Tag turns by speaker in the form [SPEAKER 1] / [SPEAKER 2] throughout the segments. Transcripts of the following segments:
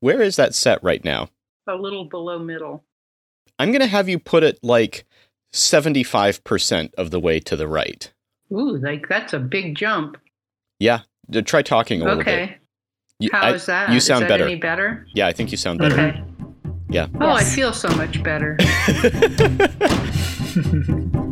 [SPEAKER 1] Where is that set right now?
[SPEAKER 2] A little below middle.
[SPEAKER 1] I'm going to have you put it like 75% of the way to the right.
[SPEAKER 2] Ooh, like that's a big jump.
[SPEAKER 1] Yeah, try talking a little bit.
[SPEAKER 2] Okay.
[SPEAKER 1] You,
[SPEAKER 2] How is
[SPEAKER 1] I-
[SPEAKER 2] that?
[SPEAKER 1] You
[SPEAKER 2] Is
[SPEAKER 1] sound
[SPEAKER 2] that
[SPEAKER 1] better.
[SPEAKER 2] Any better?
[SPEAKER 1] Yeah, I think you sound better.
[SPEAKER 2] Okay.
[SPEAKER 1] Yeah.
[SPEAKER 2] Oh, I feel so much better.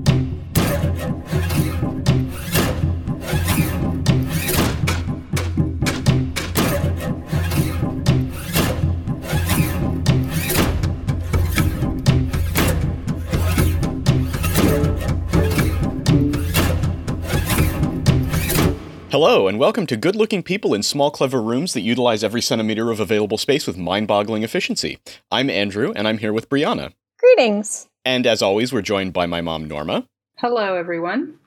[SPEAKER 1] Hello, and welcome to Good Looking People in Small Clever Rooms that utilize every centimeter of available space with mind boggling efficiency. I'm Andrew, and I'm here with Brianna.
[SPEAKER 3] Greetings.
[SPEAKER 1] And as always, we're joined by my mom, Norma,
[SPEAKER 2] Hello, everyone.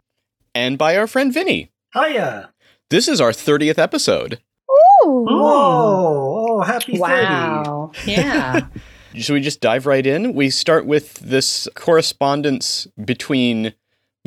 [SPEAKER 1] and by our friend Vinny.
[SPEAKER 4] Hiya!
[SPEAKER 1] This is our 30th episode.
[SPEAKER 3] Ooh.
[SPEAKER 4] Whoa! Oh, happy 30!
[SPEAKER 2] Wow. Yeah.
[SPEAKER 1] Should we just dive right in? We start with this correspondence between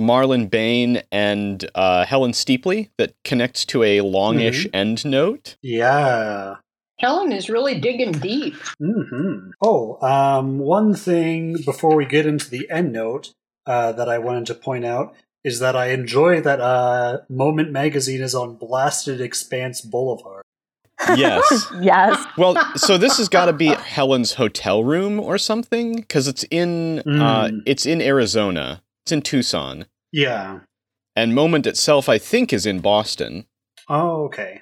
[SPEAKER 1] Marlon Bain and uh, Helen Steeply that connects to a longish end note.
[SPEAKER 4] Yeah.
[SPEAKER 2] Helen is really digging deep.
[SPEAKER 4] hmm Oh, um, one thing before we get into the end note uh, that I wanted to point out is that I enjoy that uh, Moment Magazine is on Blasted Expanse Boulevard.
[SPEAKER 1] Yes.
[SPEAKER 3] Yes.
[SPEAKER 1] Well, so this has got to be Helen's hotel room or something because it's in uh,
[SPEAKER 4] Mm.
[SPEAKER 1] it's in Arizona. It's in Tucson,
[SPEAKER 4] Yeah.
[SPEAKER 1] and Moment itself, I think, is in Boston.
[SPEAKER 4] Oh, okay.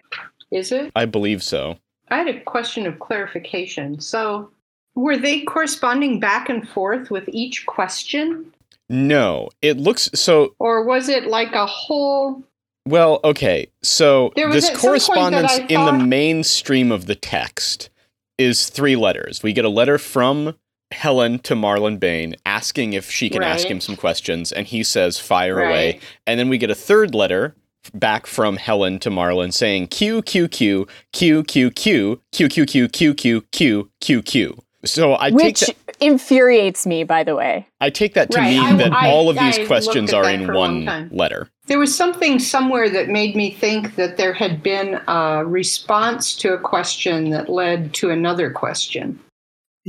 [SPEAKER 2] Is it?
[SPEAKER 1] I believe so.
[SPEAKER 2] I had a question of clarification. So, were they corresponding back and forth with each question?
[SPEAKER 1] No, it looks so.
[SPEAKER 2] Or was it like a whole.
[SPEAKER 1] Well, okay. So this
[SPEAKER 2] at some point that
[SPEAKER 1] correspondence
[SPEAKER 2] I
[SPEAKER 1] in the mainstream of the text is three letters. We get a letter from Helen to Marlon Bain asking if she can ask him some questions, and he says, "Fire away." And then we get a third letter back from Helen to Marlon saying Q Q Q Q Q Q Q Q Q Q Q Q Q Q. So I take
[SPEAKER 3] Which
[SPEAKER 1] that,
[SPEAKER 3] infuriates me, by the way.
[SPEAKER 1] I take that to
[SPEAKER 2] Right,
[SPEAKER 1] mean
[SPEAKER 2] I-
[SPEAKER 1] that
[SPEAKER 2] I-
[SPEAKER 1] all of
[SPEAKER 2] I
[SPEAKER 1] these
[SPEAKER 2] looked
[SPEAKER 1] questions are in
[SPEAKER 2] for a long
[SPEAKER 1] one letter.
[SPEAKER 2] There was something somewhere that made me think that there had been a response to a question that led to another question.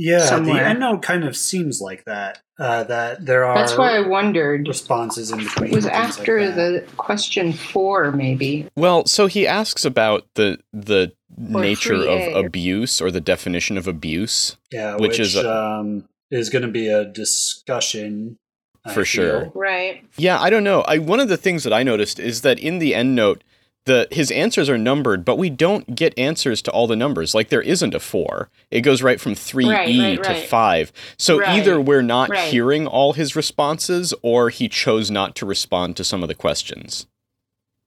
[SPEAKER 4] Yeah,
[SPEAKER 2] Somewhere.
[SPEAKER 4] the end note kind of seems like that. Uh, that there are
[SPEAKER 2] That's why I wondered.
[SPEAKER 4] responses in between.
[SPEAKER 2] It was
[SPEAKER 4] things like
[SPEAKER 2] after the question four, maybe.
[SPEAKER 1] Well, so he asks about the the
[SPEAKER 2] Or
[SPEAKER 1] nature of
[SPEAKER 2] A.
[SPEAKER 1] abuse or the definition of abuse.
[SPEAKER 4] yeah,
[SPEAKER 1] which
[SPEAKER 4] which,
[SPEAKER 1] is a-
[SPEAKER 4] um, is going to be a discussion I
[SPEAKER 1] For sure.
[SPEAKER 4] feel.
[SPEAKER 2] Right.
[SPEAKER 1] Yeah, I don't know. I one of the things that I noticed is that in the end note, the his answers are numbered, but we don't get answers to all the numbers. Like there isn't a four. It goes right from three
[SPEAKER 2] Right,
[SPEAKER 1] E
[SPEAKER 2] right,
[SPEAKER 1] to
[SPEAKER 2] right.
[SPEAKER 1] five. So
[SPEAKER 2] Right,
[SPEAKER 1] either we're not
[SPEAKER 2] right.
[SPEAKER 1] hearing all his responses, or he chose not to respond to some of the questions.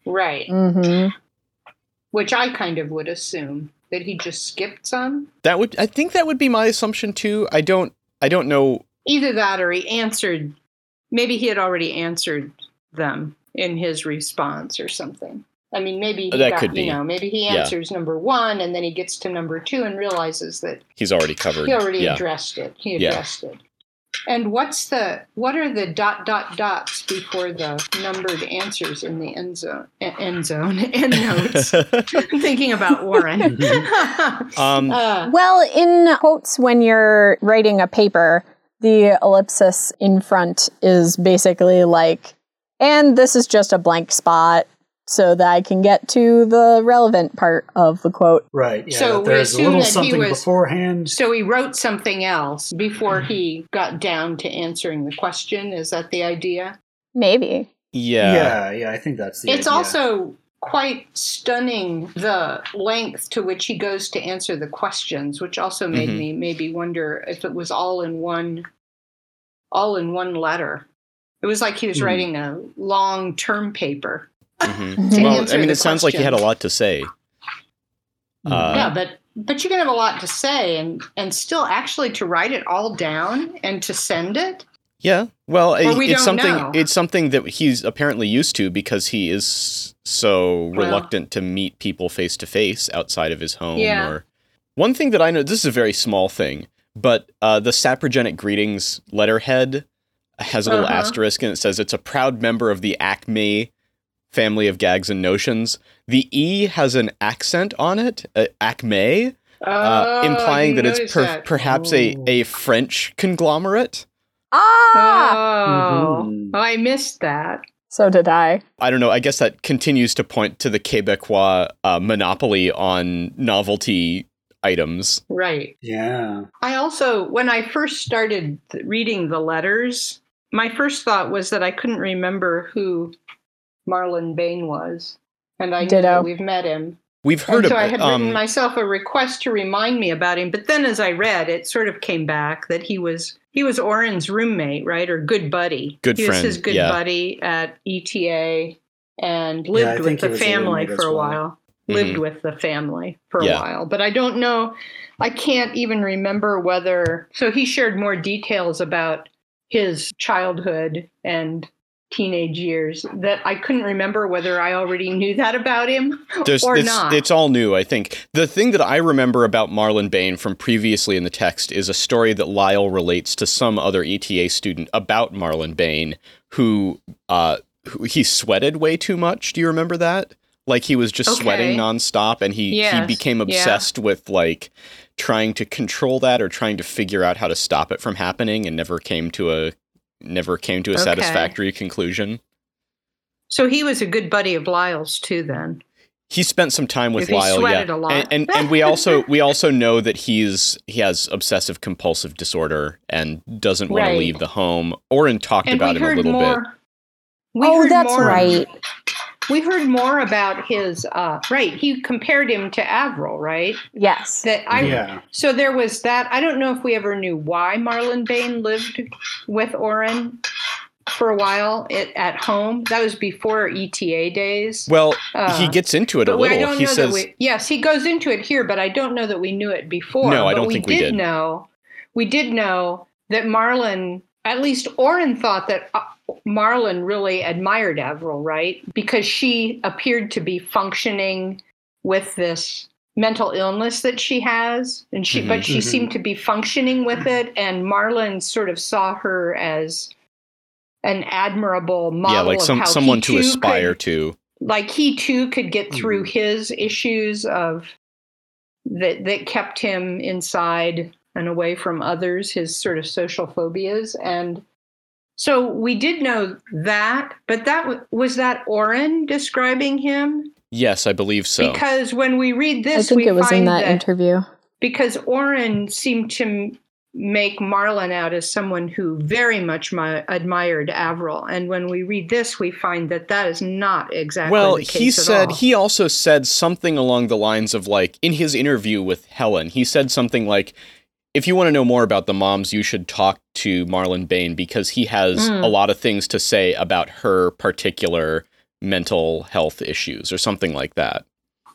[SPEAKER 2] Right.
[SPEAKER 3] Mm-hmm.
[SPEAKER 2] Which I kind of would assume that he just skipped some.
[SPEAKER 1] That would I think that would be my assumption too. I don't I don't know.
[SPEAKER 2] Either that or he answered. Maybe he had already answered them in his response or something. I mean, maybe he
[SPEAKER 1] That
[SPEAKER 2] got,
[SPEAKER 1] could be.
[SPEAKER 2] you know, maybe he
[SPEAKER 1] Yeah.
[SPEAKER 2] answers number one and then he gets to number two and realizes that
[SPEAKER 1] He's already covered.
[SPEAKER 2] he already
[SPEAKER 1] yeah.
[SPEAKER 2] addressed it. He
[SPEAKER 1] Yeah.
[SPEAKER 2] addressed it. And what's the what are the dot dot dots before the numbered answers in the end zone? End zone end notes. I'm thinking about Warren.
[SPEAKER 1] um,
[SPEAKER 2] uh,
[SPEAKER 3] Well, in quotes, when you're writing a paper, the ellipsis in front is basically like, and this is just a blank spot so that I can get to the relevant part of the quote.
[SPEAKER 4] Right. Yeah.
[SPEAKER 2] So we
[SPEAKER 4] there's a
[SPEAKER 2] assume
[SPEAKER 4] little
[SPEAKER 2] that he
[SPEAKER 4] something
[SPEAKER 2] was-
[SPEAKER 4] beforehand.
[SPEAKER 2] so he wrote something else before he got down to answering the question. Is that the idea?
[SPEAKER 3] Maybe.
[SPEAKER 1] yeah.
[SPEAKER 4] yeah. Yeah. I think that's the.
[SPEAKER 2] it's
[SPEAKER 4] idea.
[SPEAKER 2] also quite stunning the length to which he goes to answer the questions, which also made
[SPEAKER 1] Mhm.
[SPEAKER 2] me maybe wonder if it was all in one all in one letter. It was like he was
[SPEAKER 4] Hmm.
[SPEAKER 2] writing a long term paper.
[SPEAKER 1] Mhm. Well, I mean,
[SPEAKER 2] the
[SPEAKER 1] it sounds like he had a lot to say. Uh,
[SPEAKER 2] yeah, but but you can have a lot to say and and still actually to write it all down and to send it.
[SPEAKER 1] Yeah. Well,
[SPEAKER 2] Or we
[SPEAKER 1] it's something
[SPEAKER 2] know.
[SPEAKER 1] it's something that he's apparently used to because he is so
[SPEAKER 2] Well.
[SPEAKER 1] reluctant to meet people face to face outside of his home
[SPEAKER 2] Yeah.
[SPEAKER 1] or One thing that I know this is a very small thing, but uh, the saprogenic greetings letterhead has a little
[SPEAKER 2] Uh-huh.
[SPEAKER 1] asterisk and it says it's a proud member of the Acme family of gags and notions. The E has an accent on it, uh, Acme, uh,
[SPEAKER 2] Oh,
[SPEAKER 1] implying that it's per-
[SPEAKER 2] that.
[SPEAKER 1] perhaps a,
[SPEAKER 4] Oh.
[SPEAKER 1] a French conglomerate.
[SPEAKER 3] Ah!
[SPEAKER 2] Oh,
[SPEAKER 4] Mhm.
[SPEAKER 2] oh, I missed that.
[SPEAKER 3] So did I.
[SPEAKER 1] I don't know. I guess that continues to point to the Quebecois uh, monopoly on novelty items.
[SPEAKER 2] Right.
[SPEAKER 4] Yeah.
[SPEAKER 2] I also, when I first started th- reading the letters, my first thought was that I couldn't remember who Marlon Bain was, and I knew
[SPEAKER 3] Ditto.
[SPEAKER 2] that we've met him.
[SPEAKER 1] We've heard
[SPEAKER 2] and so
[SPEAKER 1] of
[SPEAKER 2] I had
[SPEAKER 1] um,
[SPEAKER 2] written myself a request to remind me about him. But then, as I read, it sort of came back that he was he was Orin's roommate, right, or good buddy.
[SPEAKER 1] Good
[SPEAKER 2] he
[SPEAKER 1] friend,
[SPEAKER 2] was his good
[SPEAKER 1] yeah.
[SPEAKER 2] buddy at ETA, and lived
[SPEAKER 4] think
[SPEAKER 2] with the family for a
[SPEAKER 4] well.
[SPEAKER 2] while. Lived
[SPEAKER 1] Mhm.
[SPEAKER 2] with the family for a while, but I don't know. I can't even remember whether. So he shared more details about his childhood and teenage years that I couldn't remember whether I already knew that about him
[SPEAKER 1] There's,
[SPEAKER 2] or
[SPEAKER 1] it's,
[SPEAKER 2] not.
[SPEAKER 1] it's all new, I think. The thing that I remember about Marlon Bain from previously in the text is a story that Lyle relates to some other ETA student about Marlon Bain who, uh, who he sweated way too much. Do you remember that? Like he was just sweating nonstop and he, he
[SPEAKER 2] Yes,
[SPEAKER 1] became
[SPEAKER 2] yeah.
[SPEAKER 1] obsessed with like trying to control that or trying to figure out how to stop it from happening and never came to a never came to a
[SPEAKER 2] Okay.
[SPEAKER 1] satisfactory conclusion.
[SPEAKER 2] So he was a good buddy of Lyle's too. Then
[SPEAKER 1] He spent some time with
[SPEAKER 2] If he
[SPEAKER 1] Lyle,
[SPEAKER 2] sweated
[SPEAKER 1] yeah,
[SPEAKER 2] a lot.
[SPEAKER 1] and and, and we also we also know that he's he has obsessive compulsive disorder and doesn't want to leave the home. Orin talked
[SPEAKER 2] and
[SPEAKER 1] about
[SPEAKER 2] we
[SPEAKER 1] him a little
[SPEAKER 2] more.
[SPEAKER 1] bit.
[SPEAKER 2] We
[SPEAKER 3] oh,
[SPEAKER 2] heard
[SPEAKER 3] that's
[SPEAKER 2] more-
[SPEAKER 3] right.
[SPEAKER 2] We heard more about his. Uh, right, he compared him to Avril. Right,
[SPEAKER 3] Yes.
[SPEAKER 2] that I.
[SPEAKER 4] yeah.
[SPEAKER 2] So there was that. I don't know if we ever knew why Marlon Bain lived with Orin for a while it, at home. That was before ETA days.
[SPEAKER 1] Well,
[SPEAKER 2] Uh,
[SPEAKER 1] he gets into it a
[SPEAKER 2] But we- I
[SPEAKER 1] little.
[SPEAKER 2] don't
[SPEAKER 1] He
[SPEAKER 2] know
[SPEAKER 1] says,
[SPEAKER 2] that we. Yes, he goes into it here, but I don't know that we knew it before.
[SPEAKER 1] No, I
[SPEAKER 2] But
[SPEAKER 1] don't think we
[SPEAKER 2] did
[SPEAKER 1] did.
[SPEAKER 2] know. We did know that Marlon. At least Orin thought that uh, Marlon really admired Avril, right? Because she appeared to be functioning with this mental illness that she has, and she,
[SPEAKER 1] Mhm.
[SPEAKER 2] but she
[SPEAKER 4] Mhm.
[SPEAKER 2] seemed to be functioning with it. And Marlon sort of saw her as an admirable model
[SPEAKER 1] yeah, like some someone to aspire
[SPEAKER 2] could,
[SPEAKER 1] to.
[SPEAKER 2] like he too could get through
[SPEAKER 4] Mhm.
[SPEAKER 2] his issues of that that kept him inside and away from others his sort of social phobias and so we did know that but that w- was that Orin describing him
[SPEAKER 1] Yes, I believe so.
[SPEAKER 2] because when we read this, I
[SPEAKER 3] think
[SPEAKER 2] we
[SPEAKER 3] it was in
[SPEAKER 2] find
[SPEAKER 3] that, interview.
[SPEAKER 2] because Orin seemed to m- make Marlon out as someone who very much mi- admired Avril, and when we read this, we find that that is not exactly
[SPEAKER 1] well,
[SPEAKER 2] the case
[SPEAKER 1] he
[SPEAKER 2] at
[SPEAKER 1] said
[SPEAKER 2] all.
[SPEAKER 1] he also said something along the lines of like in his interview with Helen, he said something like if you want to know more about the moms, you should talk to Marlon Bain because he has
[SPEAKER 2] Mm.
[SPEAKER 1] a lot of things to say about her particular mental health issues or something like that.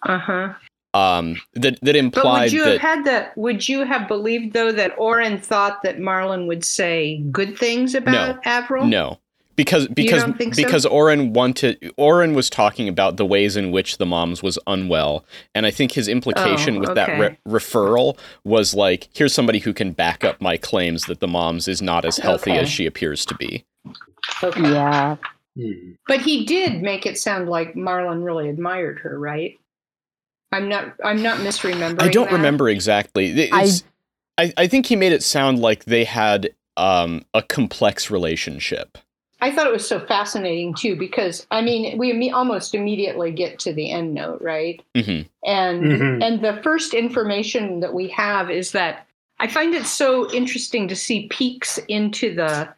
[SPEAKER 2] Uh huh.
[SPEAKER 1] Um, that that
[SPEAKER 2] But would you
[SPEAKER 1] that
[SPEAKER 2] have had that? Would you have believed though that Orin thought that Marlon would say good things about Avril?
[SPEAKER 1] No. Because because
[SPEAKER 2] don't so?
[SPEAKER 1] because Orin wanted Orin was talking about the ways in which the moms was unwell, and I think his implication
[SPEAKER 2] Oh,
[SPEAKER 1] with that re- referral was like, here's somebody who can back up my claims that the moms is not as healthy
[SPEAKER 2] Okay.
[SPEAKER 1] as she appears to be.
[SPEAKER 2] Okay.
[SPEAKER 3] Yeah.
[SPEAKER 4] Hmm.
[SPEAKER 2] But he did make it sound like Marlon really admired her, right? I'm not. I'm not misremembering.
[SPEAKER 1] I don't
[SPEAKER 2] that.
[SPEAKER 1] remember exactly. It's- I, I think he made it sound like they had um, a complex relationship.
[SPEAKER 2] I thought it was so fascinating too because I mean we imme- almost immediately get to the end note, right?
[SPEAKER 1] hmm
[SPEAKER 2] and
[SPEAKER 4] Mhm.
[SPEAKER 2] and the first information that we have is that I find it so interesting to see peeks into the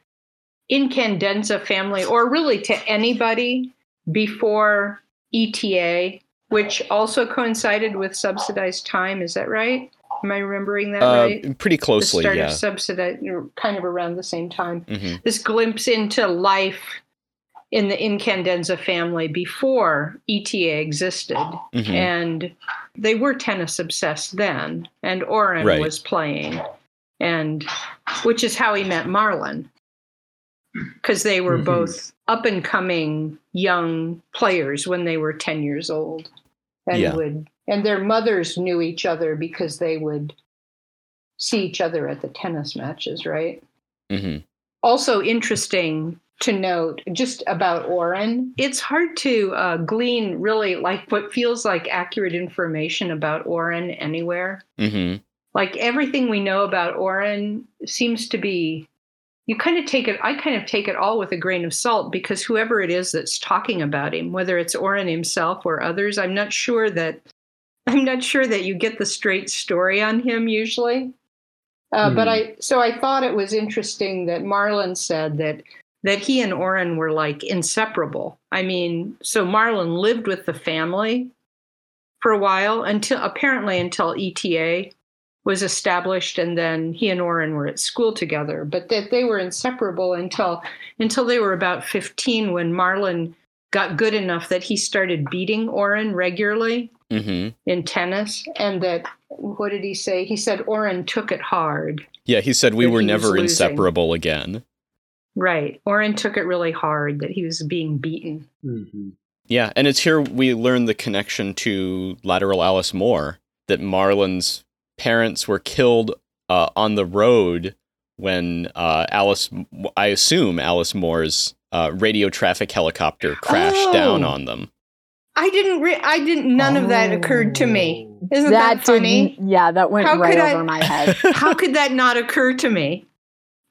[SPEAKER 2] Incandenza family, or really to anybody before ETA, which also coincided with subsidized time. Is that right? Am I remembering that
[SPEAKER 1] Uh,
[SPEAKER 2] right?
[SPEAKER 1] pretty
[SPEAKER 2] The
[SPEAKER 1] closely,
[SPEAKER 2] start
[SPEAKER 1] yeah.
[SPEAKER 2] of subsidized, kind of around the same time
[SPEAKER 1] hmm
[SPEAKER 2] this glimpse into life in the Incandenza family before ETA existed.
[SPEAKER 1] hmm
[SPEAKER 2] And they were tennis obsessed then, and Orin
[SPEAKER 1] Right.
[SPEAKER 2] was playing, and which is how he met Marlon, because they were
[SPEAKER 4] Mhm.
[SPEAKER 2] both up and coming young players when they were 10 years old. And
[SPEAKER 1] Yeah.
[SPEAKER 2] would and their mothers knew each other because they would see each other at the tennis matches, right?
[SPEAKER 1] hmm
[SPEAKER 2] also interesting to note just about Orin. It's hard to uh, glean really like what feels like accurate information about Orin anywhere.
[SPEAKER 1] hmm
[SPEAKER 2] Like everything we know about Orin seems to be. You kind of take it. I kind of take it all with a grain of salt because whoever it is that's talking about him, whether it's Orin himself or others, I'm not sure that. I'm not sure that you get the straight story on him usually. Uh, But
[SPEAKER 4] Hmm.
[SPEAKER 2] I so I thought it was interesting that Marlon said that that he and Orin were like inseparable. I mean, so Marlon lived with the family for a while until apparently until ETA was established and then he and Orin were at school together, but that they were inseparable until until they were about 15 when Marlon got good enough that he started beating Orin regularly
[SPEAKER 1] hmm
[SPEAKER 2] in tennis and that what did he say? He said Orin took it hard.
[SPEAKER 1] Yeah, he said we were never inseparable again.
[SPEAKER 2] Right. Orin took it really hard that he was being beaten.
[SPEAKER 4] Mhm.
[SPEAKER 1] Yeah, and it's here we learn the connection to lateral Alice Moore that Marlon's parents were killed uh, on the road when uh, Alice, I assume Alice Moore's uh, radio traffic helicopter crashed
[SPEAKER 2] Oh.
[SPEAKER 1] down on them.
[SPEAKER 2] I didn't re- I didn't none of that occurred to me. Isn't that, funny?
[SPEAKER 3] Yeah, that went
[SPEAKER 2] How
[SPEAKER 3] right over
[SPEAKER 2] I-
[SPEAKER 3] my head.
[SPEAKER 2] How could that not occur to me?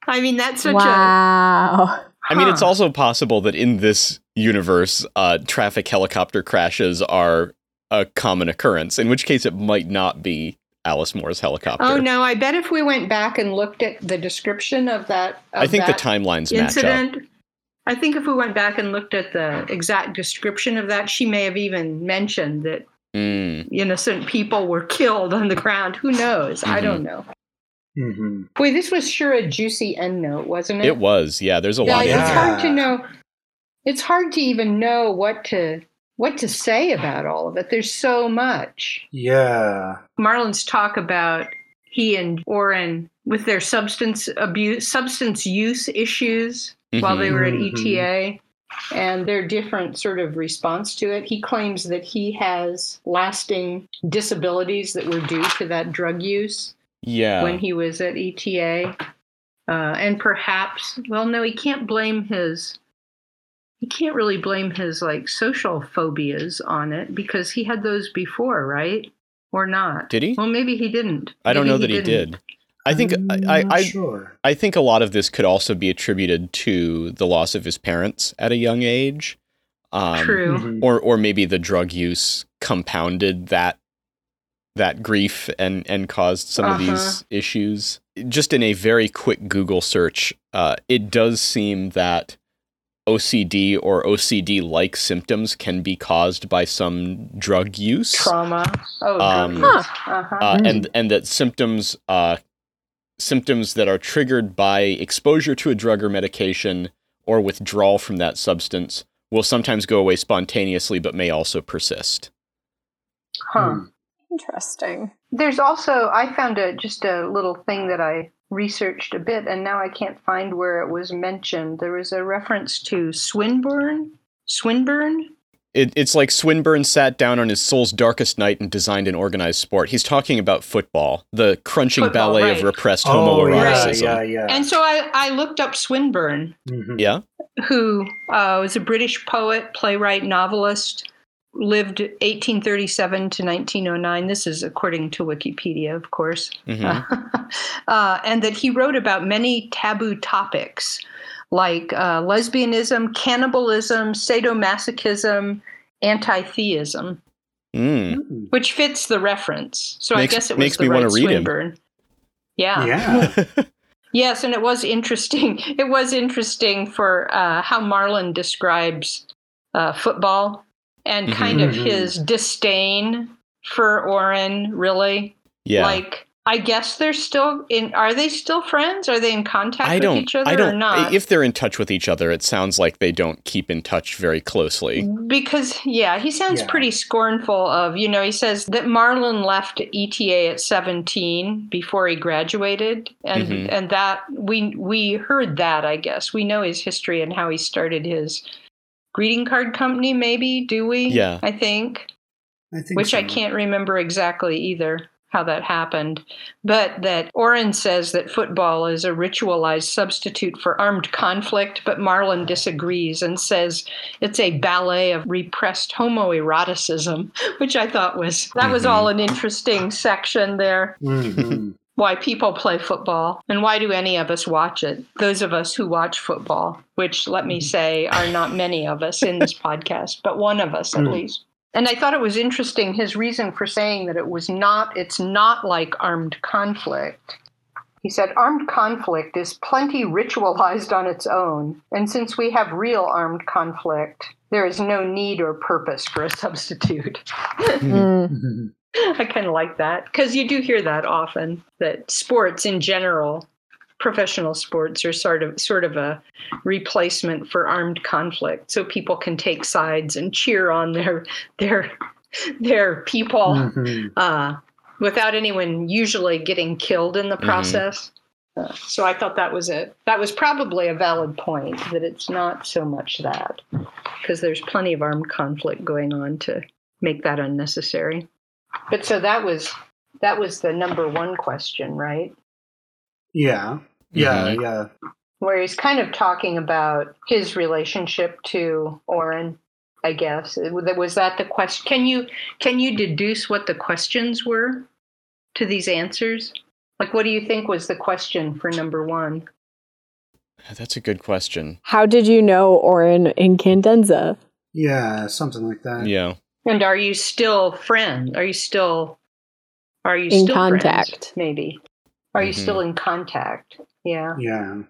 [SPEAKER 2] I mean, that's such a
[SPEAKER 3] wow.
[SPEAKER 1] I mean, it's also possible that in this universe, uh, traffic helicopter crashes are a common occurrence, in which case it might not be Alice Moore's helicopter.
[SPEAKER 2] Oh no! I bet if we went back and looked at the description of that, of
[SPEAKER 1] I think
[SPEAKER 2] that
[SPEAKER 1] the timelines match up.
[SPEAKER 2] Incident, I think if we went back and looked at the exact description of that, she may have even mentioned that
[SPEAKER 1] Mm.
[SPEAKER 2] innocent people were killed on the ground. Who knows? I
[SPEAKER 1] Mm-hmm.
[SPEAKER 2] don't know.
[SPEAKER 4] Mhm.
[SPEAKER 2] Boy, this was sure a juicy end note, wasn't it?
[SPEAKER 1] It was, yeah. There's a
[SPEAKER 2] Yeah,
[SPEAKER 1] lot in
[SPEAKER 2] it's
[SPEAKER 1] here.
[SPEAKER 2] hard to know. It's hard to even know what to what to say about all of it. There's so much.
[SPEAKER 4] Yeah.
[SPEAKER 2] Marlon's talk about he and Orin with their substance abuse, substance use issues while they were at
[SPEAKER 4] Mhm.
[SPEAKER 2] ETA, and their different sort of response to it. He claims that he has lasting disabilities that were due to that drug use
[SPEAKER 1] Yeah.
[SPEAKER 2] when he was at ETA. Uh, and perhaps, well, no, he can't blame his. He can't really blame his like social phobias on it because he had those before, right? Or not?
[SPEAKER 1] Did he?
[SPEAKER 2] Well, maybe he didn't.
[SPEAKER 1] I don't
[SPEAKER 2] Maybe
[SPEAKER 1] know that he
[SPEAKER 2] didn't.
[SPEAKER 1] did. I think
[SPEAKER 4] I'm
[SPEAKER 1] I,
[SPEAKER 4] not
[SPEAKER 1] I,
[SPEAKER 4] sure.
[SPEAKER 1] I think a lot of this could also be attributed to the loss of his parents at a young age. Um,
[SPEAKER 2] True.
[SPEAKER 4] Mhm.
[SPEAKER 1] Or or maybe the drug use compounded that that grief and and caused some of
[SPEAKER 2] Uh-huh.
[SPEAKER 1] these issues. Just in a very quick Google search, uh, it does seem that OCD or OCD like symptoms can be caused by some drug use.
[SPEAKER 2] Trauma. Oh,
[SPEAKER 1] Um,
[SPEAKER 2] drug use. Uh-huh.
[SPEAKER 1] uh,
[SPEAKER 3] Mm.
[SPEAKER 1] and and that symptoms uh, symptoms that are triggered by exposure to a drug or medication or withdrawal from that substance will sometimes go away spontaneously, but may also persist.
[SPEAKER 2] huh.
[SPEAKER 4] Hmm.
[SPEAKER 3] Interesting.
[SPEAKER 2] There's also I found a just a little thing that I researched a bit, and now I can't find where it was mentioned. There was a reference to Swinburne. Swinburne.
[SPEAKER 1] It, it's like Swinburne sat down on his soul's darkest night and designed an organized sport. He's talking about football, the crunching
[SPEAKER 2] Football,
[SPEAKER 1] ballet
[SPEAKER 2] right.
[SPEAKER 1] of repressed
[SPEAKER 4] Oh,
[SPEAKER 1] homoeroticism.
[SPEAKER 4] yeah, yeah.
[SPEAKER 2] And so I, I looked up Swinburne,
[SPEAKER 4] Mhm.
[SPEAKER 1] Yeah?
[SPEAKER 2] who uh, was a British poet, playwright, novelist, lived 1837 to 1909. This is according to Wikipedia, of course.
[SPEAKER 1] Mhm.
[SPEAKER 2] uh, and that he wrote about many taboo topics like uh, lesbianism, cannibalism, sadomasochism, anti theism,
[SPEAKER 1] Mm.
[SPEAKER 4] Mhm.
[SPEAKER 2] which fits the reference. So
[SPEAKER 1] Makes-
[SPEAKER 2] I guess it was
[SPEAKER 1] makes
[SPEAKER 2] the
[SPEAKER 1] me
[SPEAKER 2] right
[SPEAKER 1] wanna read him.
[SPEAKER 2] Swinburne. Yeah.
[SPEAKER 4] Yeah.
[SPEAKER 2] Yes, and it was interesting. It was interesting for uh, how Marlon describes uh, football and kind of
[SPEAKER 4] Mhm.
[SPEAKER 2] his disdain for Orin. Really,
[SPEAKER 1] yeah.
[SPEAKER 2] like I guess they're still in. Are they still friends? Are they in contact
[SPEAKER 1] I
[SPEAKER 2] with
[SPEAKER 1] don't.
[SPEAKER 2] each other
[SPEAKER 1] I
[SPEAKER 2] or
[SPEAKER 1] don't.
[SPEAKER 2] not?
[SPEAKER 1] If they're in touch with each other, it sounds like they don't keep in touch very closely.
[SPEAKER 2] because yeah, he sounds
[SPEAKER 4] Yeah.
[SPEAKER 2] pretty scornful of. You know, he says that Marlon left ETA at seventeen before he graduated, and
[SPEAKER 1] Mhm.
[SPEAKER 2] and that we we heard that. I guess we know his history and how he started his greeting card company. Maybe do we?
[SPEAKER 1] Yeah.
[SPEAKER 2] I think,
[SPEAKER 4] I think
[SPEAKER 2] which I can't remember exactly either. How that happened, but that Orin says that football is a ritualized substitute for armed conflict, but Marlon disagrees and says it's a ballet of repressed homoeroticism, which I thought was that was
[SPEAKER 1] Mhm.
[SPEAKER 2] all an interesting section there.
[SPEAKER 4] Mhm.
[SPEAKER 2] Why people play football and why do any of us watch it? Those of us who watch football, which let me say are not many of us in this podcast, but one of us at
[SPEAKER 4] Mm.
[SPEAKER 2] least. And I thought it was interesting his reason for saying that it was not, it's not like armed conflict. He said, armed conflict is plenty ritualized on its own. And since we have real armed conflict, there is no need or purpose for a substitute.
[SPEAKER 3] Mm.
[SPEAKER 4] Mhm.
[SPEAKER 2] I kind of like that because you do hear that often that sports in general, professional sports, are sort of sort of a replacement for armed conflict, so people can take sides and cheer on their their their people
[SPEAKER 4] Mhm.
[SPEAKER 2] uh, without anyone usually getting killed in the
[SPEAKER 1] Mhm.
[SPEAKER 2] process. Uh, so I thought that was it. That was probably a valid point that it's not so much that because there's plenty of armed conflict going on to make that unnecessary. But so that was that was the number one question, right?
[SPEAKER 4] Yeah. Yeah,
[SPEAKER 1] Mhm.
[SPEAKER 4] yeah.
[SPEAKER 2] Where he's kind of talking about his relationship to Orin, I guess. Was that the question? Can you can you deduce what the questions were to these answers? Like, what do you think was the question for number one?
[SPEAKER 1] That's a good question.
[SPEAKER 3] How did you know Orin Incandenza?
[SPEAKER 4] Yeah, something like that.
[SPEAKER 1] Yeah.
[SPEAKER 2] And are you still friends? Are you still are you
[SPEAKER 3] In
[SPEAKER 2] still friends,
[SPEAKER 3] contact.
[SPEAKER 2] maybe. Are you
[SPEAKER 1] Mhm.
[SPEAKER 2] still in contact? Yeah.
[SPEAKER 4] Yeah.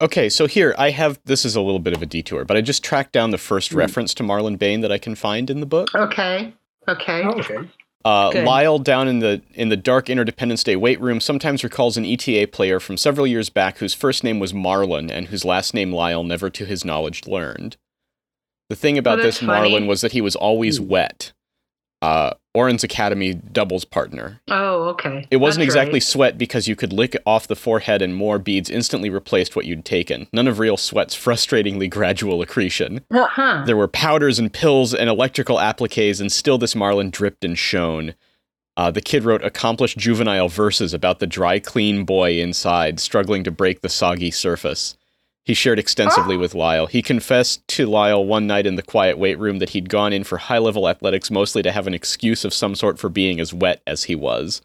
[SPEAKER 1] Okay, so here I have this is a little bit of a detour, but I just tracked down the first
[SPEAKER 4] Hmm.
[SPEAKER 1] reference to Marlon Bain that I can find in the book.
[SPEAKER 2] Okay. Okay.
[SPEAKER 4] Oh, okay.
[SPEAKER 1] Uh, Lyle down in the in the dark Interdependence Day weight room sometimes recalls an ETA player from several years back whose first name was Marlon and whose last name Lyle never to his knowledge learned. The thing about
[SPEAKER 2] Oh,
[SPEAKER 1] this
[SPEAKER 2] that's funny.
[SPEAKER 1] Marlon was that he was always
[SPEAKER 4] Hmm.
[SPEAKER 1] wet. Uh, Orin's Academy doubles partner.
[SPEAKER 2] Oh, okay.
[SPEAKER 1] It wasn't
[SPEAKER 2] That's
[SPEAKER 1] exactly
[SPEAKER 2] right.
[SPEAKER 1] sweat because you could lick off the forehead and more beads instantly replaced what you'd taken. None of real sweat's frustratingly gradual accretion.
[SPEAKER 2] Huh.
[SPEAKER 1] There were powders and pills and electrical appliques, and still this Marlon dripped and shone. Uh, the kid wrote accomplished juvenile verses about the dry, clean boy inside, struggling to break the soggy surface. He shared extensively with Lyle. He confessed to Lyle one night in the quiet weight room that he'd gone in for high level athletics mostly to have an excuse of some sort for being as wet as he was.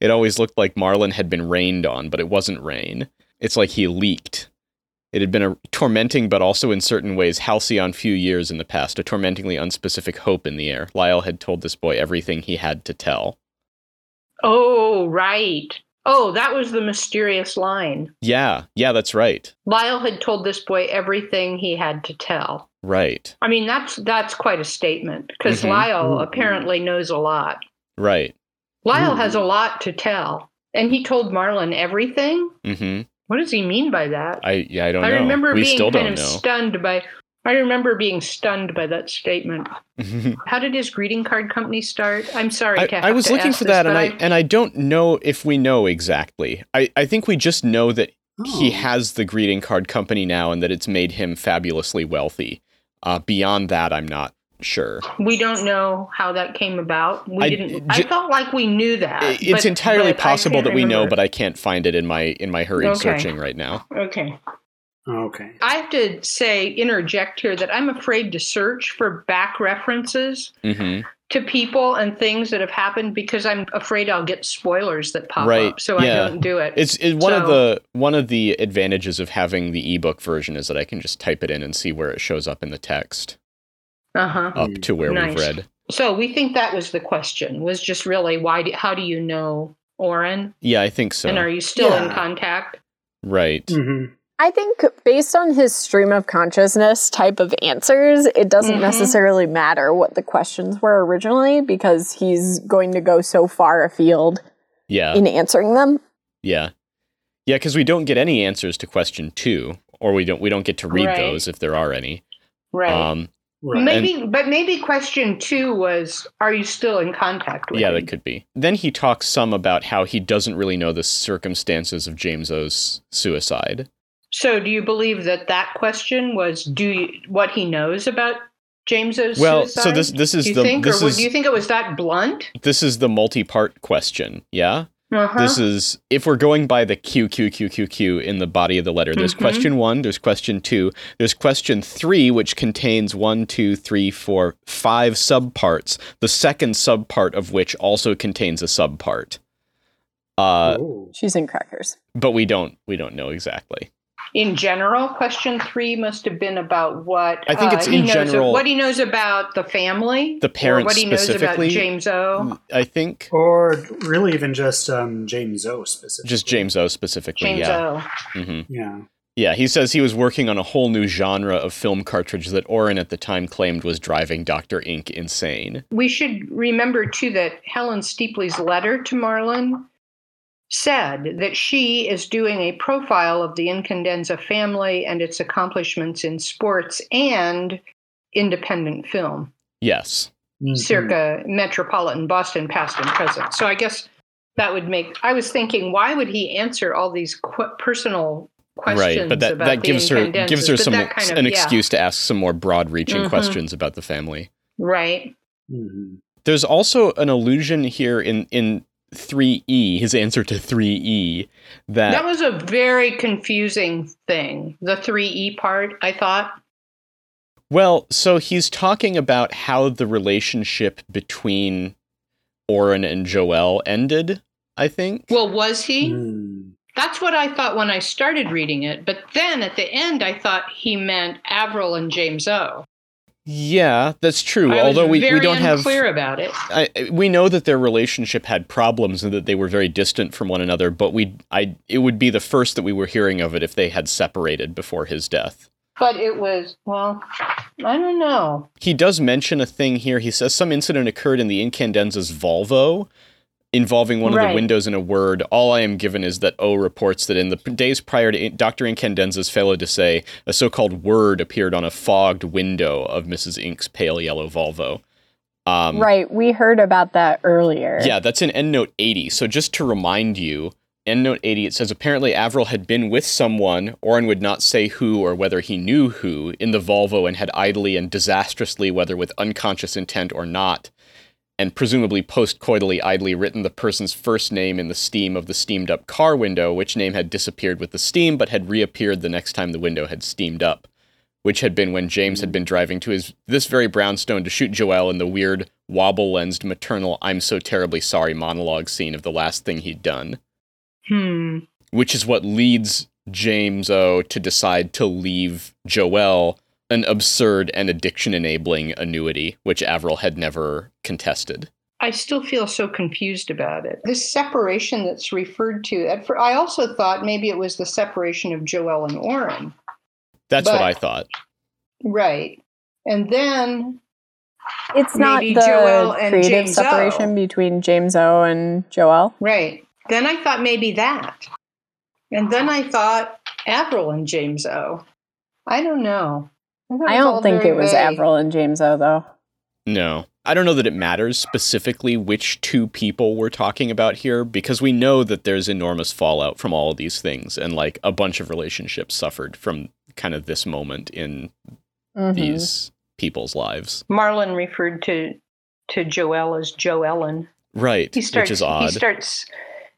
[SPEAKER 1] It always looked like Marlon had been rained on, but it wasn't rain. It's like he leaked. It had been a tormenting, but also in certain ways halcyon few years in the past, a tormentingly unspecific hope in the air. Lyle had told this boy everything he had to tell.
[SPEAKER 2] Oh, right. Oh, that was the mysterious line.
[SPEAKER 1] Yeah, yeah, that's right.
[SPEAKER 2] Lyle had told this boy everything he had to tell.
[SPEAKER 1] Right,
[SPEAKER 2] I mean, that's that's quite a statement because
[SPEAKER 1] Mhm.
[SPEAKER 2] Lyle
[SPEAKER 4] Mhm.
[SPEAKER 2] apparently knows a lot.
[SPEAKER 1] right.
[SPEAKER 2] Lyle
[SPEAKER 4] Mhm.
[SPEAKER 2] has a lot to tell, and he told Marlon everything.
[SPEAKER 1] Mm-hmm.
[SPEAKER 2] What does he mean by that?
[SPEAKER 1] I yeah, I don't
[SPEAKER 2] I
[SPEAKER 1] know.
[SPEAKER 2] remember
[SPEAKER 1] we
[SPEAKER 2] being
[SPEAKER 1] still
[SPEAKER 2] kind of
[SPEAKER 1] know.
[SPEAKER 2] stunned by. I remember being stunned by that statement. How did his greeting card company start? I'm sorry.
[SPEAKER 1] I,
[SPEAKER 2] to
[SPEAKER 1] I was
[SPEAKER 2] to
[SPEAKER 1] looking
[SPEAKER 2] ask
[SPEAKER 1] for
[SPEAKER 2] this,
[SPEAKER 1] that, and
[SPEAKER 2] but
[SPEAKER 1] I and I don't know if we know exactly. I, I think we just know that he
[SPEAKER 4] Oh.
[SPEAKER 1] has the greeting card company now, and that it's made him fabulously wealthy. Uh, beyond that, I'm not sure.
[SPEAKER 2] we don't know how that came about. We
[SPEAKER 1] I-
[SPEAKER 2] didn't. I
[SPEAKER 1] j-
[SPEAKER 2] felt like we knew that.
[SPEAKER 1] It's
[SPEAKER 2] but-
[SPEAKER 1] entirely
[SPEAKER 2] but
[SPEAKER 1] possible
[SPEAKER 2] can't
[SPEAKER 1] that we know, but I can't find it in my in my hurried
[SPEAKER 2] Okay.
[SPEAKER 1] searching right now.
[SPEAKER 2] okay.
[SPEAKER 4] Okay.
[SPEAKER 2] I have to say, interject here that I'm afraid to search for back references
[SPEAKER 1] hmm
[SPEAKER 2] to people and things that have happened because I'm afraid I'll get spoilers that pop
[SPEAKER 1] Right,
[SPEAKER 2] up. So
[SPEAKER 1] yeah.
[SPEAKER 2] I don't do it.
[SPEAKER 1] It's it, one of the one of the advantages of having the ebook version is that I can just type it in and see where it shows up in the text
[SPEAKER 2] uh huh.
[SPEAKER 1] up to where
[SPEAKER 2] nice.
[SPEAKER 1] we've read.
[SPEAKER 2] So we think that was the question. Was just really why? Do, how do you know Orin?
[SPEAKER 1] Yeah, I think so.
[SPEAKER 2] And are you still in contact?
[SPEAKER 1] right.
[SPEAKER 4] hmm
[SPEAKER 3] I think based on his stream of consciousness type of answers, it doesn't
[SPEAKER 2] Mhm.
[SPEAKER 3] necessarily matter what the questions were originally because he's going to go so far afield
[SPEAKER 1] Yeah.
[SPEAKER 3] in answering them.
[SPEAKER 1] Yeah. Yeah, because we don't get any answers to question two, or we don't we don't get to read
[SPEAKER 2] Right.
[SPEAKER 1] those if there are any.
[SPEAKER 2] Right.
[SPEAKER 1] Um,
[SPEAKER 4] Right.
[SPEAKER 2] maybe, but maybe question two was: Are you still in contact with?
[SPEAKER 1] yeah,
[SPEAKER 2] him?
[SPEAKER 1] that could be. Then he talks some about how he doesn't really know the circumstances of James O's suicide.
[SPEAKER 2] So, do you believe that that question was do you, what he knows about James's
[SPEAKER 1] Well,
[SPEAKER 2] suicide?
[SPEAKER 1] so this this is
[SPEAKER 2] do you
[SPEAKER 1] the
[SPEAKER 2] think,
[SPEAKER 1] this
[SPEAKER 2] or
[SPEAKER 1] is
[SPEAKER 2] do you think it was that blunt?
[SPEAKER 1] this is the multi-part question. Yeah.
[SPEAKER 2] Uh-huh.
[SPEAKER 1] This is if we're going by the Q Q Q Q Q in the body of the letter. There's
[SPEAKER 2] Mhm.
[SPEAKER 1] question one. There's question two. There's question three, which contains one, two, three, four, five subparts. The second subpart of which also contains a subpart. Uh,
[SPEAKER 3] She's in crackers.
[SPEAKER 1] but we don't we don't know exactly.
[SPEAKER 2] In general, question three must have been about what
[SPEAKER 1] I think
[SPEAKER 2] uh,
[SPEAKER 1] it's
[SPEAKER 2] he
[SPEAKER 1] in
[SPEAKER 2] knows
[SPEAKER 1] general-
[SPEAKER 2] what he knows about the family,
[SPEAKER 1] The
[SPEAKER 2] or
[SPEAKER 1] parents
[SPEAKER 2] what he knows about
[SPEAKER 1] specifically?
[SPEAKER 2] James O.
[SPEAKER 1] I think
[SPEAKER 4] Or really even just um, James O specifically.
[SPEAKER 1] just James O specifically.
[SPEAKER 2] James
[SPEAKER 1] yeah.
[SPEAKER 2] O.
[SPEAKER 1] hmm
[SPEAKER 4] Yeah.
[SPEAKER 1] Yeah, he says he was working on a whole new genre of film cartridge that Orin at the time claimed was driving Dr. Ink insane.
[SPEAKER 2] We should remember too that Helen Steeply's letter to Marlon said that she is doing a profile of the Incandenza family and its accomplishments in sports and independent film,
[SPEAKER 1] Yes.
[SPEAKER 4] Mhm.
[SPEAKER 2] circa metropolitan Boston, past and present. So I guess that would make. I was thinking, why would he answer all these qu- personal questions?
[SPEAKER 1] Right, but that,
[SPEAKER 2] about
[SPEAKER 1] that gives her gives her some
[SPEAKER 2] kind of-
[SPEAKER 1] an
[SPEAKER 2] yeah,
[SPEAKER 1] excuse to ask some more broad-reaching
[SPEAKER 2] Mhm.
[SPEAKER 1] questions about the family.
[SPEAKER 2] right?
[SPEAKER 4] Mhm.
[SPEAKER 1] There's also an allusion here in in 3E, his answer to 3E, that,
[SPEAKER 2] That was a very confusing thing. The 3E part, I thought.
[SPEAKER 1] well, so he's talking about how the relationship between Orin and Joel ended, I think.
[SPEAKER 2] Well, was he?
[SPEAKER 4] Mm.
[SPEAKER 2] That's what I thought when I started reading it. But then at the end, I thought he meant Avril and James O.
[SPEAKER 1] yeah, that's true.
[SPEAKER 2] I
[SPEAKER 1] Although we, we don't have
[SPEAKER 2] unclear about it.
[SPEAKER 1] I, we know that their relationship had problems and that they were very distant from one another, but we I it would be the first that we were hearing of it if they had separated before his death.
[SPEAKER 2] But it was, well, I don't know.
[SPEAKER 1] He does mention a thing here. He says some incident occurred in the Incandenza's Volvo involving one of the windows in a word. All I am given is that O reports that in the days prior to Dr. Incandenza's failure to say, a so-called word appeared on a fogged window of Mrs. Ink's pale yellow Volvo. Um,
[SPEAKER 3] right. We heard about that earlier.
[SPEAKER 1] Yeah, that's in EndNote 80. So just to remind you, EndNote 80, it says apparently Avril had been with someone, Orin would not say who or whether he knew who, in the Volvo and had idly and disastrously, whether with unconscious intent or not, and presumably postcoitally idly written the person's first name in the steam of the steamed up car window, which name had disappeared with the steam but had reappeared the next time the window had steamed up. Which had been when James had been driving to his this very brownstone to shoot Joelle in the weird wobble lensed maternal I'm so terribly sorry monologue scene of the last thing he'd done.
[SPEAKER 2] Hmm.
[SPEAKER 1] Which is what leads James O to decide to leave Joelle an absurd and addiction enabling annuity, which Avril had never contested.
[SPEAKER 2] I still feel so confused about it. This separation that's referred to, at fir- I also thought maybe it was the separation of Joel and Orin.
[SPEAKER 1] That's
[SPEAKER 2] But-
[SPEAKER 1] what I thought.
[SPEAKER 2] Right. And then
[SPEAKER 3] It's not the
[SPEAKER 2] Joel and
[SPEAKER 3] creative
[SPEAKER 2] James O.
[SPEAKER 3] separation between James O and Joel.
[SPEAKER 2] Right. Then I thought maybe that. And then I thought Avril and James O. I don't know. Thought
[SPEAKER 3] I don't think it was
[SPEAKER 2] vague.
[SPEAKER 3] Avril and James O though.
[SPEAKER 1] No. I don't know that it matters specifically which two people we're talking about here because we know that there's enormous fallout from all of these things and like a bunch of relationships suffered from kind of this moment in
[SPEAKER 3] Mhm.
[SPEAKER 1] these people's lives.
[SPEAKER 2] Marlon referred to to Joel as Joellen.
[SPEAKER 1] Right,
[SPEAKER 2] He starts
[SPEAKER 1] which is odd.
[SPEAKER 2] he starts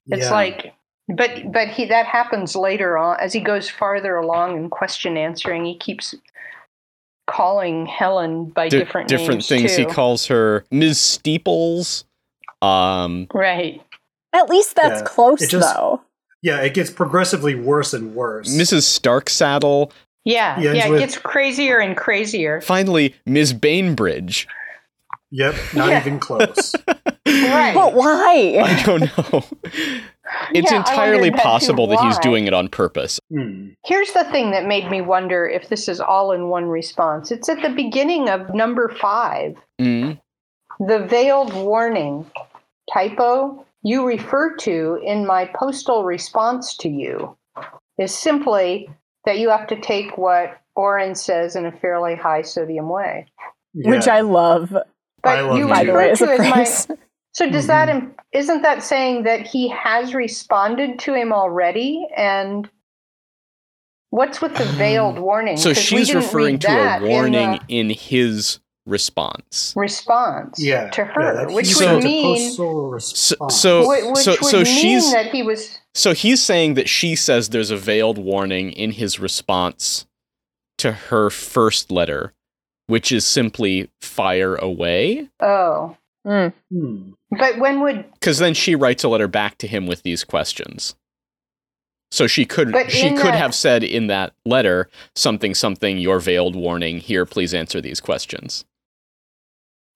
[SPEAKER 2] it's
[SPEAKER 4] Yeah.
[SPEAKER 2] like but but he that happens later on as he goes farther along in question answering, he keeps calling Helen by
[SPEAKER 1] Di-
[SPEAKER 2] different
[SPEAKER 1] different
[SPEAKER 2] names
[SPEAKER 1] things.
[SPEAKER 2] too.
[SPEAKER 1] He calls her Ms. Steeples. Um,
[SPEAKER 2] right.
[SPEAKER 3] At least that's
[SPEAKER 4] Yeah,
[SPEAKER 3] close
[SPEAKER 4] just-
[SPEAKER 3] though.
[SPEAKER 4] Yeah, it gets progressively worse and worse.
[SPEAKER 1] Mrs. Starksaddle.
[SPEAKER 2] Yeah,
[SPEAKER 4] He ends
[SPEAKER 2] yeah, it
[SPEAKER 4] with-
[SPEAKER 2] gets crazier and crazier.
[SPEAKER 1] Finally, Ms. Bainbridge.
[SPEAKER 4] Yep, not
[SPEAKER 2] Yeah.
[SPEAKER 4] even close.
[SPEAKER 2] Right.
[SPEAKER 3] But why?
[SPEAKER 1] I don't know. It's
[SPEAKER 2] Yeah,
[SPEAKER 1] entirely
[SPEAKER 2] that
[SPEAKER 1] possible that he's doing it on purpose.
[SPEAKER 4] Hmm.
[SPEAKER 2] Here's the thing that made me wonder if this is all in one response. It's at the beginning of number five,
[SPEAKER 1] Mm.
[SPEAKER 2] the veiled warning typo you refer to in my postal response to you is simply that you have to take what Orin says in a fairly high sodium way.
[SPEAKER 3] Which I love,
[SPEAKER 2] But
[SPEAKER 4] I love
[SPEAKER 2] you
[SPEAKER 3] by the way,
[SPEAKER 2] refer
[SPEAKER 3] as a
[SPEAKER 2] to as my.
[SPEAKER 3] Phrase.
[SPEAKER 2] So does that im- isn't that saying that he has responded to him already? And what's with the veiled warning?
[SPEAKER 1] So she's referring to
[SPEAKER 2] that
[SPEAKER 1] a
[SPEAKER 2] in
[SPEAKER 1] warning
[SPEAKER 2] the-
[SPEAKER 1] in his response.
[SPEAKER 2] response
[SPEAKER 4] Yeah,
[SPEAKER 2] to
[SPEAKER 4] yeah,
[SPEAKER 2] her,
[SPEAKER 4] that
[SPEAKER 2] which
[SPEAKER 1] So-
[SPEAKER 2] would mean
[SPEAKER 4] postal
[SPEAKER 1] So, so,
[SPEAKER 2] which
[SPEAKER 1] so,
[SPEAKER 2] would
[SPEAKER 1] so
[SPEAKER 2] mean
[SPEAKER 1] she's
[SPEAKER 2] that he was
[SPEAKER 1] so he's saying that she says there's a veiled warning in his response to her first letter, which is simply fire away.
[SPEAKER 2] oh.
[SPEAKER 3] Mm.
[SPEAKER 4] Hmm.
[SPEAKER 2] But when would
[SPEAKER 1] Because then she writes a letter back to him with these questions. So she could
[SPEAKER 2] But
[SPEAKER 1] she could
[SPEAKER 2] that-
[SPEAKER 1] have said in that letter something something your veiled warning here please answer these questions.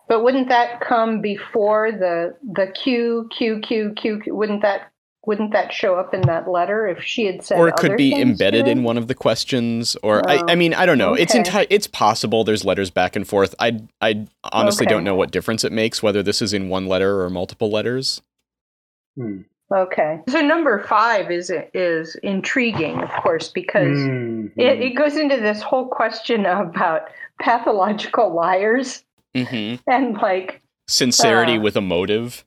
[SPEAKER 2] but wouldn't that come before the the Q Q Q? Q- Wouldn't that wouldn't that show up in that letter if she had said
[SPEAKER 1] or it could
[SPEAKER 2] other
[SPEAKER 1] be embedded in one of the questions or I,
[SPEAKER 2] Oh,
[SPEAKER 1] I mean I don't know. It's
[SPEAKER 2] okay.
[SPEAKER 1] enti- it's possible there's letters back and forth. I I honestly
[SPEAKER 2] Okay.
[SPEAKER 1] don't know what difference it makes whether this is in one letter or multiple letters.
[SPEAKER 4] Hmm.
[SPEAKER 2] Okay. So number five is is intriguing, of course, because
[SPEAKER 4] Hmm.
[SPEAKER 2] it, it goes into this whole question about pathological liars
[SPEAKER 1] Mhm.
[SPEAKER 2] and like
[SPEAKER 1] Sincerity
[SPEAKER 2] Uh.
[SPEAKER 1] with a motive.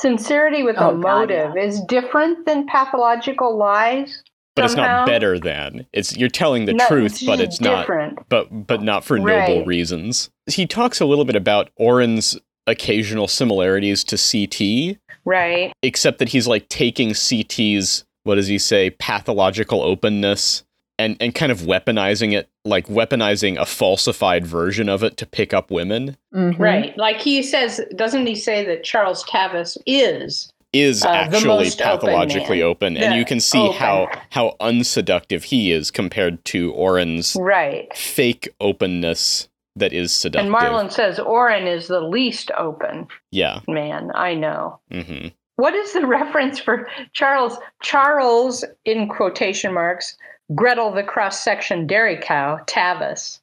[SPEAKER 2] Sincerity with
[SPEAKER 3] Oh,
[SPEAKER 2] a
[SPEAKER 3] God,
[SPEAKER 2] motive is different than pathological lies.
[SPEAKER 1] But it's not better than. It's you're telling the
[SPEAKER 2] No,
[SPEAKER 1] truth, but
[SPEAKER 2] just
[SPEAKER 1] it's not
[SPEAKER 2] different.
[SPEAKER 1] but but not for noble
[SPEAKER 2] Right.
[SPEAKER 1] reasons. He talks a little bit about Orin's occasional similarities to CT,
[SPEAKER 2] Right.
[SPEAKER 1] except that he's like taking CT's what does he say pathological openness and and kind of weaponizing it, like weaponizing a falsified version of it to pick up women
[SPEAKER 3] Mhm.
[SPEAKER 2] Right. Like he says, doesn't he say that Charles Tavis is?
[SPEAKER 1] is
[SPEAKER 2] Uh,
[SPEAKER 1] actually
[SPEAKER 2] most open
[SPEAKER 1] pathologically open, and you can see
[SPEAKER 2] open.
[SPEAKER 1] how how unseductive he is compared to Orin's
[SPEAKER 2] Right.
[SPEAKER 1] fake openness that is seductive.
[SPEAKER 2] And Marlon says Orin is the least open
[SPEAKER 1] yeah.
[SPEAKER 2] man I know.
[SPEAKER 1] hmm
[SPEAKER 2] What is the reference for Charles? Charles, in quotation marks, Gretel the cross section dairy cow, Tavis.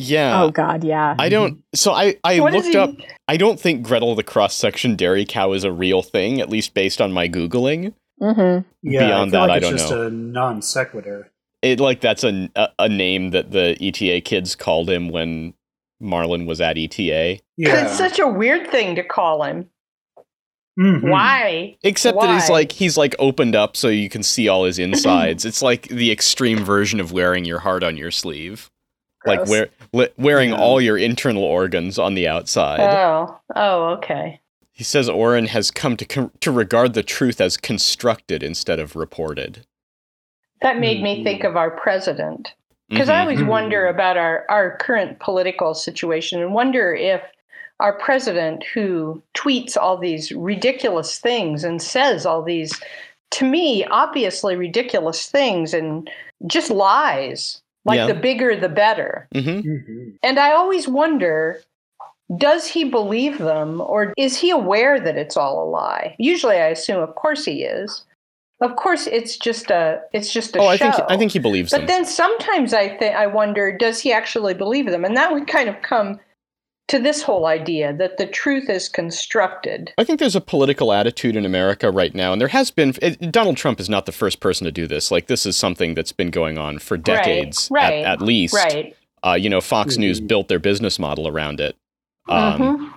[SPEAKER 1] Yeah.
[SPEAKER 3] Oh God, yeah.
[SPEAKER 1] I don't. So I I
[SPEAKER 2] What is
[SPEAKER 1] looked up. I don't think Gretel the cross section dairy cow is a real thing, at least based on my googling.
[SPEAKER 3] Mm-hmm.
[SPEAKER 4] Yeah,
[SPEAKER 1] Beyond
[SPEAKER 4] I feel
[SPEAKER 1] that,
[SPEAKER 4] like
[SPEAKER 1] I
[SPEAKER 4] it's
[SPEAKER 1] don't
[SPEAKER 4] just
[SPEAKER 1] know.
[SPEAKER 4] a non sequitur.
[SPEAKER 1] It like that's a, a a name that the ETA kids called him when Marlon was at ETA.
[SPEAKER 4] Yeah.
[SPEAKER 2] It's such a weird thing to call him.
[SPEAKER 4] Mhm.
[SPEAKER 2] Why?
[SPEAKER 1] Except that he's like he's like opened up so you can see all his insides. it's like the extreme version of wearing your heart on your sleeve. Like wear, li- wearing
[SPEAKER 4] Yeah.
[SPEAKER 1] all your internal organs on the outside.
[SPEAKER 2] Oh, oh, okay.
[SPEAKER 1] he says Orin has come to com- to regard the truth as constructed instead of reported.
[SPEAKER 2] That made me think of our president. Because I
[SPEAKER 1] Mhm.
[SPEAKER 2] always
[SPEAKER 4] Mhm.
[SPEAKER 2] wonder about our, our current political situation and wonder if our president, who tweets all these ridiculous things and says all these, to me, obviously ridiculous things and just lies, like
[SPEAKER 1] Yeah.
[SPEAKER 2] the bigger the better.
[SPEAKER 1] Mhm.
[SPEAKER 4] Mhm.
[SPEAKER 2] And I always wonder does he believe them or is he aware that it's all a lie? Usually I assume of course he is. Of course it's just a it's just a
[SPEAKER 1] Oh,
[SPEAKER 2] show.
[SPEAKER 1] I think I think he believes
[SPEAKER 2] But
[SPEAKER 1] them.
[SPEAKER 2] then sometimes I think I wonder, does he actually believe them? And that would kind of come to this whole idea that the truth is constructed.
[SPEAKER 1] I think there's a political attitude in America right now, and there has been. It, Donald Trump is not the first person to do this. Like this is something that's been going on for decades,
[SPEAKER 2] right,
[SPEAKER 1] at, at least.
[SPEAKER 2] Right.
[SPEAKER 1] Uh, you know, Fox News
[SPEAKER 4] Mhm.
[SPEAKER 1] built their business model around it. Um,
[SPEAKER 2] Mhm.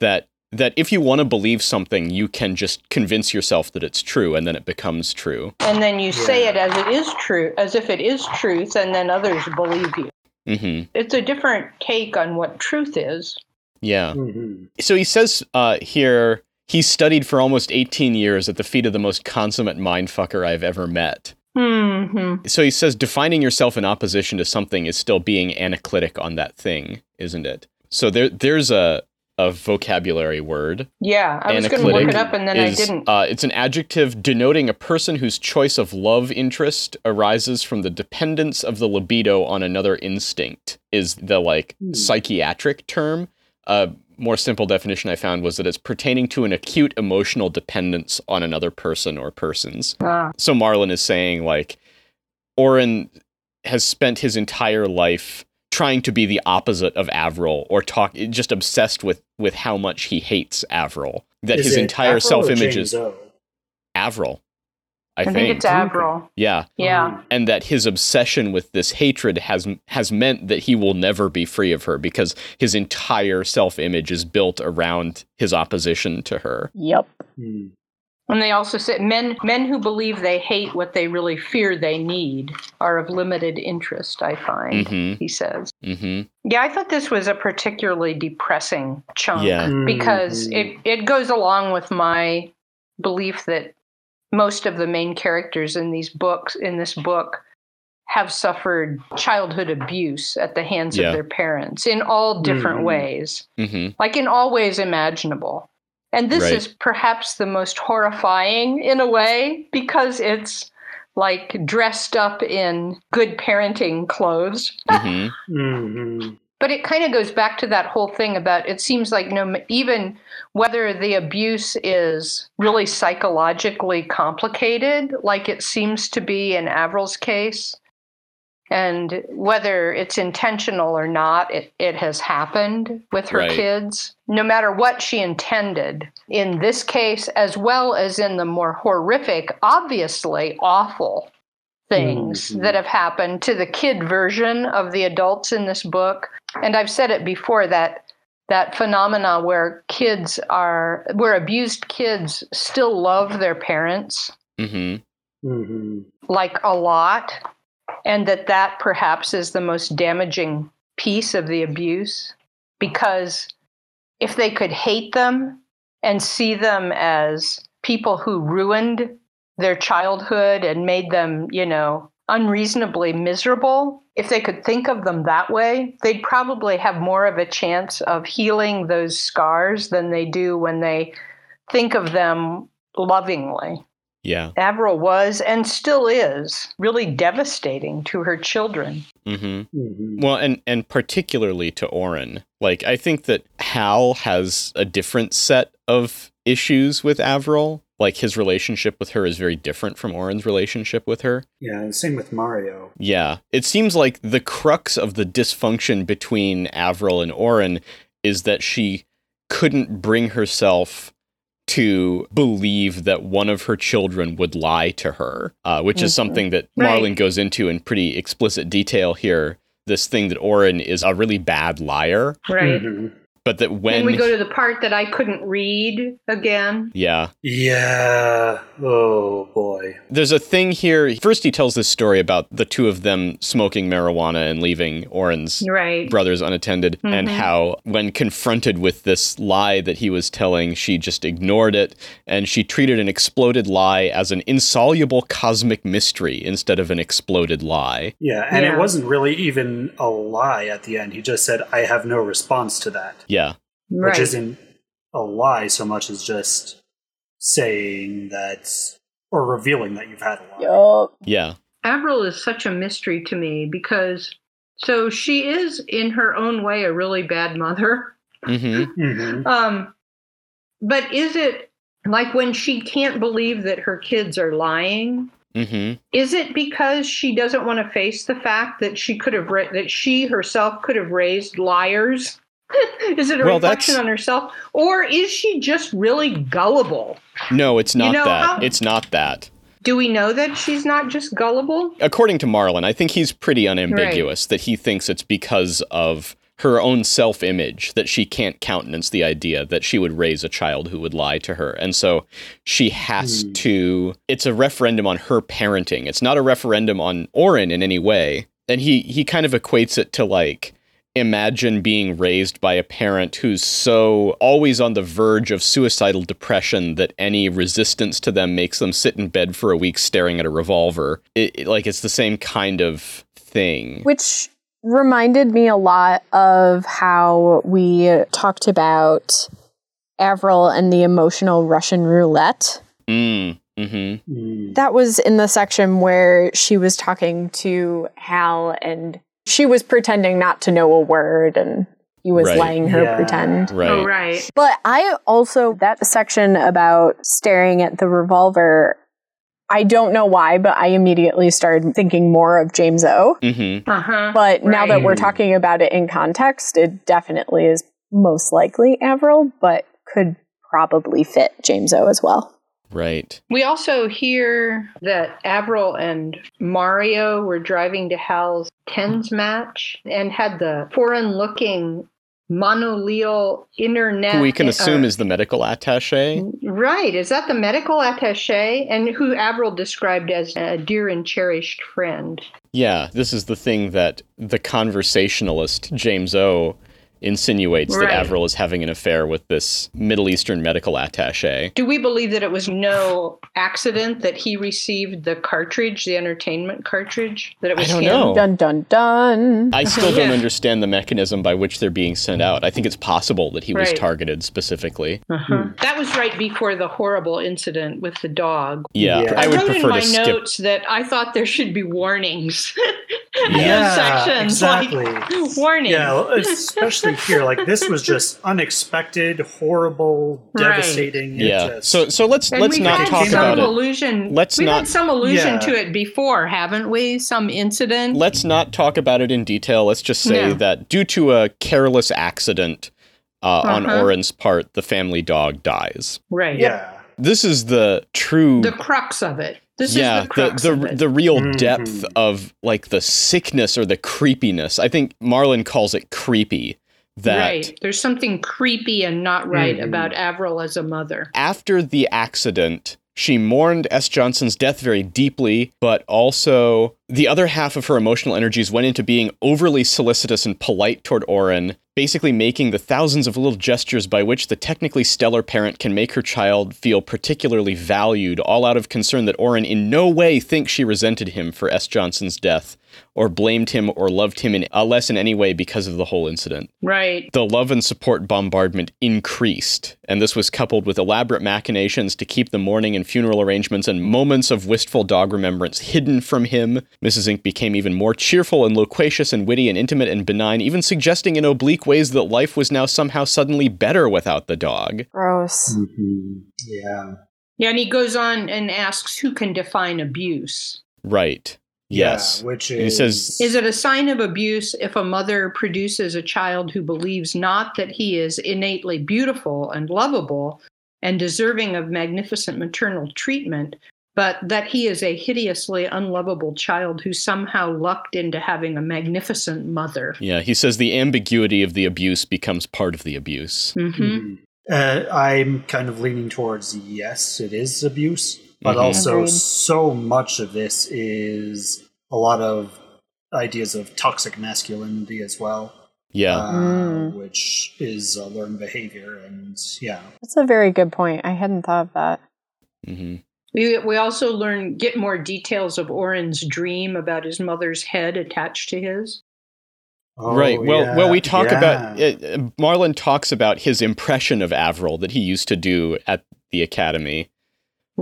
[SPEAKER 1] That that if you want to believe something, you can just convince yourself that it's true, and then it becomes true.
[SPEAKER 2] And then you say it as it is true, as if it is truth, and then others believe you.
[SPEAKER 1] Hmm
[SPEAKER 2] It's a different take on what truth is.
[SPEAKER 1] Yeah.
[SPEAKER 4] Mhm.
[SPEAKER 1] So he says uh, here he studied for almost 18 years at the feet of the most consummate mindfucker I've ever met.
[SPEAKER 2] hmm
[SPEAKER 1] So he says defining yourself in opposition to something is still being anaclitic on that thing, isn't it? So there there's a a vocabulary word.
[SPEAKER 2] Yeah, I was going to look it up and then
[SPEAKER 1] is,
[SPEAKER 2] I didn't.
[SPEAKER 1] Uh, it's an adjective denoting a person whose choice of love interest arises from the dependence of the libido on another instinct. Is the like
[SPEAKER 4] Hmm.
[SPEAKER 1] psychiatric term? A more simple definition I found was that it's pertaining to an acute emotional dependence on another person or persons.
[SPEAKER 2] Ah,
[SPEAKER 1] So Marlon is saying like Orin has spent his entire life trying to be the opposite of Avril or talk just obsessed with with how much he hates Avril. That
[SPEAKER 4] Is
[SPEAKER 1] his entire
[SPEAKER 4] Avril
[SPEAKER 1] self-image is
[SPEAKER 4] O?
[SPEAKER 1] Avril. I,
[SPEAKER 2] I think,
[SPEAKER 1] think.
[SPEAKER 2] it's Avril.
[SPEAKER 1] yeah.
[SPEAKER 2] Yeah.
[SPEAKER 1] And that his obsession with this hatred has has meant that he will never be free of her because his entire self-image is built around his opposition to her.
[SPEAKER 3] Yep.
[SPEAKER 4] Hmm.
[SPEAKER 2] And they also said men men who believe they hate what they really fear they need are of limited interest, I find,
[SPEAKER 1] Mhm.
[SPEAKER 2] he says.
[SPEAKER 1] Mm-hmm.
[SPEAKER 2] Yeah, I thought this was a particularly depressing chunk
[SPEAKER 1] Yeah.
[SPEAKER 2] because
[SPEAKER 4] Mhm.
[SPEAKER 2] it, it goes along with my belief that most of the main characters in these books in this book have suffered childhood abuse at the hands
[SPEAKER 1] Yeah.
[SPEAKER 2] of their parents in all different
[SPEAKER 4] Mhm.
[SPEAKER 2] ways
[SPEAKER 1] Mm-hmm.
[SPEAKER 2] like in all ways imaginable. And this
[SPEAKER 1] Right.
[SPEAKER 2] is perhaps the most horrifying in a way because it's like dressed up in good parenting clothes.
[SPEAKER 1] Mm-hmm.
[SPEAKER 4] Mhm.
[SPEAKER 2] But it kind of goes back to that whole thing about it seems like no even whether the abuse is really psychologically complicated, like it seems to be in Avril's case, and whether it's intentional or not, it, it has happened with her
[SPEAKER 1] Right.
[SPEAKER 2] kids, no matter what she intended. In this case, as well as in the more horrific, obviously awful things
[SPEAKER 4] Mhm.
[SPEAKER 2] that have happened to the kid version of the adults in this book. And I've said it before that that phenomena where kids are where abused kids still love their parents
[SPEAKER 1] Mm-hmm.
[SPEAKER 4] Mhm.
[SPEAKER 2] like a lot and that that perhaps is the most damaging piece of the abuse because if they could hate them and see them as people who ruined their childhood and made them, you know, unreasonably miserable, if they could think of them that way, they'd probably have more of a chance of healing those scars than they do when they think of them lovingly.
[SPEAKER 1] Yeah.
[SPEAKER 2] Avril was and still is really devastating to her children.
[SPEAKER 1] Mm-hmm.
[SPEAKER 4] Mhm.
[SPEAKER 1] Well, and and particularly to Orin. Like I think that Hal has a different set of issues with Avril. Like his relationship with her is very different from Orin's relationship with her.
[SPEAKER 4] Yeah, and same with Mario.
[SPEAKER 1] Yeah. It seems like the crux of the dysfunction between Avril and Orin is that she couldn't bring herself to believe that one of her children would lie to her, uh, which is
[SPEAKER 2] Mhm.
[SPEAKER 1] something that
[SPEAKER 2] Right.
[SPEAKER 1] Goes into in pretty explicit detail here. This thing that Orin is a really bad liar,
[SPEAKER 2] Right.
[SPEAKER 4] Mhm.
[SPEAKER 1] But that when
[SPEAKER 2] Then we go to the part that I couldn't read again.
[SPEAKER 1] yeah,
[SPEAKER 4] Yeah. Oh boy.
[SPEAKER 1] There's a thing here. First, he tells this story about the two of them smoking marijuana and leaving Orin's
[SPEAKER 2] Right.
[SPEAKER 1] brothers unattended, and
[SPEAKER 2] Mhm.
[SPEAKER 1] how, when confronted with this lie that he was telling, she just ignored it, and she treated an exploded lie as an insoluble cosmic mystery instead of an exploded lie.
[SPEAKER 4] Yeah, and
[SPEAKER 2] Yeah.
[SPEAKER 4] it wasn't really even a lie at the end. He just said, I have no response to that.
[SPEAKER 1] Yeah,
[SPEAKER 2] Right.
[SPEAKER 4] Which isn't a lie so much as just saying that or revealing that you've had a lie.
[SPEAKER 3] Yup.
[SPEAKER 1] yeah,
[SPEAKER 2] Avril is such a mystery to me because so she is in her own way a really bad mother.
[SPEAKER 1] hmm
[SPEAKER 4] hmm
[SPEAKER 2] Um, but is it like when she can't believe that her kids are lying?
[SPEAKER 1] hmm
[SPEAKER 2] Is it because she doesn't want to face the fact that she could have ra- that she herself could have raised liars? is it a
[SPEAKER 1] Well,
[SPEAKER 2] reflection
[SPEAKER 1] that's-
[SPEAKER 2] on herself, or is she just really gullible?
[SPEAKER 1] No, it's
[SPEAKER 2] You
[SPEAKER 1] not
[SPEAKER 2] know,
[SPEAKER 1] that.
[SPEAKER 2] how-
[SPEAKER 1] It's not that.
[SPEAKER 2] Do we know that she's not just gullible?
[SPEAKER 1] According to Marlon I think he's pretty unambiguous that he thinks it's because of her own self image that she can't countenance the idea that she would raise a child who would lie to her. And so she has
[SPEAKER 4] Hmm.
[SPEAKER 1] to, it's a referendum on her parenting. It's not a referendum on Orin in any way. And he, he kind of equates it to like, imagine being raised by a parent who's so always on the verge of suicidal depression that any resistance to them makes them sit in bed for a week staring at a revolver. It, it- like it's the same kind of thing.
[SPEAKER 3] Which reminded me a lot of how we talked about Avril and the emotional Russian roulette.
[SPEAKER 1] Mm, mm-hmm.
[SPEAKER 4] Mm.
[SPEAKER 3] That was in the section where she was talking to Hal and she was pretending not to know a word and he was
[SPEAKER 1] Right.
[SPEAKER 3] letting her
[SPEAKER 4] Yeah.
[SPEAKER 3] pretend.
[SPEAKER 1] Right.
[SPEAKER 2] Oh, right.
[SPEAKER 3] But I also, that section about staring at the revolver, I don't know why, but I immediately started thinking more of James O.
[SPEAKER 1] Mm-hmm.
[SPEAKER 2] Uh huh.
[SPEAKER 3] But now that we're talking about it in context, it definitely is most likely Avril, but could probably fit James O as well.
[SPEAKER 1] Right.
[SPEAKER 2] We also hear that Avril and Mario were driving to Hal's tens match and had the foreign looking Monoleel Internet.
[SPEAKER 1] Who we can assume
[SPEAKER 2] uh,
[SPEAKER 1] is the medical attache.
[SPEAKER 2] Right. Is that the medical attache? And who Avril described as a dear and cherished friend.
[SPEAKER 1] Yeah, this is the thing that the conversationalist James O insinuates
[SPEAKER 2] Right.
[SPEAKER 1] that Avril is having an affair with this Middle Eastern medical attache.
[SPEAKER 2] Do we believe that it was no accident that he received the cartridge, the entertainment cartridge? That it was
[SPEAKER 1] I
[SPEAKER 2] was
[SPEAKER 1] don't
[SPEAKER 2] him?
[SPEAKER 1] know.
[SPEAKER 3] Dun dun dun.
[SPEAKER 1] I still don't
[SPEAKER 2] Yeah.
[SPEAKER 1] understand the mechanism by which they're being sent out. I think it's possible that he was targeted specifically.
[SPEAKER 2] Uh-huh. That was right before the horrible incident with the dog.
[SPEAKER 1] Yeah,
[SPEAKER 4] Yeah.
[SPEAKER 1] I would
[SPEAKER 2] wrote in
[SPEAKER 1] prefer
[SPEAKER 2] my
[SPEAKER 1] to skip.
[SPEAKER 2] notes that I thought there should be warnings. in those
[SPEAKER 4] Yeah,
[SPEAKER 2] sections,
[SPEAKER 4] exactly.
[SPEAKER 2] Like, warning.
[SPEAKER 4] Yeah, especially here. Like this was just unexpected, horrible, devastating. It
[SPEAKER 1] Yeah.
[SPEAKER 4] just-
[SPEAKER 1] So so let's let's
[SPEAKER 2] we've
[SPEAKER 1] not
[SPEAKER 2] had
[SPEAKER 1] talk
[SPEAKER 4] came
[SPEAKER 2] some
[SPEAKER 1] about it.
[SPEAKER 2] allusion.
[SPEAKER 1] Let's
[SPEAKER 2] we've
[SPEAKER 1] not-
[SPEAKER 2] had some allusion
[SPEAKER 4] Yeah.
[SPEAKER 2] to it before, haven't we? Some incident.
[SPEAKER 1] Let's not talk about it in detail. Let's just say
[SPEAKER 2] No.
[SPEAKER 1] that due to a careless accident uh, on
[SPEAKER 2] Uh-huh.
[SPEAKER 1] Orin's part, the family dog dies.
[SPEAKER 2] right.
[SPEAKER 4] yeah.
[SPEAKER 1] This is the true
[SPEAKER 2] The crux of it. This
[SPEAKER 1] yeah
[SPEAKER 2] is the
[SPEAKER 1] the the, the real
[SPEAKER 4] Mhm.
[SPEAKER 1] depth of like the sickness or the creepiness i think marlon calls it creepy that
[SPEAKER 2] right. There's something creepy and not right
[SPEAKER 4] Mhm.
[SPEAKER 2] about Avril as a mother.
[SPEAKER 1] after the accident she mourned S. Johnson's death very deeply, but also the other half of her emotional energies went into being overly solicitous and polite toward Orin, basically making the thousands of little gestures by which the technically stellar parent can make her child feel particularly valued, all out of concern that Orin in no way thinks she resented him for S. Johnson's death, or blamed him or loved him in uh, less in any way because of the whole incident
[SPEAKER 2] Right.
[SPEAKER 1] the love and support bombardment increased, and this was coupled with elaborate machinations to keep the mourning and funeral arrangements and moments of wistful dog remembrance hidden from him. Mrs. Ink became even more cheerful and loquacious and witty and intimate and benign, even suggesting in oblique ways that life was now somehow suddenly better without the dog.
[SPEAKER 3] Gross.
[SPEAKER 4] Mhm. Yeah.
[SPEAKER 2] Yeah, and he goes on and asks who can define abuse.
[SPEAKER 1] Right. Yes.
[SPEAKER 4] Yeah, which is.
[SPEAKER 1] And he says-
[SPEAKER 2] Is it a sign of abuse if a mother produces a child who believes not that he is innately beautiful and lovable and deserving of magnificent maternal treatment, but that he is a hideously unlovable child who somehow lucked into having a magnificent mother?
[SPEAKER 1] Yeah, he says the ambiguity of the abuse becomes part of the abuse.
[SPEAKER 2] hmm
[SPEAKER 4] Mhm. Uh, I'm kind of leaning towards yes, it is abuse, but
[SPEAKER 1] Mhm.
[SPEAKER 4] also
[SPEAKER 3] Agreed.
[SPEAKER 4] so much of this is a lot of ideas of toxic masculinity as well,
[SPEAKER 1] Yeah.
[SPEAKER 4] uh,
[SPEAKER 3] Mm.
[SPEAKER 4] which is a learned behavior, and yeah,
[SPEAKER 3] That's a very good point. I hadn't thought of that.
[SPEAKER 1] hmm
[SPEAKER 2] We, we also learn, get more details of Orin's dream about his mother's head attached to his.
[SPEAKER 4] Oh,
[SPEAKER 1] right. Well,
[SPEAKER 4] yeah,
[SPEAKER 1] well, we talk
[SPEAKER 4] yeah.
[SPEAKER 1] about uh, Marlon talks about his impression of Avril that he used to do at the academy.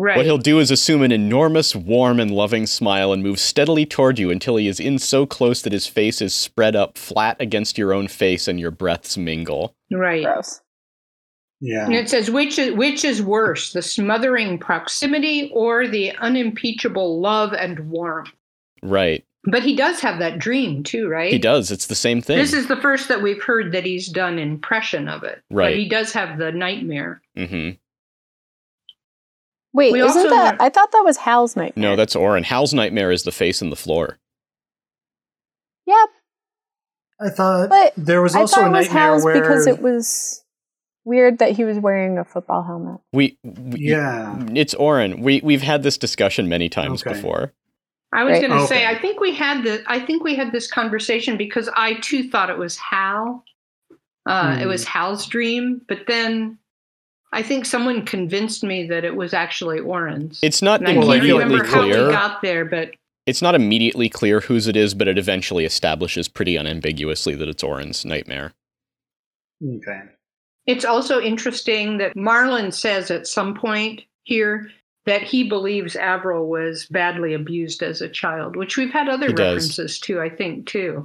[SPEAKER 2] Right.
[SPEAKER 1] What he'll do is assume an enormous, warm, and loving smile and move steadily toward you until he is in so close that his face is spread up flat against your own face and your breaths mingle.
[SPEAKER 2] right.
[SPEAKER 3] Gross.
[SPEAKER 4] yeah,
[SPEAKER 2] And it says which is which is worse, the smothering proximity or the unimpeachable love and warmth.
[SPEAKER 1] Right.
[SPEAKER 2] But he does have that dream too, right?
[SPEAKER 1] He does. It's the same thing.
[SPEAKER 2] This is the first that we've heard that he's done impression of it.
[SPEAKER 1] Right.
[SPEAKER 2] But he does have the nightmare.
[SPEAKER 1] hmm
[SPEAKER 3] Wait,
[SPEAKER 2] We
[SPEAKER 3] isn't that?
[SPEAKER 2] learn-
[SPEAKER 3] I thought that was Hal's nightmare.
[SPEAKER 1] No, that's Orin. Hal's nightmare is the face in the floor.
[SPEAKER 3] Yep,
[SPEAKER 4] I thought
[SPEAKER 3] but
[SPEAKER 4] there was
[SPEAKER 3] I
[SPEAKER 4] also
[SPEAKER 3] thought
[SPEAKER 4] a
[SPEAKER 3] it was
[SPEAKER 4] nightmare
[SPEAKER 3] Hal's
[SPEAKER 4] where
[SPEAKER 3] because it was weird that he was wearing a football helmet.
[SPEAKER 1] We, we
[SPEAKER 4] yeah,
[SPEAKER 1] It's Orin. We we've had this discussion many times
[SPEAKER 4] Okay.
[SPEAKER 1] before.
[SPEAKER 2] I was
[SPEAKER 3] Right.
[SPEAKER 2] going to say I think we had the I think we had this conversation because I too thought it was Hal. Uh, It
[SPEAKER 4] Hmm.
[SPEAKER 2] was Hal's dream, but then I think someone convinced me that it was actually Orin's.
[SPEAKER 1] It's not
[SPEAKER 2] And I can't
[SPEAKER 1] immediately
[SPEAKER 2] remember how we
[SPEAKER 1] clear.
[SPEAKER 2] got there, but
[SPEAKER 1] It's not immediately clear whose it is, but it eventually establishes pretty unambiguously that it's Orin's nightmare.
[SPEAKER 4] okay,
[SPEAKER 2] it's also interesting that Marlon says at some point here that he believes Avril was badly abused as a child, which we've had other
[SPEAKER 1] He does.
[SPEAKER 2] references to, I think, too.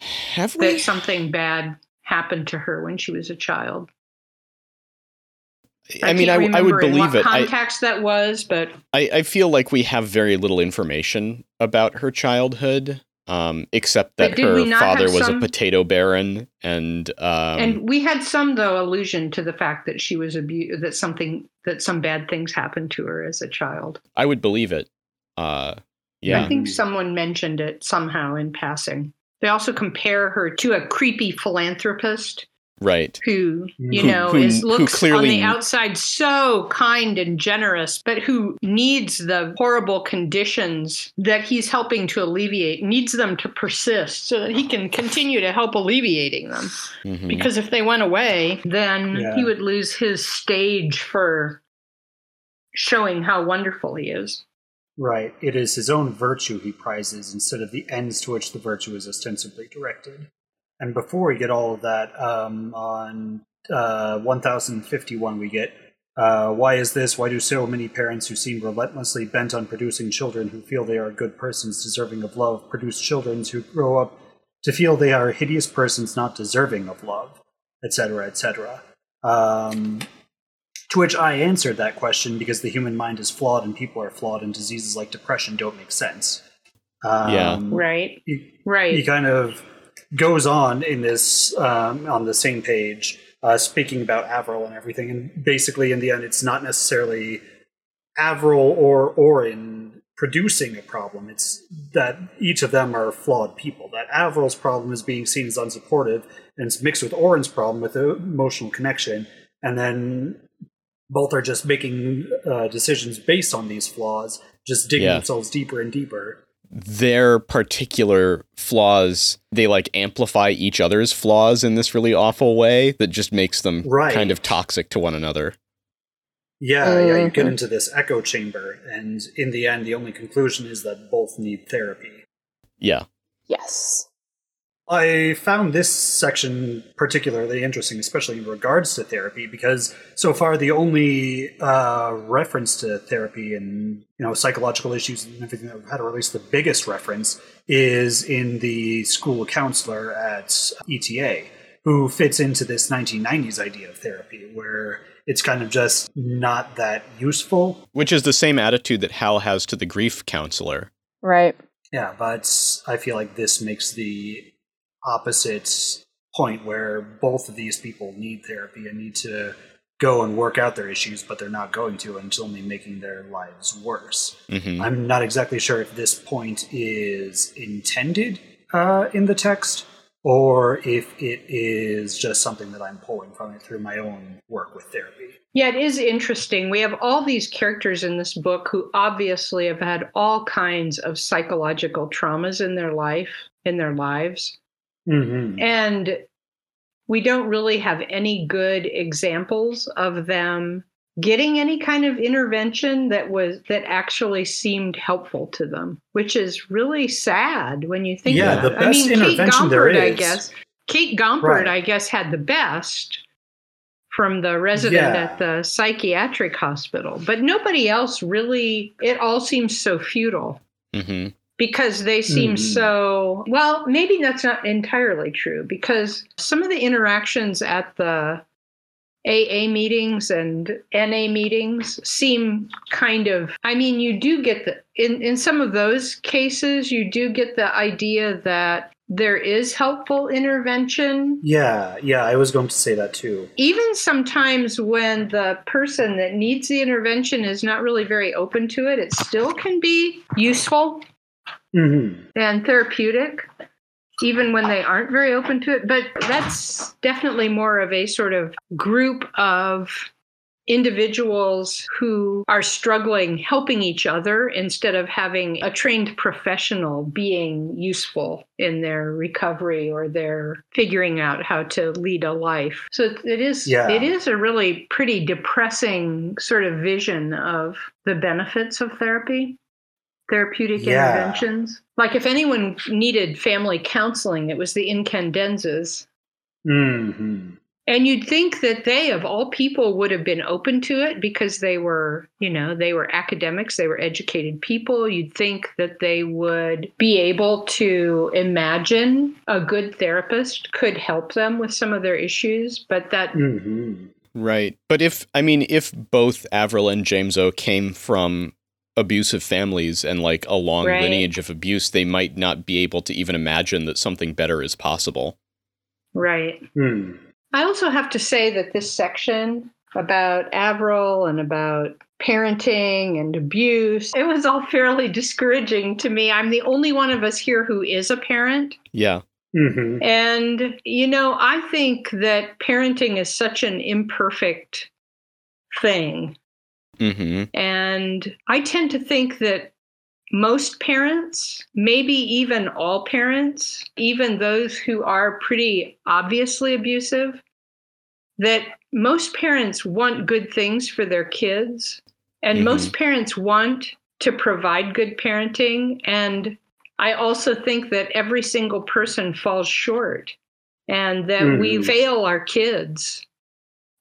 [SPEAKER 1] Have we?
[SPEAKER 2] That something bad happened to her when she was a child.
[SPEAKER 1] I mean, I, I would believe it. I,
[SPEAKER 2] context that was, but
[SPEAKER 1] I, I feel like we have very little information about her childhood, um, except that her father was
[SPEAKER 2] some-
[SPEAKER 1] a potato baron, and um,
[SPEAKER 2] and we had some though allusion to the fact that she was abused, that something that some bad things happened to her as a child.
[SPEAKER 1] I would believe it. Uh, yeah,
[SPEAKER 2] I think someone mentioned it somehow in passing. They also compare her to a creepy philanthropist
[SPEAKER 1] Right.
[SPEAKER 2] who you
[SPEAKER 1] Who-
[SPEAKER 2] know
[SPEAKER 1] who-
[SPEAKER 2] is looks
[SPEAKER 1] clearly-
[SPEAKER 2] on the outside so kind and generous but who needs the horrible conditions that he's helping to alleviate needs them to persist so that he can continue to help alleviating them
[SPEAKER 1] Mhm.
[SPEAKER 2] because if they went away then
[SPEAKER 4] Yeah.
[SPEAKER 2] he would lose his stage for showing how wonderful he is
[SPEAKER 4] Right. It is his own virtue he prizes instead of the ends to which the virtue is ostensibly directed. And before we get all of that, um, on uh, 1051, we get uh, why is this? Why do so many parents who seem relentlessly bent on producing children who feel they are good persons deserving of love produce children who grow up to feel they are hideous persons not deserving of love, etc., etc.? Um, to which I answered that question because the human mind is flawed and people are flawed and diseases like depression don't make sense. Um,
[SPEAKER 1] Yeah.
[SPEAKER 2] right
[SPEAKER 4] He, he
[SPEAKER 2] right
[SPEAKER 4] kind of goes on in this um, on the same page, uh, speaking about Avril and everything, and basically in the end, it's not necessarily Avril or Orin producing a problem. It's that each of them are flawed people. That Avril's problem is being seen as unsupportive, and it's mixed with Orin's problem with the emotional connection, and then both are just making uh, decisions based on these flaws, just digging
[SPEAKER 1] Yeah.
[SPEAKER 4] themselves deeper and deeper.
[SPEAKER 1] Their particular flaws they like amplify each other's flaws in this really awful way that just makes them
[SPEAKER 4] Right.
[SPEAKER 1] kind of toxic to one another
[SPEAKER 4] Yeah, yeah, you get
[SPEAKER 3] Mhm.
[SPEAKER 4] into this echo chamber, and in the end, the only conclusion is that both need therapy.
[SPEAKER 1] yeah
[SPEAKER 3] Yes.
[SPEAKER 4] I found this section particularly interesting, especially in regards to therapy, because so far the only uh, reference to therapy and you know psychological issues and everything that we've had, or at least the biggest reference, is in the school counselor at ETA, who fits into this 1990s idea of therapy, where it's kind of just not that useful.
[SPEAKER 1] which is the same attitude that hal has to the grief counselor
[SPEAKER 3] Right.
[SPEAKER 4] Yeah, but I feel like this makes the opposite point where both of these people need therapy and need to go and work out their issues, but they're not going to, and it's only making their lives worse.
[SPEAKER 1] hmm
[SPEAKER 4] I'm not exactly sure if this point is intended uh, in the text or if it is just something that I'm pulling from it through my own work with therapy.
[SPEAKER 2] Yeah, it is interesting. We have all these characters in this book who obviously have had all kinds of psychological traumas in their life, in their lives.
[SPEAKER 4] Mm-hmm.
[SPEAKER 2] And we don't really have any good examples of them getting any kind of intervention that was that actually seemed helpful to them, which is really sad when you think
[SPEAKER 4] Yeah,
[SPEAKER 2] about
[SPEAKER 4] the
[SPEAKER 2] it. I
[SPEAKER 4] best
[SPEAKER 2] mean, Kate
[SPEAKER 4] intervention there
[SPEAKER 2] Gompert, I guess. Kate Gompert,
[SPEAKER 4] Right.
[SPEAKER 2] I guess, had the best from the resident
[SPEAKER 4] Yeah.
[SPEAKER 2] at the psychiatric hospital. But nobody else really it all seems so futile
[SPEAKER 1] hmm
[SPEAKER 2] because they seem
[SPEAKER 4] Mhm.
[SPEAKER 2] so well maybe that's not entirely true because some of the interactions at the AA meetings and NA meetings seem kind of I mean you do get the in in some of those cases you do get the idea that there is helpful intervention
[SPEAKER 4] Yeah, yeah, I was going to say that too.
[SPEAKER 2] even sometimes when the person that needs the intervention is not really very open to it it still can be useful
[SPEAKER 4] Mm-hmm.
[SPEAKER 2] and therapeutic, even when they aren't very open to it. But that's definitely more of a sort of group of individuals who are struggling helping each other instead of having a trained professional being useful in their recovery or their figuring out how to lead a life so it is
[SPEAKER 4] Yeah.
[SPEAKER 2] it is a really pretty depressing sort of vision of the benefits of therapy therapeutic
[SPEAKER 4] Yeah.
[SPEAKER 2] interventions like if anyone needed family counseling it was the incandenzas
[SPEAKER 4] Mm-hmm.
[SPEAKER 2] and you'd think that they, of all people, would have been open to it because they were, you know, they were academics, they were educated people. You'd think that they would be able to imagine a good therapist could help them with some of their issues, but that,
[SPEAKER 4] Mm-hmm.
[SPEAKER 1] Right. But if, I mean, if both Avril and James O came from abusive families and like a long
[SPEAKER 2] Right.
[SPEAKER 1] lineage of abuse, they might not be able to even imagine that something better is possible.
[SPEAKER 2] right.
[SPEAKER 4] Mm.
[SPEAKER 2] I also have to say that this section about Avril and about parenting and abuse, it was all fairly discouraging to me. I'm the only one of us here who is a parent.
[SPEAKER 1] Yeah.
[SPEAKER 4] hmm
[SPEAKER 2] And, you know, I think that parenting is such an imperfect thing.
[SPEAKER 1] Mm-hmm.
[SPEAKER 2] And I tend to think that most parents, maybe even all parents, even those who are pretty obviously abusive, that most parents want good things for their kids. And
[SPEAKER 1] Mhm.
[SPEAKER 2] most parents want to provide good parenting. And I also think that every single person falls short and that we
[SPEAKER 4] Mhm.
[SPEAKER 2] fail our kids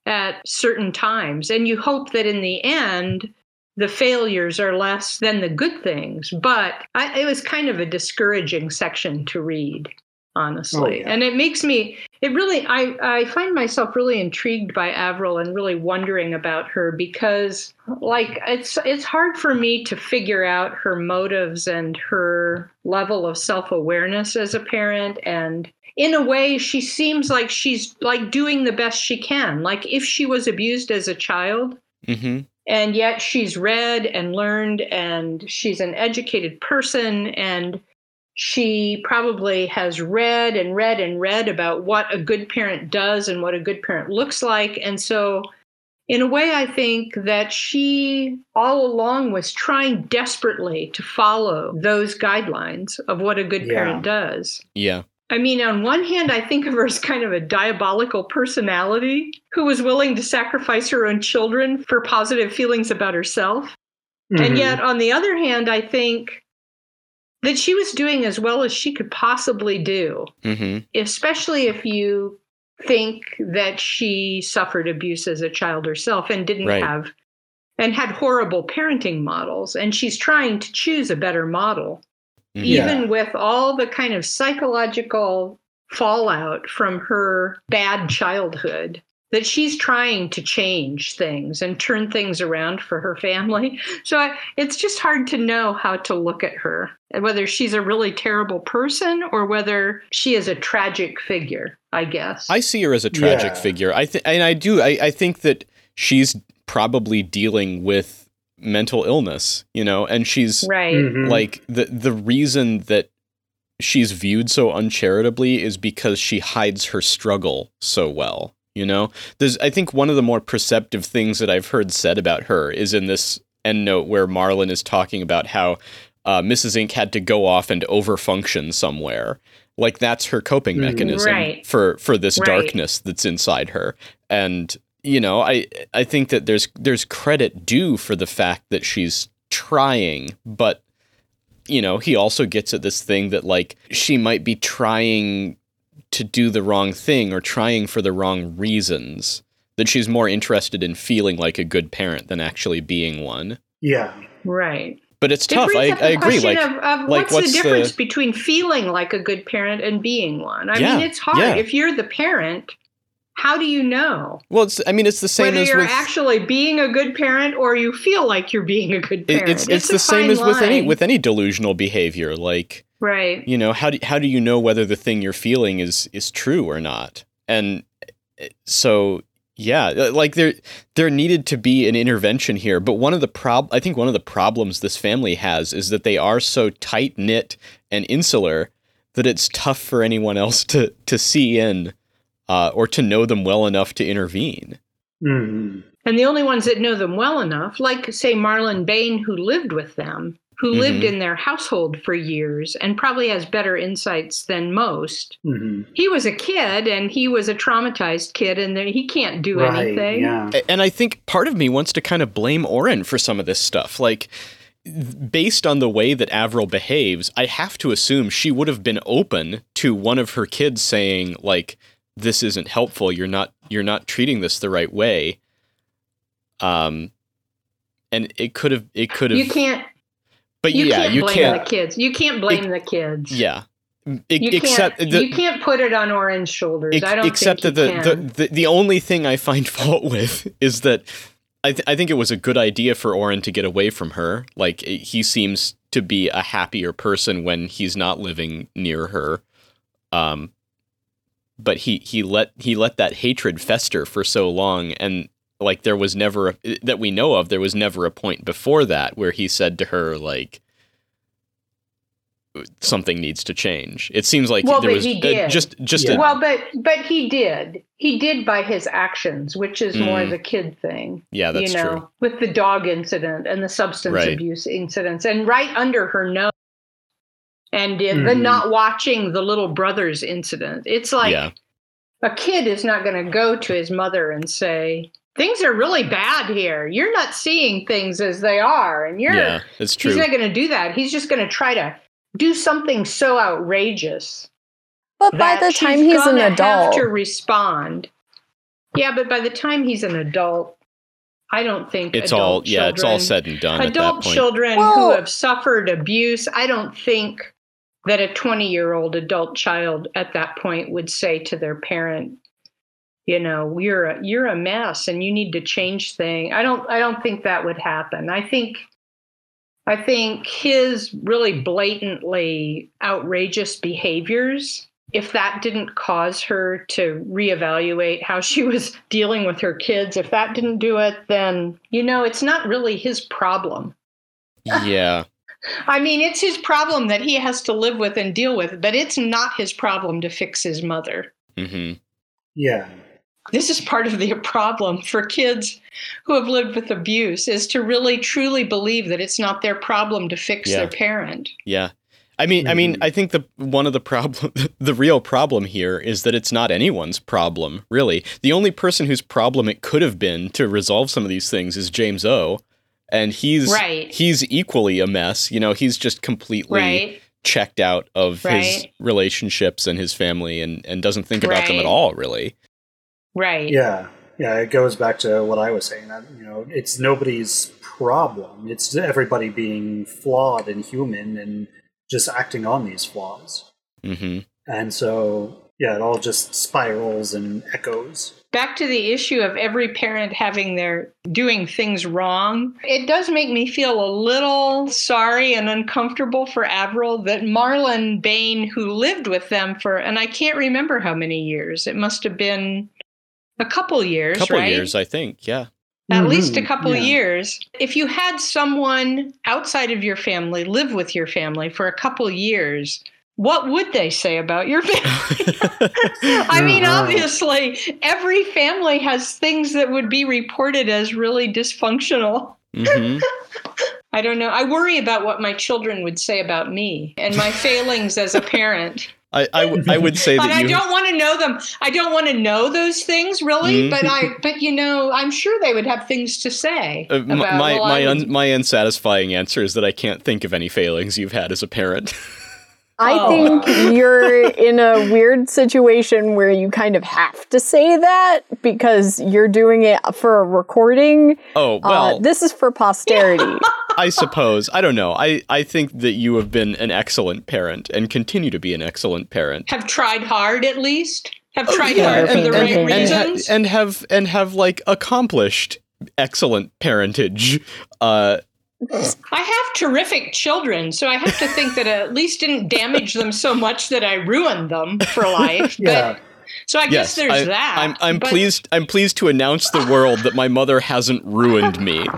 [SPEAKER 2] at certain times. And you hope that in the end, the failures are less than the good things. But I, it was kind of a discouraging section to read, honestly.
[SPEAKER 4] Oh, yeah.
[SPEAKER 2] And it makes me, it really, I, I find myself really intrigued by Avril and really wondering about her because, like, it's it's hard for me to figure out her motives and her level of self awareness as a parent and in a way she seems like she's like doing the best she can like if she was abused as a child
[SPEAKER 1] Mm-hmm.
[SPEAKER 2] and yet she's read and learned and she's an educated person and she probably has read and read and read about what a good parent does and what a good parent looks like and so in a way i think that she all along was trying desperately to follow those guidelines of what a good
[SPEAKER 4] Yeah.
[SPEAKER 2] parent does
[SPEAKER 1] Yeah.
[SPEAKER 2] I mean, on one hand, I think of her as kind of a diabolical personality who was willing to sacrifice her own children for positive feelings about herself. And
[SPEAKER 4] Mhm.
[SPEAKER 2] yet, on the other hand, I think that she was doing as well as she could possibly do,
[SPEAKER 1] Mm-hmm.
[SPEAKER 2] especially if you think that she suffered abuse as a child herself and didn't
[SPEAKER 1] Right.
[SPEAKER 2] have and had horrible parenting models. And she's trying to choose a better model.
[SPEAKER 4] Yeah.
[SPEAKER 2] even with all the kind of psychological fallout from her bad childhood that she's trying to change things and turn things around for her family so I, it's just hard to know how to look at her and whether she's a really terrible person or whether she is a tragic figure i guess
[SPEAKER 1] I see her as a tragic
[SPEAKER 4] Yeah.
[SPEAKER 1] figure. I think, and I do. I, I think that she's probably dealing with mental illness, you know, and she's
[SPEAKER 2] right
[SPEAKER 4] Mhm.
[SPEAKER 1] like the the reason that she's viewed so uncharitably is because she hides her struggle so well. You know, there's I think one of the more perceptive things that I've heard said about her is in this end note where Marlon is talking about how uh, Mrs. Ink had to go off and overfunction somewhere. Like that's her coping
[SPEAKER 4] Mhm.
[SPEAKER 1] mechanism
[SPEAKER 2] Right.
[SPEAKER 1] for for this
[SPEAKER 2] Right.
[SPEAKER 1] darkness that's inside her. And you know, I I think that there's there's credit due for the fact that she's trying, but you know, he also gets at this thing that like she might be trying to do the wrong thing or trying for the wrong reasons. That she's more interested in feeling like a good parent than actually being one.
[SPEAKER 4] yeah.
[SPEAKER 2] right
[SPEAKER 1] But it's tough.
[SPEAKER 2] brings
[SPEAKER 1] I,
[SPEAKER 2] up the
[SPEAKER 1] I agree.
[SPEAKER 2] question
[SPEAKER 1] Like
[SPEAKER 2] of, of
[SPEAKER 1] like,
[SPEAKER 2] what's,
[SPEAKER 1] what's
[SPEAKER 2] the
[SPEAKER 1] the-
[SPEAKER 2] difference between feeling like a good parent and being one? I
[SPEAKER 1] Yeah,
[SPEAKER 2] mean, it's hard.
[SPEAKER 1] yeah.
[SPEAKER 2] If you're the parent, how do you know
[SPEAKER 1] well, it's I mean, it's the same
[SPEAKER 2] whether
[SPEAKER 1] as
[SPEAKER 2] you're
[SPEAKER 1] with
[SPEAKER 2] actually being a good parent or you feel like you're being a good parent?
[SPEAKER 1] it's it's,
[SPEAKER 2] a
[SPEAKER 1] the same as with any with any delusional behavior. Like
[SPEAKER 2] right.
[SPEAKER 1] you know how do how do you know whether the thing you're feeling is is true or not and uh, so yeah uh, like there there needed to be an intervention here but one of the prob i think one of the problems this family has is that they are so tight knit and insular that it's tough for anyone else to to see in uh, or to know them well enough to intervene
[SPEAKER 4] Mhm.
[SPEAKER 2] And the only ones that know them well enough, like say Marlon Bain, who lived with them, who lived
[SPEAKER 1] Mhm.
[SPEAKER 2] in their household for years and probably has better insights than most.
[SPEAKER 4] Mhm.
[SPEAKER 2] He was a kid and he was a traumatized kid and he can't do
[SPEAKER 4] Right.
[SPEAKER 2] anything.
[SPEAKER 4] Yeah.
[SPEAKER 1] And I think part of me wants to kind of blame Orin for some of this stuff. Like, based on the way that Avril behaves, I have to assume she would have been open to one of her kids saying, like, this isn't helpful. You're not you're not treating this the right way. Um and it could have it could have
[SPEAKER 2] You can't
[SPEAKER 1] but
[SPEAKER 2] you
[SPEAKER 1] yeah,
[SPEAKER 2] can't
[SPEAKER 1] you
[SPEAKER 2] blame
[SPEAKER 1] can't
[SPEAKER 2] the kids. You can't blame the kids.
[SPEAKER 1] yeah. E-
[SPEAKER 2] You
[SPEAKER 1] except
[SPEAKER 2] can't,
[SPEAKER 1] the,
[SPEAKER 2] you can't put it on Orin's shoulders.
[SPEAKER 1] Ex-
[SPEAKER 2] I don't
[SPEAKER 1] except
[SPEAKER 2] think
[SPEAKER 1] that the, the, the the only thing I find fault with is that I th- I think it was a good idea for Orin to get away from her. Like eh, he seems to be a happier person when he's not living near her. Um, but he he let he let that hatred fester for so long, and like there was never a, that we know of. There was never a point before that where he said to her like. something needs to change. It seems like
[SPEAKER 2] Well,
[SPEAKER 1] there
[SPEAKER 2] but
[SPEAKER 1] was
[SPEAKER 2] he
[SPEAKER 1] uh,
[SPEAKER 2] did.
[SPEAKER 1] just just
[SPEAKER 4] Yeah.
[SPEAKER 1] a,
[SPEAKER 2] Well, but but he did. He did by his actions, which is more
[SPEAKER 1] Mm.
[SPEAKER 2] the kid thing.
[SPEAKER 1] yeah, that's
[SPEAKER 2] you know,
[SPEAKER 1] true.
[SPEAKER 2] with the dog incident and the substance
[SPEAKER 1] Right.
[SPEAKER 2] abuse incidents, and right under her nose, and uh, the
[SPEAKER 4] Mhm.
[SPEAKER 2] not watching the little brothers incident. It's like
[SPEAKER 1] yeah,
[SPEAKER 2] a kid is not going to go to his mother and say things are really bad here. You're not seeing things as they are, and you're.
[SPEAKER 1] yeah, it's true.
[SPEAKER 2] He's not going to do that. He's just going to try to do something so outrageous
[SPEAKER 3] But by the time he's an adult,
[SPEAKER 2] to respond. Yeah, but by the time he's an adult, I don't think
[SPEAKER 1] it's
[SPEAKER 2] adult
[SPEAKER 1] all yeah, it's all said and done
[SPEAKER 2] Adult
[SPEAKER 1] point.
[SPEAKER 2] children who have suffered abuse, I don't think that a 20 year old adult child at that point would say to their parent, you know, you're a, you're a mess and you need to change things. I don't I don't think that would happen. I think I think his really blatantly outrageous behaviors, if that didn't cause her to reevaluate how she was dealing with her kids, if that didn't do it, then, you know, it's not really his problem.
[SPEAKER 1] yeah,
[SPEAKER 2] I mean, it's his problem that he has to live with and deal with, but it's not his problem to fix his mother.
[SPEAKER 1] hmm
[SPEAKER 4] Yeah.
[SPEAKER 2] This is part of the problem for kids who have lived with abuse is to really truly believe that it's not their problem to fix
[SPEAKER 1] Yeah.
[SPEAKER 2] their parent.
[SPEAKER 1] yeah. I mean, I mean,
[SPEAKER 4] Mhm.
[SPEAKER 1] I think the one of the problem, the real problem here is that it's not anyone's problem, really. The only person whose problem it could have been to resolve some of these things is James O, and he's
[SPEAKER 2] Right.
[SPEAKER 1] he's equally a mess. You know, he's just completely
[SPEAKER 2] Right?
[SPEAKER 1] checked out of his relationships and his family, and and doesn't think about them at all, really.
[SPEAKER 2] Right.
[SPEAKER 4] Yeah. Yeah. It goes back to what I was saying that, you know, it's nobody's problem. It's everybody being flawed and human and just acting on these flaws.
[SPEAKER 1] hmm
[SPEAKER 4] And so, yeah, it all just spirals and echoes.
[SPEAKER 2] Back to the issue of every parent having their doing things wrong. It does make me feel a little sorry and uncomfortable for Avril that Marlon Bain, who lived with them for, and I can't remember how many years. It must have been a couple years,
[SPEAKER 1] couple
[SPEAKER 2] right?
[SPEAKER 1] years, I think. Yeah.
[SPEAKER 2] at mm-hmm. least a couple
[SPEAKER 4] yeah.
[SPEAKER 2] years. If you had someone outside of your family live with your family for a couple years, what would they say about your family? I mean, obviously, every family has things that would be reported as really dysfunctional.
[SPEAKER 1] hmm
[SPEAKER 2] I don't know. I worry about what my children would say about me and my failings as a parent.
[SPEAKER 1] I, I, w- I would say that.
[SPEAKER 2] I
[SPEAKER 1] you.
[SPEAKER 2] don't want to know them. I don't want to know those things really.
[SPEAKER 1] Mhm.
[SPEAKER 2] But I, but you know, I'm sure they would have things to say.
[SPEAKER 1] Uh,
[SPEAKER 2] about,
[SPEAKER 1] my
[SPEAKER 2] well,
[SPEAKER 1] my
[SPEAKER 2] would-
[SPEAKER 1] un, my unsatisfying answer is that I can't think of any failings you've had as a parent.
[SPEAKER 3] I
[SPEAKER 2] Oh.
[SPEAKER 3] think you're in a weird situation where you kind of have to say that because you're doing it for a recording.
[SPEAKER 1] oh
[SPEAKER 3] Uh,
[SPEAKER 1] well,
[SPEAKER 3] this is for posterity.
[SPEAKER 1] I suppose I don't know. I I think that you have been an excellent parent and continue to be an excellent parent.
[SPEAKER 2] have tried hard at least. Have
[SPEAKER 1] Oh,
[SPEAKER 2] tried
[SPEAKER 3] yeah,
[SPEAKER 2] hard for the
[SPEAKER 3] and-
[SPEAKER 2] right
[SPEAKER 3] and-
[SPEAKER 1] and, ha-
[SPEAKER 2] reasons.
[SPEAKER 1] and have and have like accomplished excellent parentage. Uh,
[SPEAKER 2] I have terrific children, so I have to think that I at least didn't damage them so much that I ruined them for life.
[SPEAKER 4] Yeah.
[SPEAKER 2] But so I
[SPEAKER 1] yes,
[SPEAKER 2] guess there's
[SPEAKER 1] I,
[SPEAKER 2] that.
[SPEAKER 1] I'm I'm
[SPEAKER 2] But-
[SPEAKER 1] pleased. I'm pleased to announce the world that my mother hasn't ruined me.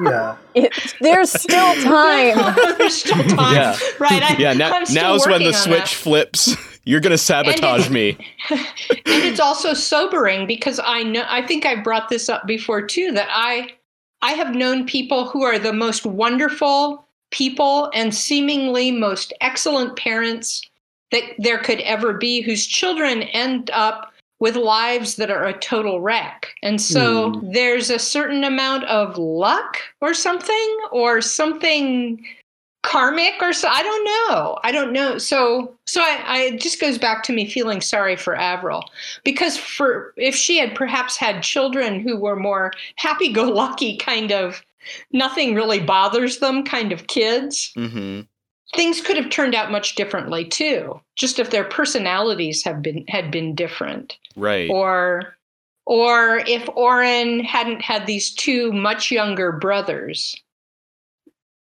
[SPEAKER 4] Yeah.
[SPEAKER 3] It- there's still time.
[SPEAKER 2] There's still time.
[SPEAKER 1] Yeah.
[SPEAKER 2] Right. I,
[SPEAKER 1] Yeah, now,
[SPEAKER 2] I'm
[SPEAKER 1] now's when the switch
[SPEAKER 2] that.
[SPEAKER 1] flips. You're gonna sabotage me.
[SPEAKER 2] and it's also sobering because I know I think I brought this up before too that I I have known people who are the most wonderful people and seemingly most excellent parents that there could ever be whose children end up with lives that are a total wreck. And so
[SPEAKER 4] Hmm.
[SPEAKER 2] there's a certain amount of luck or something or something karmic or so I don't know. I don't know. So so I, I it just goes back to me feeling sorry for Avril because for if she had perhaps had children who were more happy go lucky kind of nothing really bothers them kind of kids,
[SPEAKER 1] hmm
[SPEAKER 2] things could have turned out much differently too. Just if their personalities have been had been different
[SPEAKER 1] Right.
[SPEAKER 2] or or if Orin hadn't had these two much younger brothers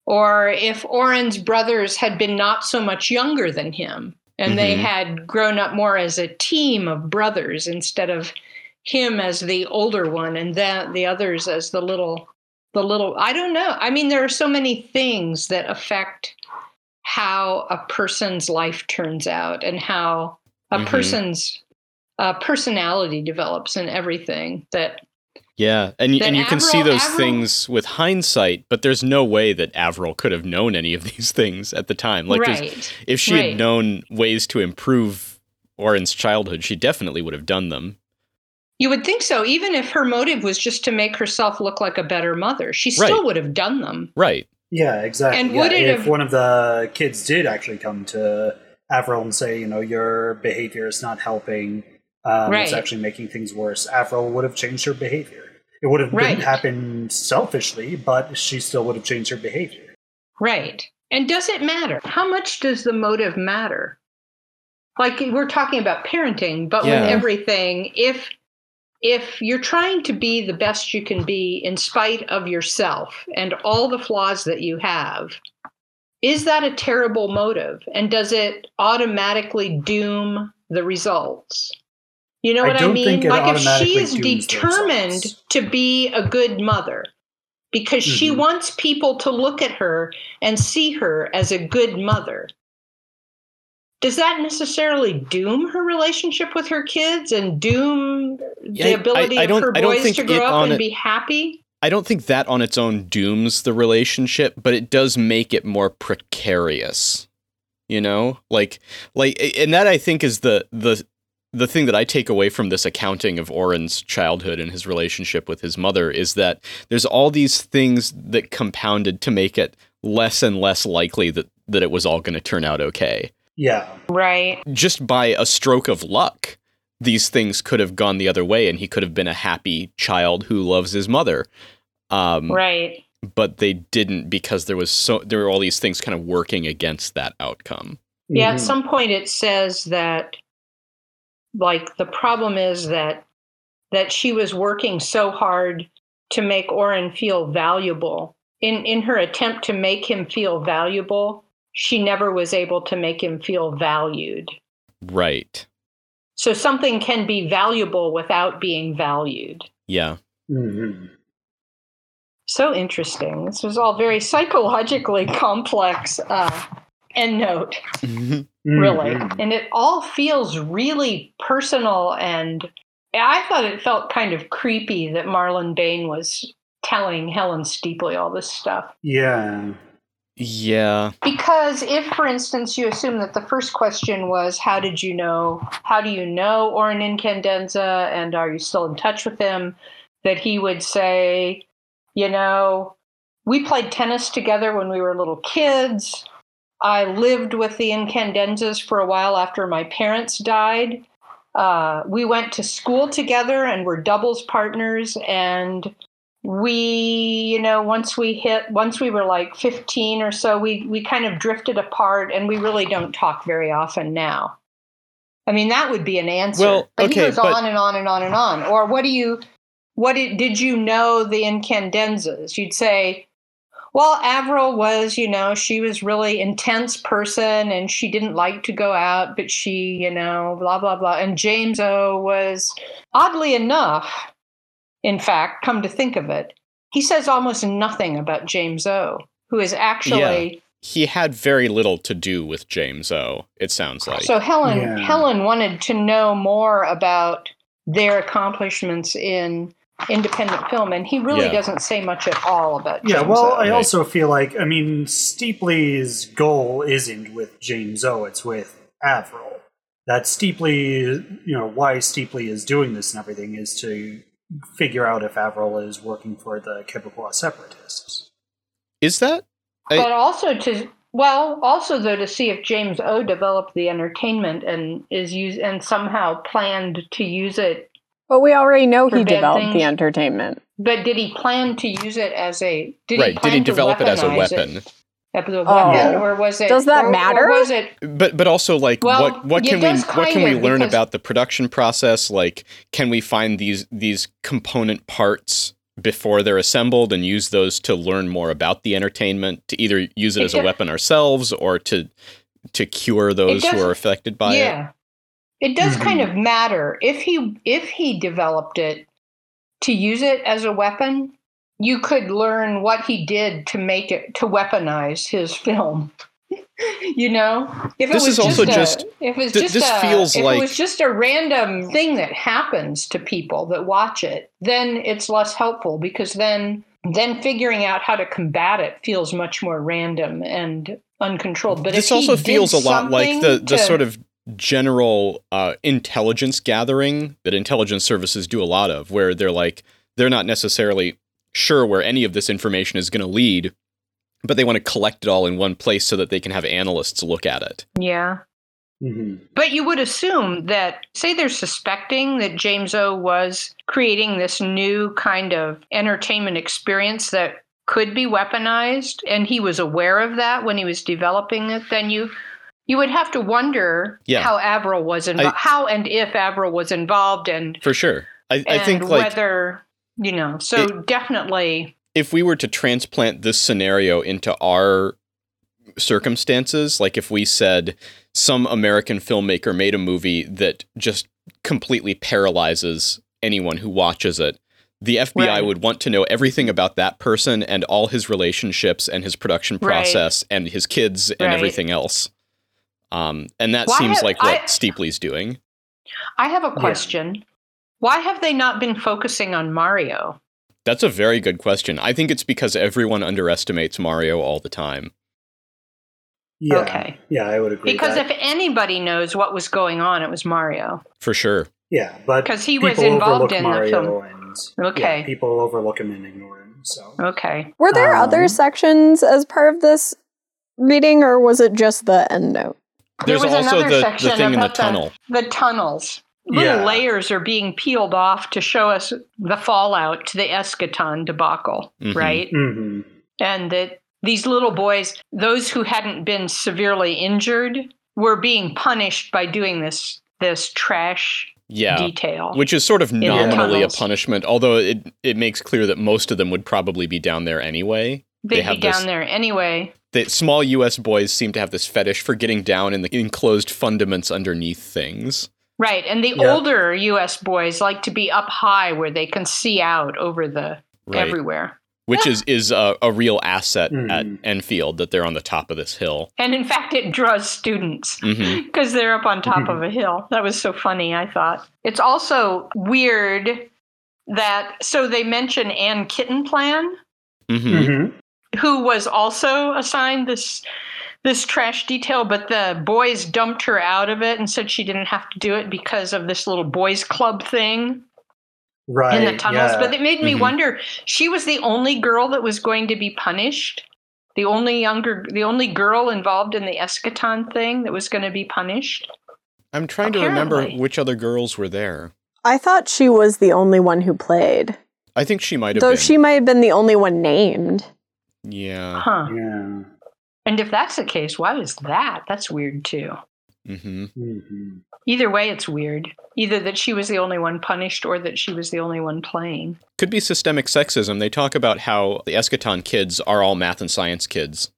[SPEAKER 2] or if Orin's brothers had been not so much younger than him and they
[SPEAKER 1] Mhm.
[SPEAKER 2] had grown up more as a team of brothers instead of him as the older one and then the others as the little the little I don't know. I mean there are so many things that affect how a person's life turns out and how a
[SPEAKER 1] Mhm.
[SPEAKER 2] person's uh, personality develops and everything. That
[SPEAKER 1] Yeah, and
[SPEAKER 2] That
[SPEAKER 1] and you can see those
[SPEAKER 2] Avril-
[SPEAKER 1] things with hindsight, but there's no way that Avril could have known any of these things at the time. Like,
[SPEAKER 2] right,
[SPEAKER 1] if she
[SPEAKER 2] right.
[SPEAKER 1] had known ways to improve Orin's childhood, she definitely would have done them.
[SPEAKER 2] you would think so. Even if her motive was just to make herself look like a better mother, she still
[SPEAKER 1] Right.
[SPEAKER 2] would have done them.
[SPEAKER 1] Right.
[SPEAKER 4] Yeah, exactly.
[SPEAKER 2] And
[SPEAKER 4] yeah,
[SPEAKER 2] would it
[SPEAKER 4] if
[SPEAKER 2] have-
[SPEAKER 4] one of the kids did actually come to Avril and say, you know, your behavior is not helping, um, it's actually making things worse, Avril would have changed her behavior. It would have
[SPEAKER 2] Right.
[SPEAKER 4] been happened selfishly, but she still would have changed her behavior.
[SPEAKER 2] Right. And does it matter? How much does the motive matter? Like we're talking about parenting, but
[SPEAKER 1] Yeah.
[SPEAKER 2] with everything, if if you're trying to be the best you can be in spite of yourself and all the flaws that you have, is that a terrible motive? And does it automatically doom the results? You know what I
[SPEAKER 4] don't
[SPEAKER 2] mean? Like if she is determined to be a good mother because she
[SPEAKER 4] Mhm.
[SPEAKER 2] wants people to look at her and see her as a good mother. Does that necessarily doom her relationship with her kids and doom
[SPEAKER 1] Yeah,
[SPEAKER 2] the ability
[SPEAKER 1] I
[SPEAKER 2] of her boys to grow up and
[SPEAKER 1] it-
[SPEAKER 2] be happy?
[SPEAKER 1] I don't think that on its own dooms the relationship, but it does make it more precarious. You know, like, like, and that I think is the the the thing that I take away from this accounting of Orin's childhood and his relationship with his mother is that there's all these things that compounded to make it less and less likely that that it was all going to turn out okay.
[SPEAKER 4] Yeah.
[SPEAKER 2] Right.
[SPEAKER 1] Just by a stroke of luck, these things could have gone the other way, and he could have been a happy child who loves his mother. Um,
[SPEAKER 2] Right.
[SPEAKER 1] but they didn't because there was so there were all these things kind of working against that outcome.
[SPEAKER 2] Yeah, at
[SPEAKER 4] Mhm.
[SPEAKER 2] some point it says that like the problem is that that she was working so hard to make Orin feel valuable. In in her attempt to make him feel valuable, she never was able to make him feel valued.
[SPEAKER 1] Right.
[SPEAKER 2] So something can be valuable without being valued.
[SPEAKER 1] Yeah.
[SPEAKER 4] Mhm.
[SPEAKER 2] So interesting. This was all very psychologically complex uh, end note. really
[SPEAKER 4] Mhm.
[SPEAKER 2] and it all feels really personal and i thought it felt kind of creepy that marlon bain was telling helen Steeply all this stuff
[SPEAKER 4] Yeah.
[SPEAKER 1] yeah.
[SPEAKER 2] because if for instance you assume that the first question was how did you know how do you know orin incandenza and are you still in touch with him that he would say you know we played tennis together when we were little kids I lived with the Incandenzas for a while after my parents died. Uh, we went to school together and were doubles partners. And we, you know, once we hit, once we were like 15 or so, we, we kind of drifted apart and we really don't talk very often now. I mean, that would be an answer.
[SPEAKER 1] Well,
[SPEAKER 2] but
[SPEAKER 1] okay,
[SPEAKER 2] he goes
[SPEAKER 1] but-
[SPEAKER 2] on and on and on and on. Or what do you, what did, did you know the Incandenzas? You'd say, well, Avril was, you know, she was really intense person and she didn't like to go out, but she, you know, blah blah blah. And James O was oddly enough, in fact, come to think of it, he says almost nothing about James O, who is actually
[SPEAKER 1] He had very little to do with James O, it sounds like.
[SPEAKER 2] so Helen
[SPEAKER 4] Yeah.
[SPEAKER 2] Helen wanted to know more about their accomplishments in independent film and he really
[SPEAKER 1] Yeah.
[SPEAKER 2] doesn't say much at all about
[SPEAKER 4] Yeah,
[SPEAKER 2] James
[SPEAKER 4] well,
[SPEAKER 2] O.
[SPEAKER 4] I
[SPEAKER 1] Right.
[SPEAKER 4] also feel like, I mean, Steeply's goal isn't with James O, it's with Avril. That Steeply, you know, why Steeply is doing this and everything is to figure out if Avril is working for the Quebecois separatists.
[SPEAKER 1] is that? I-
[SPEAKER 2] but also to well also though to see if james o developed the entertainment and is used and somehow planned to use it
[SPEAKER 3] But we already know
[SPEAKER 2] For
[SPEAKER 3] he developed
[SPEAKER 2] things.
[SPEAKER 3] the entertainment.
[SPEAKER 2] but did he plan to use it as a did
[SPEAKER 1] right.
[SPEAKER 2] he
[SPEAKER 1] Did he
[SPEAKER 2] to
[SPEAKER 1] develop it as a weapon?
[SPEAKER 2] it as
[SPEAKER 3] Oh.
[SPEAKER 2] weapon or was it
[SPEAKER 3] Does that
[SPEAKER 2] or- or
[SPEAKER 3] matter?
[SPEAKER 2] was it
[SPEAKER 1] But but also like
[SPEAKER 2] Well,
[SPEAKER 1] what what can we what can we learn about the production process? Like can we find these these component parts before they're assembled and use those to learn more about the entertainment to either use it
[SPEAKER 2] It
[SPEAKER 1] as a weapon ourselves or to to cure those who are affected by it?
[SPEAKER 2] yeah it does
[SPEAKER 4] Mhm.
[SPEAKER 2] kind of matter if he if he developed it to use it as a weapon you could learn what he did to make it to weaponize his film you know, if
[SPEAKER 1] This
[SPEAKER 2] it was
[SPEAKER 1] is also
[SPEAKER 2] just, a,
[SPEAKER 1] just-
[SPEAKER 2] if it was
[SPEAKER 1] th-
[SPEAKER 2] just
[SPEAKER 1] this
[SPEAKER 2] a,
[SPEAKER 1] feels
[SPEAKER 2] if
[SPEAKER 1] like-
[SPEAKER 2] it was just a random thing that happens to people that watch it, then it's less helpful because then then figuring out how to combat it feels much more random and uncontrolled. But
[SPEAKER 1] this also feels a lot like the, the sort of general uh, intelligence gathering that intelligence services do a lot of, where they're like, they're not necessarily sure where any of this information is going to lead, but they want to collect it all in one place so that they can have analysts look at it.
[SPEAKER 2] yeah.
[SPEAKER 4] hmm
[SPEAKER 2] But you would assume that, say, they're suspecting that James O was creating this new kind of entertainment experience that could be weaponized, and he was aware of that when he was developing it. Then you you would have to wonder
[SPEAKER 1] Yeah.
[SPEAKER 2] how Avril was involved, how and if Avril was involved, and
[SPEAKER 1] For sure. I, I think like
[SPEAKER 2] whether you know. So definitely,
[SPEAKER 1] if we were to transplant this scenario into our circumstances, like if we said some American filmmaker made a movie that just completely paralyzes anyone who watches it, the FBI
[SPEAKER 2] Right.
[SPEAKER 1] would want to know everything about that person and all his relationships and his production
[SPEAKER 2] Right.
[SPEAKER 1] process and his kids and
[SPEAKER 2] Right.
[SPEAKER 1] everything else. Um, and that
[SPEAKER 2] Why
[SPEAKER 1] seems
[SPEAKER 2] have-
[SPEAKER 1] like what
[SPEAKER 2] I-
[SPEAKER 1] Steeply's doing.
[SPEAKER 2] I have a question. Why have they not been focusing on Mario?
[SPEAKER 1] That's a very good question. I think it's because everyone underestimates Mario all the time.
[SPEAKER 4] Yeah.
[SPEAKER 2] Okay.
[SPEAKER 4] Yeah, I would agree.
[SPEAKER 2] Because
[SPEAKER 4] that.
[SPEAKER 2] if anybody knows what was going on, it was Mario.
[SPEAKER 1] For sure.
[SPEAKER 4] yeah, but
[SPEAKER 2] because he was involved
[SPEAKER 4] overlook
[SPEAKER 2] in the
[SPEAKER 4] Mario
[SPEAKER 2] film.
[SPEAKER 4] And,
[SPEAKER 2] Okay.
[SPEAKER 4] yeah, people overlook him and ignore him. So
[SPEAKER 2] Okay.
[SPEAKER 3] Were there other
[SPEAKER 4] Um,
[SPEAKER 3] sections as part of this reading, or was it just the end note?
[SPEAKER 1] There's
[SPEAKER 2] there was
[SPEAKER 1] also
[SPEAKER 2] another
[SPEAKER 1] the, the
[SPEAKER 2] section
[SPEAKER 1] thing in the
[SPEAKER 2] about
[SPEAKER 1] tunnel.
[SPEAKER 2] The, tunnels. Little
[SPEAKER 4] Yeah.
[SPEAKER 2] layers are being peeled off to show us the fallout to the eschaton debacle,
[SPEAKER 1] Mhm.
[SPEAKER 2] right?
[SPEAKER 4] hmm
[SPEAKER 2] And that these little boys, those who hadn't been severely injured, were being punished by doing this this trash
[SPEAKER 1] Yeah.
[SPEAKER 2] detail.
[SPEAKER 1] Which is sort of nominally a punishment, although it, it makes clear that most of them would probably be down there anyway.
[SPEAKER 2] They'd
[SPEAKER 1] they
[SPEAKER 2] be down
[SPEAKER 1] this-
[SPEAKER 2] there anyway.
[SPEAKER 1] The small US boys seem to have this fetish for getting down in the enclosed fundaments underneath things.
[SPEAKER 2] Right. And the
[SPEAKER 4] Yeah.
[SPEAKER 2] older US boys like to be up high where they can see out over the
[SPEAKER 1] Right.
[SPEAKER 2] everywhere.
[SPEAKER 1] Which is, is a, a real asset
[SPEAKER 4] Mhm.
[SPEAKER 1] at Enfield that they're on the top of this hill.
[SPEAKER 2] And in fact, it draws students
[SPEAKER 1] hmm
[SPEAKER 2] because they're up on top of a hill. That was so funny, I thought. It's also weird that, so they mention Ann Kittenplan,
[SPEAKER 1] hmm
[SPEAKER 4] hmm
[SPEAKER 2] who was also assigned this. This trash detail, but the boys dumped her out of it and said she didn't have to do it because of this little boys club thing.
[SPEAKER 4] Right.
[SPEAKER 2] in the tunnels.
[SPEAKER 4] yeah.
[SPEAKER 2] But it made me
[SPEAKER 1] Mhm.
[SPEAKER 2] wonder. She was the only girl that was going to be punished. The only younger, the only girl involved in the eschaton thing that was going to be punished.
[SPEAKER 1] I'm trying to remember which other girls were there.
[SPEAKER 3] I thought she was the only one who played,
[SPEAKER 1] I think she might have
[SPEAKER 3] though
[SPEAKER 1] been.
[SPEAKER 3] she might have been the only one named.
[SPEAKER 1] Yeah.
[SPEAKER 2] Huh.
[SPEAKER 4] Yeah.
[SPEAKER 2] And if that's the case, why was that? That's weird too.
[SPEAKER 1] hmm
[SPEAKER 4] hmm
[SPEAKER 2] Either way, it's weird. Either that she was the only one punished or that she was the only one playing.
[SPEAKER 1] Could be systemic sexism. They talk about how the Eschaton kids are all math and science kids.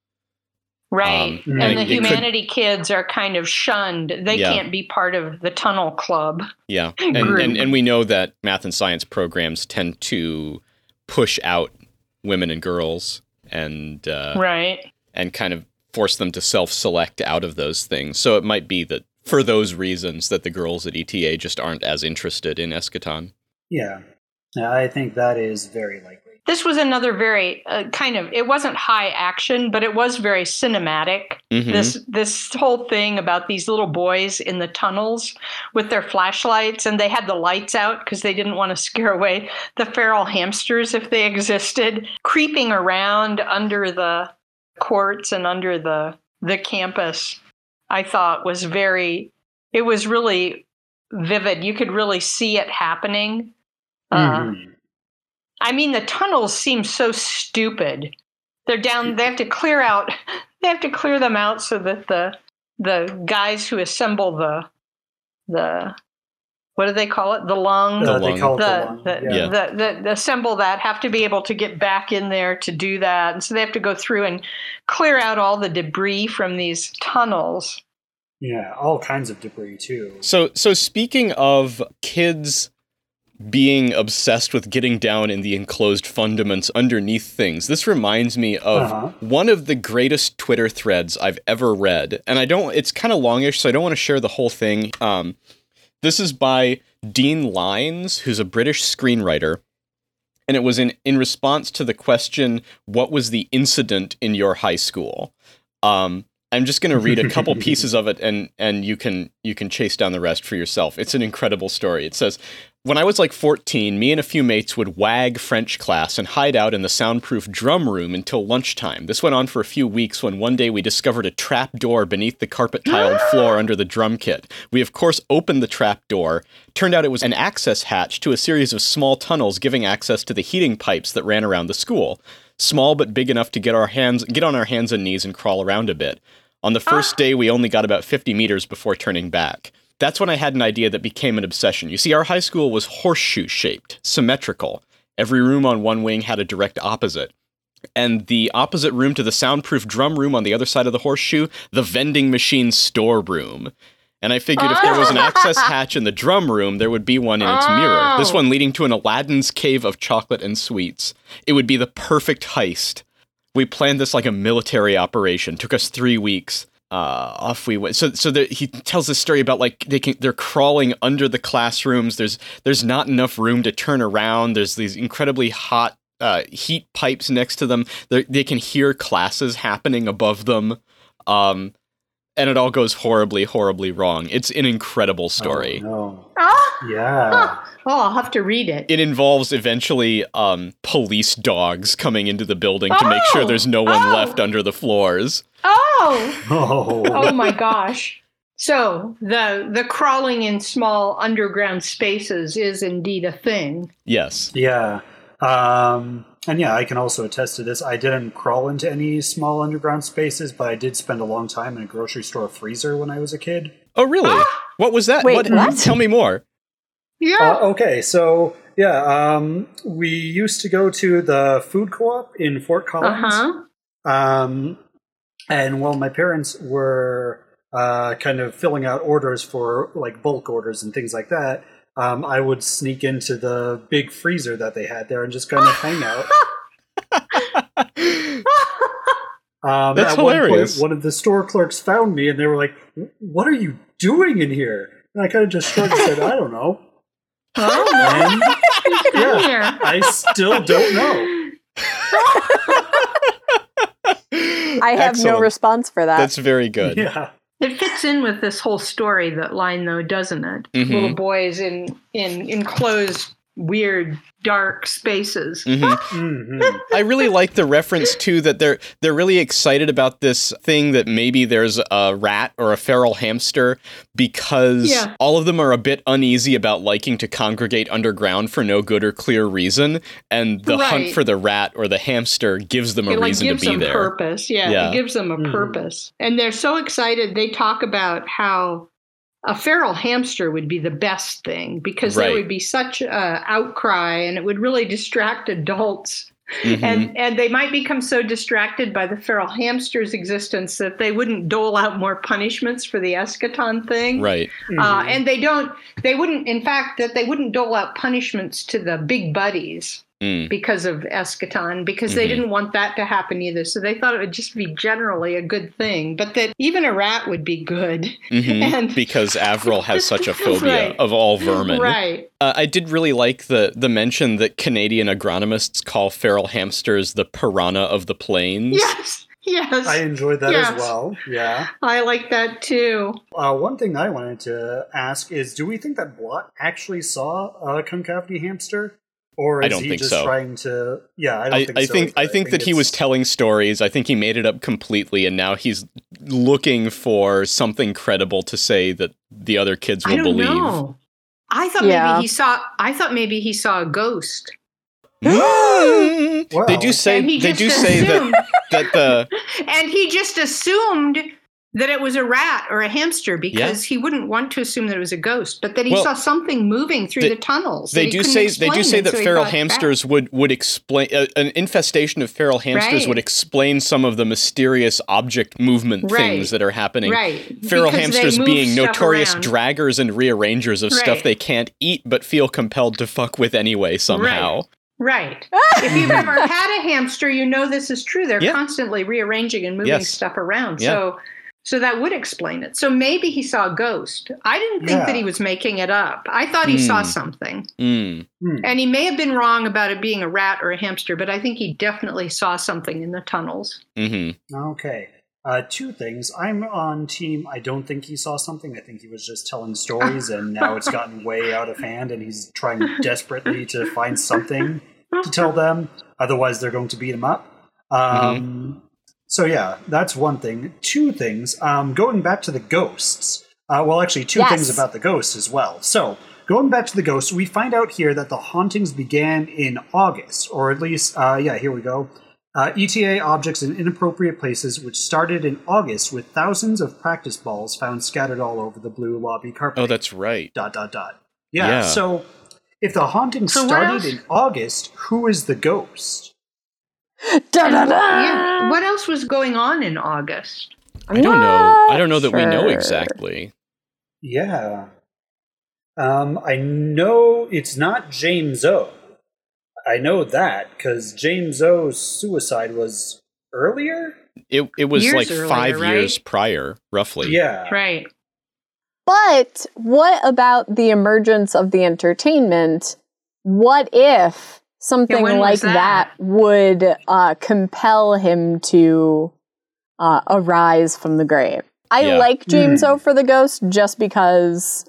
[SPEAKER 2] Right.
[SPEAKER 4] Um,
[SPEAKER 2] and
[SPEAKER 1] and
[SPEAKER 2] the
[SPEAKER 1] it could-
[SPEAKER 2] humanity kids are kind of shunned. They
[SPEAKER 1] Yeah.
[SPEAKER 2] can't be part of the tunnel club.
[SPEAKER 1] Yeah, and,
[SPEAKER 2] Group.
[SPEAKER 1] and and we know that math and science programs tend to push out women and girls and uh,
[SPEAKER 2] Right.
[SPEAKER 1] and kind of force them to self-select out of those things. So it might be that for those reasons that the girls at ETA just aren't as interested in Eschaton.
[SPEAKER 4] Yeah. Yeah, I think that is very likely.
[SPEAKER 2] This was another very uh, kind of it wasn't high action, but it was very cinematic.
[SPEAKER 1] Mhm.
[SPEAKER 2] This this whole thing about these little boys in the tunnels with their flashlights and they had the lights out because they didn't want to scare away the feral hamsters if they existed, creeping around under the courts and under the the campus. I thought was very it was really vivid. You could really see it happening. Uh,
[SPEAKER 4] Mhm.
[SPEAKER 2] I mean, the tunnels seem so stupid. They're down. They have to clear out. They have to clear them out so that the the guys who assemble the the what do they call it? The lung.
[SPEAKER 1] The
[SPEAKER 4] Uh, they
[SPEAKER 1] lung.
[SPEAKER 4] call it the,
[SPEAKER 2] the, the,
[SPEAKER 4] yeah.
[SPEAKER 2] the, the, the assemble that have to be able to get back in there to do that. And so they have to go through and clear out all the debris from these tunnels.
[SPEAKER 4] yeah, all kinds of debris too.
[SPEAKER 1] So so speaking of kids being obsessed with getting down in the enclosed fundaments underneath things. This reminds me of
[SPEAKER 4] Uh-huh.
[SPEAKER 1] one of the greatest Twitter threads I've ever read. And I don't it's kind of longish, so I don't want to share the whole thing. Um this is by Dean Lines, who's a British screenwriter. And it was in, in response to the question, what was the incident in your high school? Um, I'm just going to read a couple pieces of it, and and you can you can chase down the rest for yourself. It's an incredible story. It says, when I was like 14, me and a few mates would wag French class and hide out in the soundproof drum room until lunchtime. This went on for a few weeks when one day we discovered a trap door beneath the carpet tiled floor under the drum kit. We, of course, opened the trap door. Turned out it was an access hatch to a series of small tunnels giving access to the heating pipes that ran around the school. Small but big enough to get our hands get on our hands and knees and crawl around a bit. On the first ah. day, we only got about 50 meters before turning back. That's when I had an idea that became an obsession. You see, our high school was horseshoe shaped, symmetrical. Every room on one wing had a direct opposite. And the opposite room to the soundproof drum room on the other side of the horseshoe, the vending machine store room. And I figured if there was an access hatch in the drum room, there would be one in its mirror. This
[SPEAKER 2] Oh.
[SPEAKER 1] one leading to an Aladdin's cave of chocolate and sweets. It would be the perfect heist. We planned this like a military operation. Took us three weeks. Uh, off we went. So, so there, he tells this story about like they can they're crawling under the classrooms. There's there's not enough room to turn around. There's these incredibly hot uh, heat pipes next to them. They they can hear classes happening above them. Um, and it all goes horribly, horribly wrong. It's an incredible story.
[SPEAKER 4] Oh, no.
[SPEAKER 2] Ah!
[SPEAKER 4] Yeah.
[SPEAKER 2] Oh, I'll have to read it.
[SPEAKER 1] It involves eventually um, police dogs coming into the building to make sure
[SPEAKER 2] Oh!
[SPEAKER 1] there's no one
[SPEAKER 2] Oh!
[SPEAKER 1] left under the floors.
[SPEAKER 2] Oh,
[SPEAKER 4] Oh.
[SPEAKER 2] oh my gosh. So the the crawling in small underground spaces is indeed a thing.
[SPEAKER 1] Yes.
[SPEAKER 4] Yeah. Um, and yeah, I can also attest to this. I didn't crawl into any small underground spaces, but I did spend a long time in a grocery store freezer when I was a kid.
[SPEAKER 1] Oh, really?
[SPEAKER 2] Ah!
[SPEAKER 1] What was that?
[SPEAKER 3] Wait, what?
[SPEAKER 1] Tell me more.
[SPEAKER 2] Yeah.
[SPEAKER 4] Uh, okay, so yeah, um, we used to go to the food co-op in Fort
[SPEAKER 2] Uh
[SPEAKER 4] Collins.
[SPEAKER 2] huh.
[SPEAKER 4] Um, and while my parents were uh, kind of filling out orders for like bulk orders and things like that, um, I would sneak into the big freezer that they had there and just kind of hang out. Um,
[SPEAKER 1] That's
[SPEAKER 4] at
[SPEAKER 1] hilarious.
[SPEAKER 4] one of the store clerks found me and they were like, "What are you doing in here?" And I kind of just shrugged and said, "I don't know."
[SPEAKER 2] Oh,
[SPEAKER 4] And yeah. I still don't know.
[SPEAKER 3] I have no response for that.
[SPEAKER 1] That's very good.
[SPEAKER 4] Yeah.
[SPEAKER 2] It fits in with this whole story that line though, doesn't it?
[SPEAKER 1] Mhm.
[SPEAKER 2] Little boys in in enclosed weird dark spaces.
[SPEAKER 1] Mhm.
[SPEAKER 4] hmm
[SPEAKER 1] I really like the reference too that they're they're really excited about this thing that maybe there's a rat or a feral hamster because
[SPEAKER 2] Yeah.
[SPEAKER 1] all of them are a bit uneasy about liking to congregate underground for no good or clear reason, and the hunt for the rat or the hamster gives them a
[SPEAKER 2] like
[SPEAKER 1] reason to be
[SPEAKER 2] them
[SPEAKER 1] there.
[SPEAKER 2] purpose. Yeah,
[SPEAKER 1] Yeah.
[SPEAKER 2] it gives them a
[SPEAKER 4] Mhm.
[SPEAKER 2] purpose. And they're so excited. They talk about how a feral hamster would be the best thing because
[SPEAKER 1] Right.
[SPEAKER 2] there would be such a outcry and it would really distract adults.
[SPEAKER 1] Mhm.
[SPEAKER 2] And and they might become so distracted by the feral hamster's existence that they wouldn't dole out more punishments for the eschaton thing.
[SPEAKER 1] right.
[SPEAKER 2] Uh,
[SPEAKER 4] Mhm.
[SPEAKER 2] and they don't they wouldn't in fact that they wouldn't dole out punishments to the big buddies
[SPEAKER 1] Mm.
[SPEAKER 2] because of eschaton because they
[SPEAKER 1] Mhm.
[SPEAKER 2] didn't want that to happen either so they thought it would just be generally a good thing but that even a rat would be good
[SPEAKER 1] Mhm.
[SPEAKER 2] And-
[SPEAKER 1] because Avril has such a phobia
[SPEAKER 2] Right.
[SPEAKER 1] of all vermin.
[SPEAKER 2] right
[SPEAKER 1] Uh, I did really like the the mention that Canadian agronomists call feral hamsters the piranha of the plains.
[SPEAKER 2] yes yes
[SPEAKER 4] I
[SPEAKER 2] I,
[SPEAKER 4] enjoyed that
[SPEAKER 2] Yes.
[SPEAKER 4] as well. Yeah.
[SPEAKER 2] I like that too
[SPEAKER 4] Uh, one thing I wanted to ask is, do we think that Blott actually saw a concavity hamster, or is
[SPEAKER 1] I don't
[SPEAKER 4] he
[SPEAKER 1] think
[SPEAKER 4] just
[SPEAKER 1] so.
[SPEAKER 4] trying to? Yeah, I don't
[SPEAKER 1] I,
[SPEAKER 4] think
[SPEAKER 1] I
[SPEAKER 4] so
[SPEAKER 1] think I think that he was telling stories. I think he made it up completely, and now he's looking for something credible to say that the other kids will
[SPEAKER 2] i don't
[SPEAKER 1] believe.
[SPEAKER 2] know i thought
[SPEAKER 3] Yeah.
[SPEAKER 2] maybe he saw i thought maybe he saw a ghost.
[SPEAKER 4] Wow.
[SPEAKER 1] They do say they
[SPEAKER 2] just
[SPEAKER 1] do say that that the
[SPEAKER 2] and he just assumed that it was a rat or a hamster because he wouldn't want to assume that it was a ghost, but that he
[SPEAKER 1] Well,
[SPEAKER 2] saw something moving through
[SPEAKER 1] they-
[SPEAKER 2] the tunnels. that
[SPEAKER 1] They
[SPEAKER 2] he
[SPEAKER 1] do say they do say that
[SPEAKER 2] so
[SPEAKER 1] feral
[SPEAKER 2] thought
[SPEAKER 1] hamsters would would explain uh, an infestation of feral hamsters
[SPEAKER 2] Right.
[SPEAKER 1] would explain some of the mysterious object movement
[SPEAKER 2] Right.
[SPEAKER 1] things that are happening.
[SPEAKER 2] Right.
[SPEAKER 1] Feral
[SPEAKER 2] Because
[SPEAKER 1] hamsters being notorious
[SPEAKER 2] around.
[SPEAKER 1] draggers and rearrangers of stuff they can't eat but feel compelled to fuck with anyway somehow.
[SPEAKER 2] Right. if you've ever had a hamster, you know this is true. They're
[SPEAKER 1] Yeah.
[SPEAKER 2] constantly rearranging and moving
[SPEAKER 1] Yes.
[SPEAKER 2] stuff around.
[SPEAKER 1] Yeah.
[SPEAKER 2] So so that would explain it. So maybe he saw a ghost. I didn't think
[SPEAKER 4] Yeah.
[SPEAKER 2] that he was making it up. I thought he saw
[SPEAKER 1] Hmm.
[SPEAKER 2] something.
[SPEAKER 1] Mm.
[SPEAKER 2] And he may have been wrong about it being a rat or a hamster, but I think he definitely saw something in the tunnels.
[SPEAKER 1] hmm
[SPEAKER 4] Okay. Uh, two things. I'm on team. I don't think he saw something. I think he was just telling stories, and now it's gotten way out of hand, and he's trying desperately to find something to tell them. Otherwise, they're going to beat him up. Um, So yeah, that's one thing. Two things. Um, going back to the ghosts. Uh, well, actually, two
[SPEAKER 3] Yes.
[SPEAKER 4] things about the ghosts as well. So going back to the ghosts, we find out here that the hauntings began in August, or at least, uh, yeah, here we go. Uh, ETA objects in inappropriate places, which started in August with thousands of practice balls found scattered all over the blue lobby carpet.
[SPEAKER 1] Oh, that's right.
[SPEAKER 4] dot dot dot. Yeah.
[SPEAKER 1] Yeah.
[SPEAKER 4] So if the haunting
[SPEAKER 2] So
[SPEAKER 4] started in August, who is the ghost?
[SPEAKER 3] Da, da, da.
[SPEAKER 2] Yeah. What else was going on in August?
[SPEAKER 1] I don't know. I don't know that we know exactly.
[SPEAKER 4] Yeah. Um, I know it's not James O. I know that because James O's suicide was earlier.
[SPEAKER 1] It it was
[SPEAKER 2] Years
[SPEAKER 1] like
[SPEAKER 2] earlier,
[SPEAKER 1] five
[SPEAKER 2] right?
[SPEAKER 1] years prior, roughly.
[SPEAKER 4] Yeah.
[SPEAKER 2] Right.
[SPEAKER 3] But what about the emergence of the entertainment? What if something
[SPEAKER 2] when
[SPEAKER 3] like that?
[SPEAKER 2] that?
[SPEAKER 3] would uh, compel him to uh, arise from the grave? I
[SPEAKER 1] Yeah.
[SPEAKER 3] like James
[SPEAKER 4] Hmm.
[SPEAKER 3] O for the ghost just because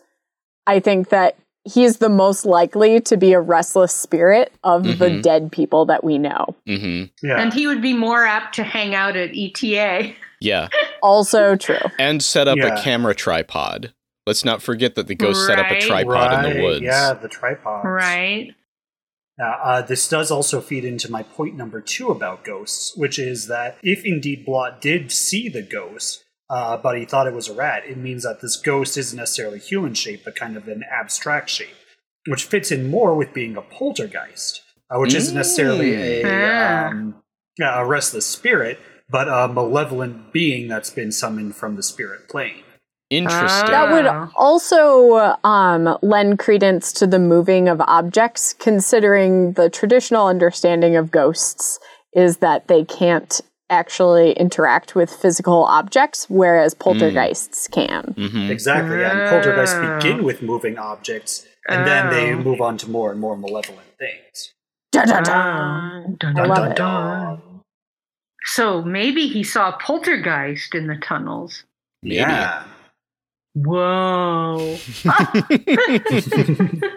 [SPEAKER 3] I think that he's the most likely to be a restless spirit of the
[SPEAKER 1] Mhm.
[SPEAKER 3] dead people that we know.
[SPEAKER 1] hmm
[SPEAKER 4] Yeah.
[SPEAKER 2] And he would be more apt to hang out at ETA.
[SPEAKER 1] Yeah.
[SPEAKER 3] Also true.
[SPEAKER 1] And set up
[SPEAKER 4] Yeah.
[SPEAKER 1] a camera tripod. Let's not forget that the ghost set up a
[SPEAKER 2] Right.
[SPEAKER 1] tripod in the woods.
[SPEAKER 4] Yeah, the tripod.
[SPEAKER 2] Right.
[SPEAKER 4] Now, uh, this does also feed into my point number two about ghosts, which is that if indeed Blott did see the ghost, uh, but he thought it was a rat, it means that this ghost isn't necessarily human shape, but kind of an abstract shape, which fits in more with being a poltergeist, uh, which isn't necessarily a,
[SPEAKER 2] Ah.
[SPEAKER 4] um, a restless spirit, but a malevolent being that's been summoned from the spirit plane.
[SPEAKER 1] Interesting.
[SPEAKER 3] That would
[SPEAKER 2] Ah.
[SPEAKER 3] also um, lend credence to the moving of objects, considering the traditional understanding of ghosts is that they can't actually interact with physical objects, whereas poltergeists can.
[SPEAKER 1] hmm
[SPEAKER 4] Exactly, yeah. And poltergeists
[SPEAKER 2] Ah.
[SPEAKER 4] begin with moving objects, and then they
[SPEAKER 2] Oh.
[SPEAKER 4] move on to more and more malevolent things.
[SPEAKER 3] Dun-dun-dun.
[SPEAKER 2] Dun, dun, dun, dun. So maybe he saw a poltergeist in the tunnels.
[SPEAKER 1] Maybe.
[SPEAKER 4] Yeah.
[SPEAKER 2] Whoa. I,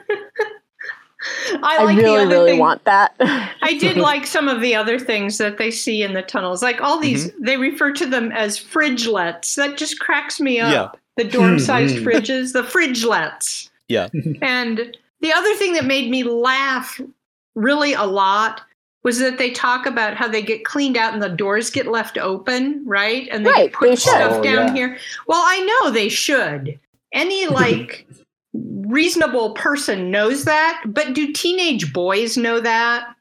[SPEAKER 3] I
[SPEAKER 2] like the
[SPEAKER 3] really,
[SPEAKER 2] other
[SPEAKER 3] really
[SPEAKER 2] thing-
[SPEAKER 3] want that.
[SPEAKER 2] I did like some of the other things that they see in the tunnels. Like all these,
[SPEAKER 1] Mm-hmm.
[SPEAKER 2] they refer to them as fridgelets. That just cracks me up.
[SPEAKER 1] Yeah.
[SPEAKER 2] The dorm sized
[SPEAKER 4] Mhm.
[SPEAKER 2] fridges, the fridgelets.
[SPEAKER 1] Yeah.
[SPEAKER 2] And the other thing that made me laugh really a lot was that they talk about how they get cleaned out and the doors get left open, right? And they
[SPEAKER 3] Right,
[SPEAKER 2] put
[SPEAKER 3] they
[SPEAKER 2] stuff
[SPEAKER 4] Oh,
[SPEAKER 2] down
[SPEAKER 4] yeah.
[SPEAKER 2] here. Well, I know they should. Any like reasonable person knows that, but do teenage boys know that?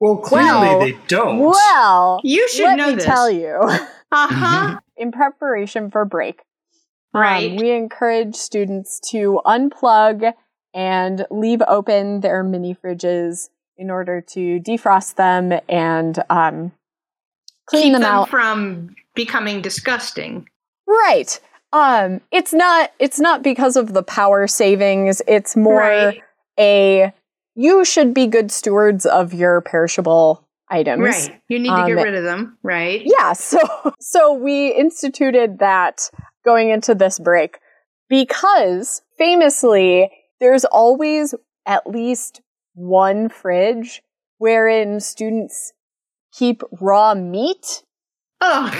[SPEAKER 4] Well, clearly
[SPEAKER 3] Well,
[SPEAKER 4] they don't.
[SPEAKER 3] well,
[SPEAKER 2] You should
[SPEAKER 3] let
[SPEAKER 2] know
[SPEAKER 3] me
[SPEAKER 2] this.
[SPEAKER 3] tell you.
[SPEAKER 2] Uh-huh.
[SPEAKER 3] in preparation for break, um,
[SPEAKER 2] Right.
[SPEAKER 3] we encourage students to unplug and leave open their mini fridges in order to defrost them and um, clean
[SPEAKER 2] Keep
[SPEAKER 3] them
[SPEAKER 2] them
[SPEAKER 3] out.
[SPEAKER 2] from becoming disgusting.
[SPEAKER 3] right. Um, it's not. It's not because of the power savings. It's more
[SPEAKER 2] Right.
[SPEAKER 3] a. You should be good stewards of your perishable items.
[SPEAKER 2] Right. You need to
[SPEAKER 3] Um,
[SPEAKER 2] get rid of them, right?
[SPEAKER 3] Yeah, so so we instituted that going into this break because famously there's always at least one fridge wherein students keep raw meat
[SPEAKER 2] Ugh.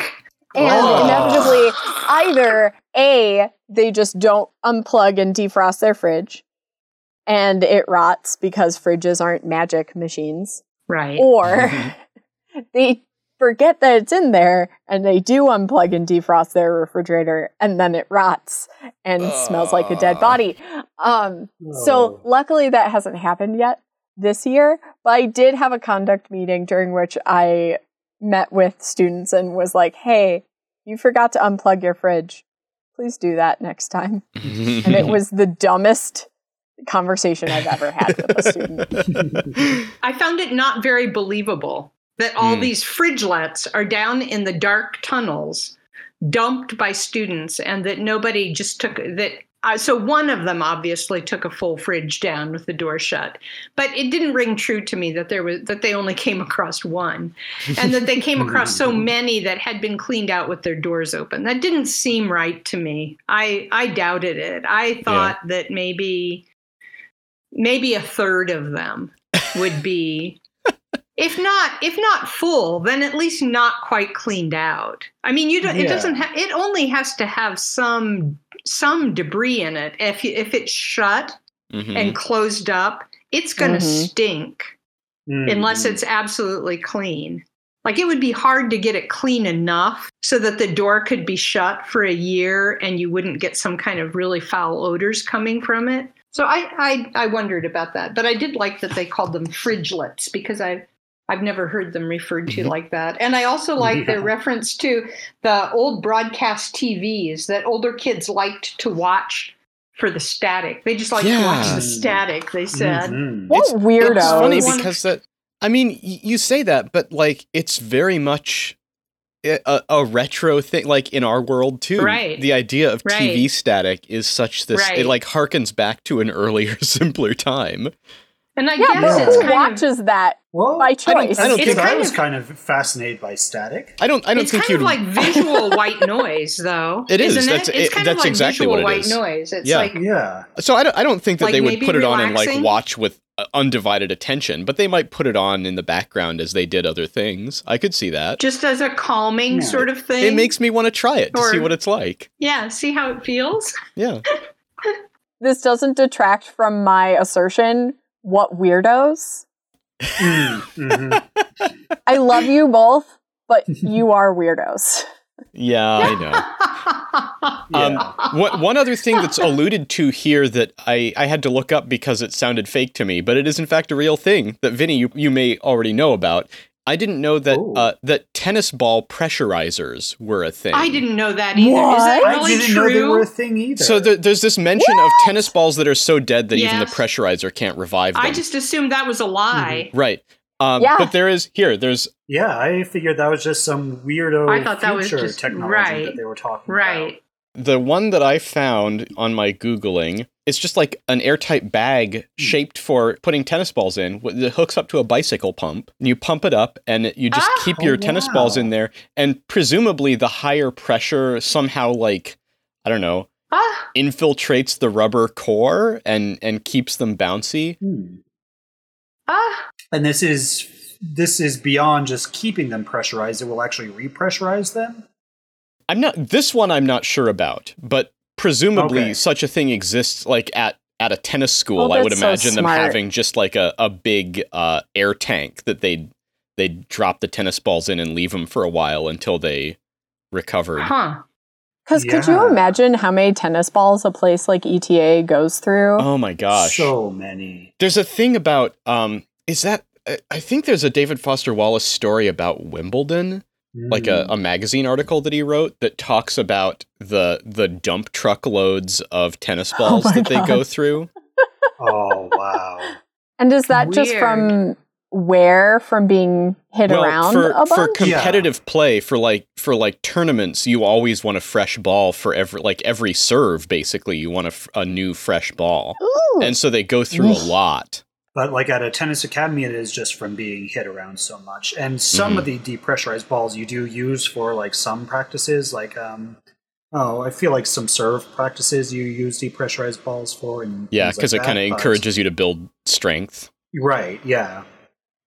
[SPEAKER 3] and inevitably either a they just don't unplug and defrost their fridge and it rots because fridges aren't magic machines
[SPEAKER 2] Right.
[SPEAKER 3] or they forget that it's in there and they do unplug and defrost their refrigerator and then it rots and smells like a dead body. Um, so
[SPEAKER 4] Oh.
[SPEAKER 3] luckily that hasn't happened yet this year, but I did have a conduct meeting during which I met with students and was like, "Hey, you forgot to unplug your fridge. Please do that next time." And it was the dumbest conversation I've ever had with a student.
[SPEAKER 2] I found it not very believable that all
[SPEAKER 1] Hmm.
[SPEAKER 2] these fridgelets are down in the dark tunnels, dumped by students, and that nobody just took that. Uh, so one of them obviously took a full fridge down with the door shut, but it didn't ring true to me that there was that they only came across one, and that they came across so many that had been cleaned out with their doors open. That didn't seem right to me. I I doubted it. I thought that maybe maybe a third of them would be if not if not full then at least not quite cleaned out i mean you don't it doesn't ha- it only has to have some some debris in it if you, if it's shut
[SPEAKER 1] Mhm.
[SPEAKER 2] and closed up it's going to
[SPEAKER 3] Mhm.
[SPEAKER 2] stink
[SPEAKER 4] Mm.
[SPEAKER 2] unless it's absolutely clean like it would be hard to get it clean enough so that the door could be shut for a year and you wouldn't get some kind of really foul odors coming from it so I, I i wondered about that but i did like that they called them fridgelets because i've I've never heard them referred to
[SPEAKER 1] Mhm.
[SPEAKER 2] like that. And I also like their reference to the old broadcast TVs that older kids liked to watch for the static. They just like to watch the static, they said.
[SPEAKER 4] Mhm.
[SPEAKER 3] What
[SPEAKER 1] It's
[SPEAKER 3] weirdos?
[SPEAKER 1] funny because that. I mean, y- you say that, but like, it's very much a, a, a retro thing. Like in our world too,
[SPEAKER 2] Right.
[SPEAKER 1] The idea of
[SPEAKER 2] Right.
[SPEAKER 1] TV static is such this.
[SPEAKER 2] Right.
[SPEAKER 1] It like harkens back to an earlier, simpler time.
[SPEAKER 2] And I
[SPEAKER 3] yeah,
[SPEAKER 2] guess
[SPEAKER 3] but
[SPEAKER 4] Yeah.
[SPEAKER 2] it's
[SPEAKER 3] who
[SPEAKER 2] kind of
[SPEAKER 3] watches that
[SPEAKER 4] Well,
[SPEAKER 3] by
[SPEAKER 1] I don't- I don't
[SPEAKER 2] think
[SPEAKER 4] I was
[SPEAKER 2] of-
[SPEAKER 4] kind of fascinated by static.
[SPEAKER 1] I don't. I don't
[SPEAKER 2] it's
[SPEAKER 1] think
[SPEAKER 2] kind
[SPEAKER 1] you'd.
[SPEAKER 2] of like visual white noise, though.
[SPEAKER 1] It is.
[SPEAKER 2] isn't
[SPEAKER 1] That's-
[SPEAKER 2] it? It's
[SPEAKER 1] it-
[SPEAKER 2] kind
[SPEAKER 1] that's
[SPEAKER 2] of like
[SPEAKER 1] exactly
[SPEAKER 2] visual
[SPEAKER 1] what it
[SPEAKER 2] white
[SPEAKER 1] is.
[SPEAKER 2] noise. It's
[SPEAKER 1] Yeah.
[SPEAKER 2] like
[SPEAKER 4] Yeah.
[SPEAKER 1] so I don't. I don't think that
[SPEAKER 2] Like
[SPEAKER 1] they would
[SPEAKER 2] maybe
[SPEAKER 1] put it on and like watch with uh, undivided attention, but they might put it on in the background as they did other things. I could see that.
[SPEAKER 2] just as a calming
[SPEAKER 4] Yeah.
[SPEAKER 2] sort of thing.
[SPEAKER 1] It makes me want to try it to see what it's like.
[SPEAKER 2] yeah, see how it feels.
[SPEAKER 1] Yeah.
[SPEAKER 3] this doesn't detract from my assertion. What weirdos?
[SPEAKER 4] Mm, mhm.
[SPEAKER 3] I love you both, but you are weirdos.
[SPEAKER 1] Yeah, I know.
[SPEAKER 4] Yeah.
[SPEAKER 1] Um, one, one other thing that's alluded to here that I, I had to look up because it sounded fake to me, but it is in fact a real thing that Vinny you, you may already know about. I didn't know that uh, that tennis ball pressurizers were a thing.
[SPEAKER 2] I didn't know that either. Is that really
[SPEAKER 4] I didn't
[SPEAKER 2] true?
[SPEAKER 4] know they were a thing either.
[SPEAKER 1] So there, there's this mention of tennis balls that are so dead that even the pressurizer can't revive them.
[SPEAKER 2] I just assumed that was a lie.
[SPEAKER 1] right. Um,
[SPEAKER 3] Yeah.
[SPEAKER 1] But there is here. There's
[SPEAKER 4] yeah, I figured that was just some weirdo
[SPEAKER 2] I thought that was
[SPEAKER 4] future
[SPEAKER 2] just-
[SPEAKER 4] technology
[SPEAKER 2] right.
[SPEAKER 4] that they were talking
[SPEAKER 2] Right.
[SPEAKER 1] the one that I found on my googling. It's just like an airtight bag shaped for putting tennis balls in. It hooks up to a bicycle pump. And you pump it up, and you just
[SPEAKER 2] Ah,
[SPEAKER 1] keep your
[SPEAKER 4] oh,
[SPEAKER 1] tennis balls in there. And presumably, the higher pressure somehow, like I don't know,
[SPEAKER 2] Ah,
[SPEAKER 1] infiltrates the rubber core and and keeps them bouncy.
[SPEAKER 4] Hmm.
[SPEAKER 2] ah.
[SPEAKER 4] And this is this is beyond just keeping them pressurized. It will actually repressurize them.
[SPEAKER 1] I'm not this one. I'm not sure about, but presumably
[SPEAKER 4] Okay.
[SPEAKER 1] such a thing exists. Like at at a tennis school,
[SPEAKER 3] Oh,
[SPEAKER 1] I would
[SPEAKER 3] that's so
[SPEAKER 1] imagine them having just like a a big uh, air tank that they they would drop the tennis balls in and leave them for a while until they recovered.
[SPEAKER 2] Huh.
[SPEAKER 3] Because could you imagine how many tennis balls a place like ETA goes through?
[SPEAKER 1] Oh my gosh!
[SPEAKER 4] So many.
[SPEAKER 1] There's a thing about um. Is that I- I think there's a David Foster Wallace story about Wimbledon. Like a,
[SPEAKER 4] Mm.
[SPEAKER 1] a magazine article that he wrote that talks about the the dump truck loads of tennis
[SPEAKER 3] Oh
[SPEAKER 1] balls
[SPEAKER 3] my
[SPEAKER 1] that they go through.
[SPEAKER 4] Oh wow.
[SPEAKER 3] And is that just from wear from being hit around
[SPEAKER 1] for
[SPEAKER 3] a
[SPEAKER 1] for
[SPEAKER 3] bunch?
[SPEAKER 1] competitive play for like for like tournaments, you always want a fresh ball for every like every serve. Basically, you want a, f- a new fresh ball,
[SPEAKER 3] Ooh.
[SPEAKER 1] and so they go through a lot.
[SPEAKER 4] But like at a tennis academy, it is just from being hit around so much. And some
[SPEAKER 1] Mhm.
[SPEAKER 4] of the depressurized balls you do use for like some practices, like um, oh, I feel like some serve practices you use depressurized balls for, and
[SPEAKER 1] Yeah, because
[SPEAKER 4] like
[SPEAKER 1] it kind of encourages you to build strength.
[SPEAKER 4] Right. Yeah.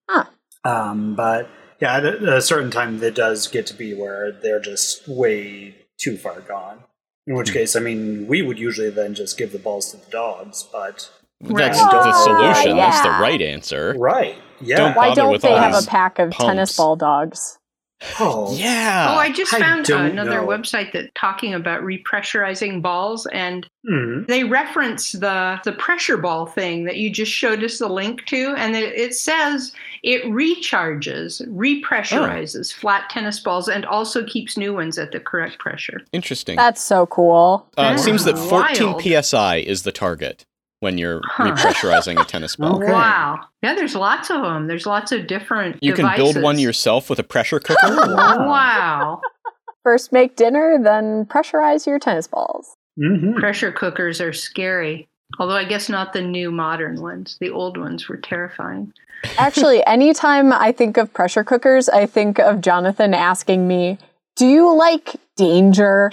[SPEAKER 3] Huh.
[SPEAKER 4] Um, but yeah, at a, a certain time, it does get to be where they're just way too far gone. In which
[SPEAKER 1] Hmm.
[SPEAKER 4] case, I mean, we would usually then just give the balls to the dogs, but
[SPEAKER 2] Right.
[SPEAKER 1] That's the
[SPEAKER 3] Oh,
[SPEAKER 1] solution. That's the right answer.
[SPEAKER 4] right, yeah,
[SPEAKER 1] Don't
[SPEAKER 3] Why
[SPEAKER 1] bother
[SPEAKER 3] don't
[SPEAKER 1] with
[SPEAKER 3] they have a pack of tennis ball dogs?
[SPEAKER 4] Oh,
[SPEAKER 1] Yeah.
[SPEAKER 2] oh, I just
[SPEAKER 4] I
[SPEAKER 2] found
[SPEAKER 4] don't
[SPEAKER 2] another
[SPEAKER 4] know.
[SPEAKER 2] website that talking about repressurizing balls, and
[SPEAKER 4] Hmm.
[SPEAKER 2] they reference the the pressure ball thing that you just showed us the link to, and it, it says it recharges, repressurizes flat tennis balls, and also keeps new ones at the correct pressure.
[SPEAKER 1] Interesting.
[SPEAKER 3] That's so cool.
[SPEAKER 1] Uh, it
[SPEAKER 2] That's
[SPEAKER 1] seems that 14
[SPEAKER 2] wild.
[SPEAKER 1] psi is the target when you're
[SPEAKER 2] Huh.
[SPEAKER 1] repressurizing a tennis ball.
[SPEAKER 4] Okay.
[SPEAKER 2] Wow! Yeah, there's lots of them. There's lots of different.
[SPEAKER 1] You can build one yourself with a pressure cooker.
[SPEAKER 4] Wow.
[SPEAKER 2] Wow!
[SPEAKER 3] First make dinner, then pressurize your tennis balls.
[SPEAKER 4] Mhm.
[SPEAKER 2] Pressure cookers are scary. Although I guess not the new modern ones. The old ones were terrifying.
[SPEAKER 3] Actually, anytime I think of pressure cookers, I think of Jonathan asking me, Do you like danger?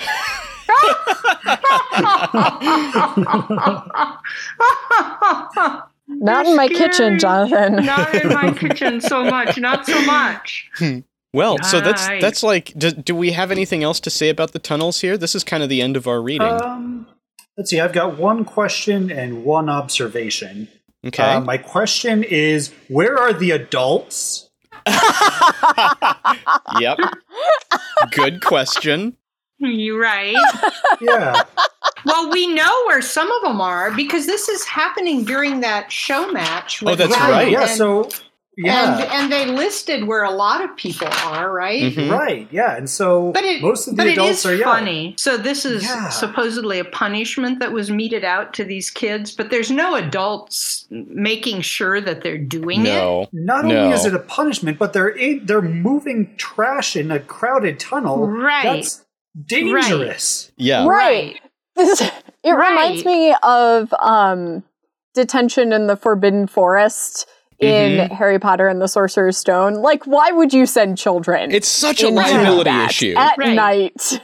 [SPEAKER 3] Not in my
[SPEAKER 2] They're
[SPEAKER 3] kitchen. Jonathan.
[SPEAKER 2] Not in my kitchen so much. Not so much.
[SPEAKER 1] Well, so that's that's like. Do, do we have anything else to say about the tunnels here? This is kind of the end of our reading.
[SPEAKER 4] Um, let's see. I've got one question and one observation.
[SPEAKER 1] okay.
[SPEAKER 4] Uh, my question is, where are the adults?
[SPEAKER 1] yep. Good question.
[SPEAKER 2] You right.
[SPEAKER 4] Yeah.
[SPEAKER 2] Well, we know where some of them are because this is happening during that show match.
[SPEAKER 1] Oh,
[SPEAKER 2] with
[SPEAKER 1] that's
[SPEAKER 2] Ryan,
[SPEAKER 1] right.
[SPEAKER 4] Yeah.
[SPEAKER 2] and-
[SPEAKER 4] So. Yeah.
[SPEAKER 2] And, and they listed where a lot of people are, right?
[SPEAKER 1] Mhm.
[SPEAKER 4] Right. Yeah. And so
[SPEAKER 2] But it,
[SPEAKER 4] most of the
[SPEAKER 2] but
[SPEAKER 4] adults
[SPEAKER 2] is
[SPEAKER 4] are yeah.
[SPEAKER 2] funny. So this is
[SPEAKER 4] Yeah.
[SPEAKER 2] supposedly a punishment that was meted out to these kids, but there's no adults making sure that they're doing it.
[SPEAKER 1] No.
[SPEAKER 4] Not
[SPEAKER 1] No.
[SPEAKER 4] only is it a punishment, but they're in, they're moving trash in a crowded tunnel.
[SPEAKER 2] Right.
[SPEAKER 4] That's dangerous.
[SPEAKER 1] Yeah.
[SPEAKER 3] Right. This it reminds me of um detention in the Forbidden Forest in
[SPEAKER 1] Mhm.
[SPEAKER 3] Harry Potter and the Sorcerer's Stone. Like, why would you send children
[SPEAKER 1] It's such a liability issue.
[SPEAKER 3] at
[SPEAKER 2] Right.
[SPEAKER 3] night?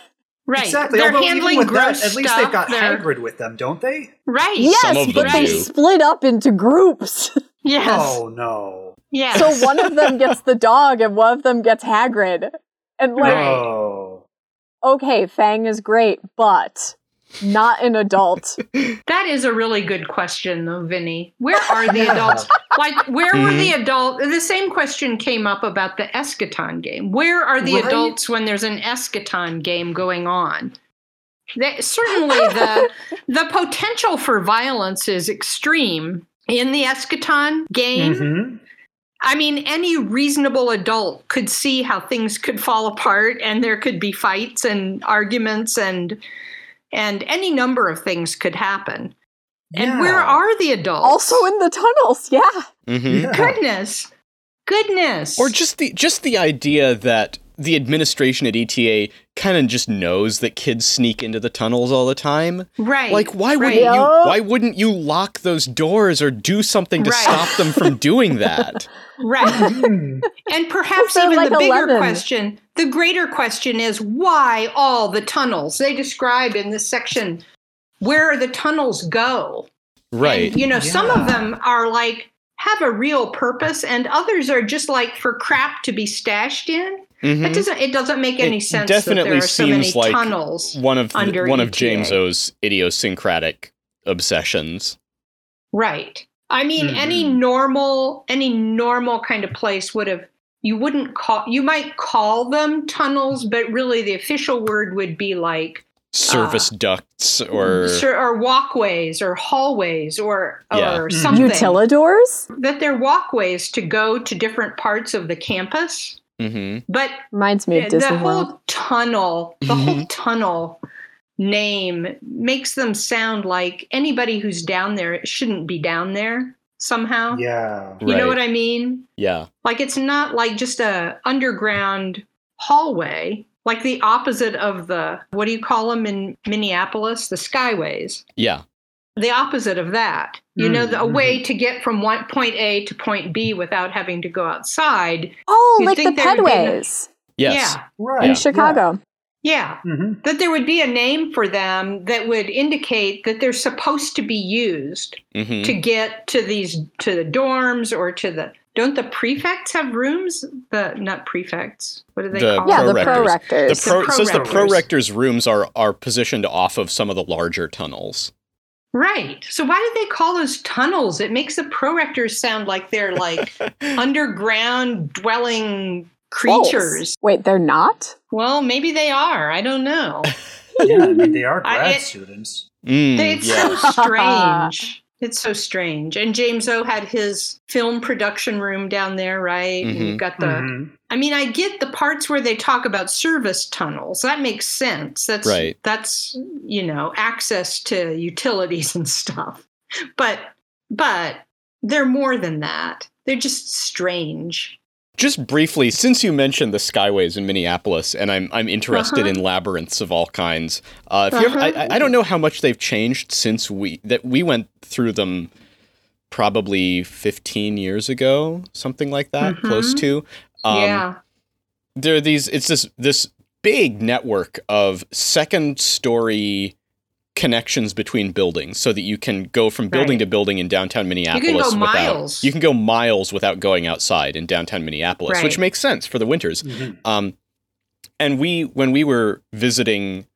[SPEAKER 2] Right.
[SPEAKER 4] Exactly.
[SPEAKER 2] They're
[SPEAKER 4] Although even
[SPEAKER 2] handling
[SPEAKER 4] with that, at least
[SPEAKER 2] stuff.
[SPEAKER 4] they've got
[SPEAKER 2] They're-
[SPEAKER 4] Hagrid with them, don't they?
[SPEAKER 2] Right.
[SPEAKER 3] Yes,
[SPEAKER 1] of
[SPEAKER 3] but
[SPEAKER 1] them
[SPEAKER 3] they
[SPEAKER 1] do.
[SPEAKER 3] split up into groups.
[SPEAKER 2] Yes.
[SPEAKER 4] Oh no.
[SPEAKER 2] Yeah.
[SPEAKER 3] so one of them gets the dog and one of them gets Hagrid. And like,
[SPEAKER 2] Right.
[SPEAKER 3] Okay, Fang is great, but not an adult.
[SPEAKER 2] That is a really good question, though, Vinny. Where are the adults? Like, where were
[SPEAKER 1] Mhm.
[SPEAKER 2] the adult? The same question came up about the eschaton game. Where are the
[SPEAKER 4] Right.
[SPEAKER 2] adults when there's an eschaton game going on? They, certainly, the the potential for violence is extreme in the eschaton game.
[SPEAKER 4] Mhm.
[SPEAKER 2] I mean, any reasonable adult could see how things could fall apart, and there could be fights and arguments, and and any number of things could happen. And where are the adults?
[SPEAKER 3] also in the tunnels, yeah.
[SPEAKER 1] Mhm.
[SPEAKER 4] Yeah.
[SPEAKER 2] goodness, goodness,
[SPEAKER 1] Or just the just the idea that the administration at ETA kind of just knows that kids sneak into the tunnels all the time.
[SPEAKER 2] right?
[SPEAKER 1] Like why
[SPEAKER 2] right.
[SPEAKER 1] wouldn't you why wouldn't you lock those doors or do something to
[SPEAKER 2] Right.
[SPEAKER 1] stop them from doing that?
[SPEAKER 2] Right.
[SPEAKER 4] Hmm.
[SPEAKER 2] And perhaps
[SPEAKER 3] They're
[SPEAKER 2] even
[SPEAKER 3] like
[SPEAKER 2] the bigger
[SPEAKER 3] 11.
[SPEAKER 2] question, the greater question is why all the tunnels? They describe in this section where the tunnels go.
[SPEAKER 1] Right.
[SPEAKER 2] And, you know, some of them are like have a real purpose and others are just like for crap to be stashed in.
[SPEAKER 1] Mhm.
[SPEAKER 2] It doesn't it doesn't make any
[SPEAKER 1] It
[SPEAKER 2] sense
[SPEAKER 1] definitely
[SPEAKER 2] that there are so many
[SPEAKER 1] seems like
[SPEAKER 2] tunnels.
[SPEAKER 1] one of the-
[SPEAKER 2] under
[SPEAKER 1] one of
[SPEAKER 2] ETA.
[SPEAKER 1] James O's idiosyncratic obsessions.
[SPEAKER 2] Right. I mean,
[SPEAKER 4] Mhm.
[SPEAKER 2] any normal, any normal kind of place would have. You wouldn't call. You might call them tunnels, but really, the official word would be like
[SPEAKER 1] Service ducts or
[SPEAKER 2] or walkways or hallways or
[SPEAKER 1] Yeah.
[SPEAKER 2] or something.
[SPEAKER 3] Utilidors?
[SPEAKER 2] That they're walkways to go to different parts of the campus.
[SPEAKER 1] Mhm.
[SPEAKER 2] But
[SPEAKER 3] Reminds me of
[SPEAKER 2] the
[SPEAKER 3] Disney
[SPEAKER 2] whole
[SPEAKER 3] World.
[SPEAKER 2] tunnel, the whole tunnel name makes them sound like anybody who's down there shouldn't be down there somehow.
[SPEAKER 4] Yeah.
[SPEAKER 2] You know what I mean?
[SPEAKER 1] Yeah.
[SPEAKER 2] Like it's not like just a underground hallway, like the opposite of the what do you call them in Minneapolis? The skyways.
[SPEAKER 1] Yeah.
[SPEAKER 2] The opposite of that. You know, the, a
[SPEAKER 4] Mm,
[SPEAKER 2] way to get from one point A to point B without having to go outside.
[SPEAKER 3] Oh,
[SPEAKER 2] You'd
[SPEAKER 3] like the
[SPEAKER 2] think there would be
[SPEAKER 3] pedways
[SPEAKER 1] Yes.
[SPEAKER 2] Yeah.
[SPEAKER 4] Right.
[SPEAKER 3] in
[SPEAKER 1] Yeah.
[SPEAKER 3] Chicago.
[SPEAKER 2] Yeah.
[SPEAKER 4] hmm
[SPEAKER 2] That there would be a name for them that would indicate that they're supposed to be used
[SPEAKER 1] Mhm.
[SPEAKER 2] to get to these to the dorms or to the don't the prefects have rooms? The not prefects. What do they
[SPEAKER 1] The
[SPEAKER 2] call
[SPEAKER 3] Yeah, the
[SPEAKER 1] Pro-rectors.
[SPEAKER 3] pro
[SPEAKER 1] The
[SPEAKER 3] rectors.
[SPEAKER 1] pro, it says the
[SPEAKER 2] pro-rectors.
[SPEAKER 1] pro rectors rooms are are positioned off of some of the larger tunnels.
[SPEAKER 2] Right. So why did they call those tunnels? It makes the prorectors sound like they're like underground dwelling creatures.
[SPEAKER 3] Wait, they're not?
[SPEAKER 2] Well, maybe they are. I don't know.
[SPEAKER 4] yeah, I mean they are
[SPEAKER 2] I-
[SPEAKER 4] grad
[SPEAKER 2] it-
[SPEAKER 4] students.
[SPEAKER 1] Mm,
[SPEAKER 2] It's
[SPEAKER 1] yeah.
[SPEAKER 2] so strange. It's so strange. And James O had his film production room down there, right? And
[SPEAKER 1] Mhm.
[SPEAKER 2] you've got the
[SPEAKER 4] Mhm.
[SPEAKER 2] I mean, I get the parts where they talk about service tunnels. That makes sense. That's
[SPEAKER 1] Right.
[SPEAKER 2] that's you know, access to utilities and stuff. But but they're more than that. They're just strange.
[SPEAKER 1] Just briefly, since you mentioned the skyways in Minneapolis, and I'm I'm interested
[SPEAKER 2] Uh-huh.
[SPEAKER 1] in labyrinths of all kinds. Uh, if you ever,
[SPEAKER 2] Uh-huh.
[SPEAKER 1] I, I don't know how much they've changed since we that we went through them, probably 15 years ago, something like that,
[SPEAKER 2] Mhm.
[SPEAKER 1] close to. Um,
[SPEAKER 2] yeah.
[SPEAKER 1] there are these. It's this this big network of second story connections between buildings so that you can go from building
[SPEAKER 2] Right.
[SPEAKER 1] to building in downtown Minneapolis You can
[SPEAKER 2] go
[SPEAKER 1] without
[SPEAKER 2] miles.
[SPEAKER 1] you can go miles without going outside in downtown Minneapolis which makes sense for the winters
[SPEAKER 4] Mhm.
[SPEAKER 1] um, and we, when we were visiting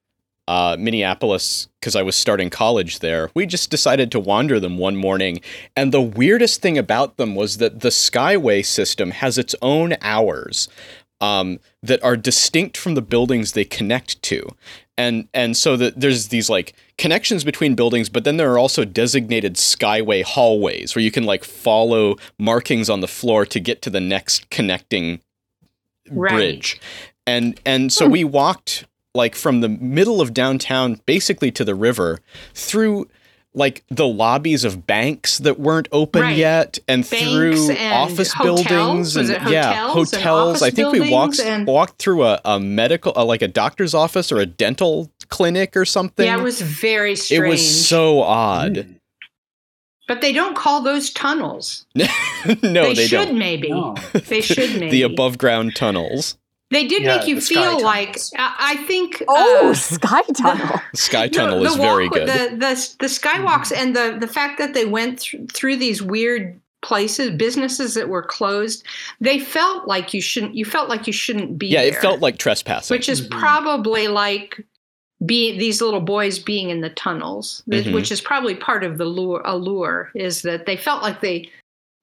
[SPEAKER 1] uh, Minneapolis, because I was starting college there, we just decided to wander them one morning. And the weirdest thing about them was that the Skyway system has its own hours um, that are distinct from the buildings they connect to. And and so that there's these like connections between buildings, but then there are also designated skyway hallways where you can like follow markings on the floor to get to the next connecting
[SPEAKER 2] Right.
[SPEAKER 1] bridge. And and so we walked like from the middle of downtown basically to the river through like the lobbies of banks that weren't open
[SPEAKER 2] Right.
[SPEAKER 1] yet and
[SPEAKER 2] Banks
[SPEAKER 1] through
[SPEAKER 2] and
[SPEAKER 1] office
[SPEAKER 2] hotels.
[SPEAKER 1] buildings and
[SPEAKER 2] it
[SPEAKER 1] yeah
[SPEAKER 2] hotels and
[SPEAKER 1] i think we walked
[SPEAKER 2] and-
[SPEAKER 1] walked through a, a medical uh, like a doctor's office or a dental clinic or something
[SPEAKER 2] Yeah, it was very strange it
[SPEAKER 1] was so odd
[SPEAKER 4] Mm.
[SPEAKER 2] but they don't call those tunnels.
[SPEAKER 1] no
[SPEAKER 2] they,
[SPEAKER 1] they,
[SPEAKER 2] should
[SPEAKER 1] don't
[SPEAKER 2] maybe.
[SPEAKER 4] No.
[SPEAKER 2] They should maybe.
[SPEAKER 1] the above ground tunnels
[SPEAKER 2] They did
[SPEAKER 4] Yeah,
[SPEAKER 2] make you feel like. I, I think.
[SPEAKER 3] Oh,
[SPEAKER 2] uh,
[SPEAKER 3] Sky Tunnel.
[SPEAKER 1] sky
[SPEAKER 2] the-
[SPEAKER 1] tunnel
[SPEAKER 2] the
[SPEAKER 1] is very
[SPEAKER 2] walk-
[SPEAKER 1] good
[SPEAKER 2] The the, the skywalks and the the fact that they went thr- through these weird places, businesses that were closed, they felt like you shouldn't. You felt like you shouldn't be.
[SPEAKER 1] yeah it felt like trespassing
[SPEAKER 2] which is
[SPEAKER 4] Mhm.
[SPEAKER 2] probably like being these little boys being in the tunnels, th-
[SPEAKER 1] Mhm.
[SPEAKER 2] which is probably part of the lure. Allure is that they felt like they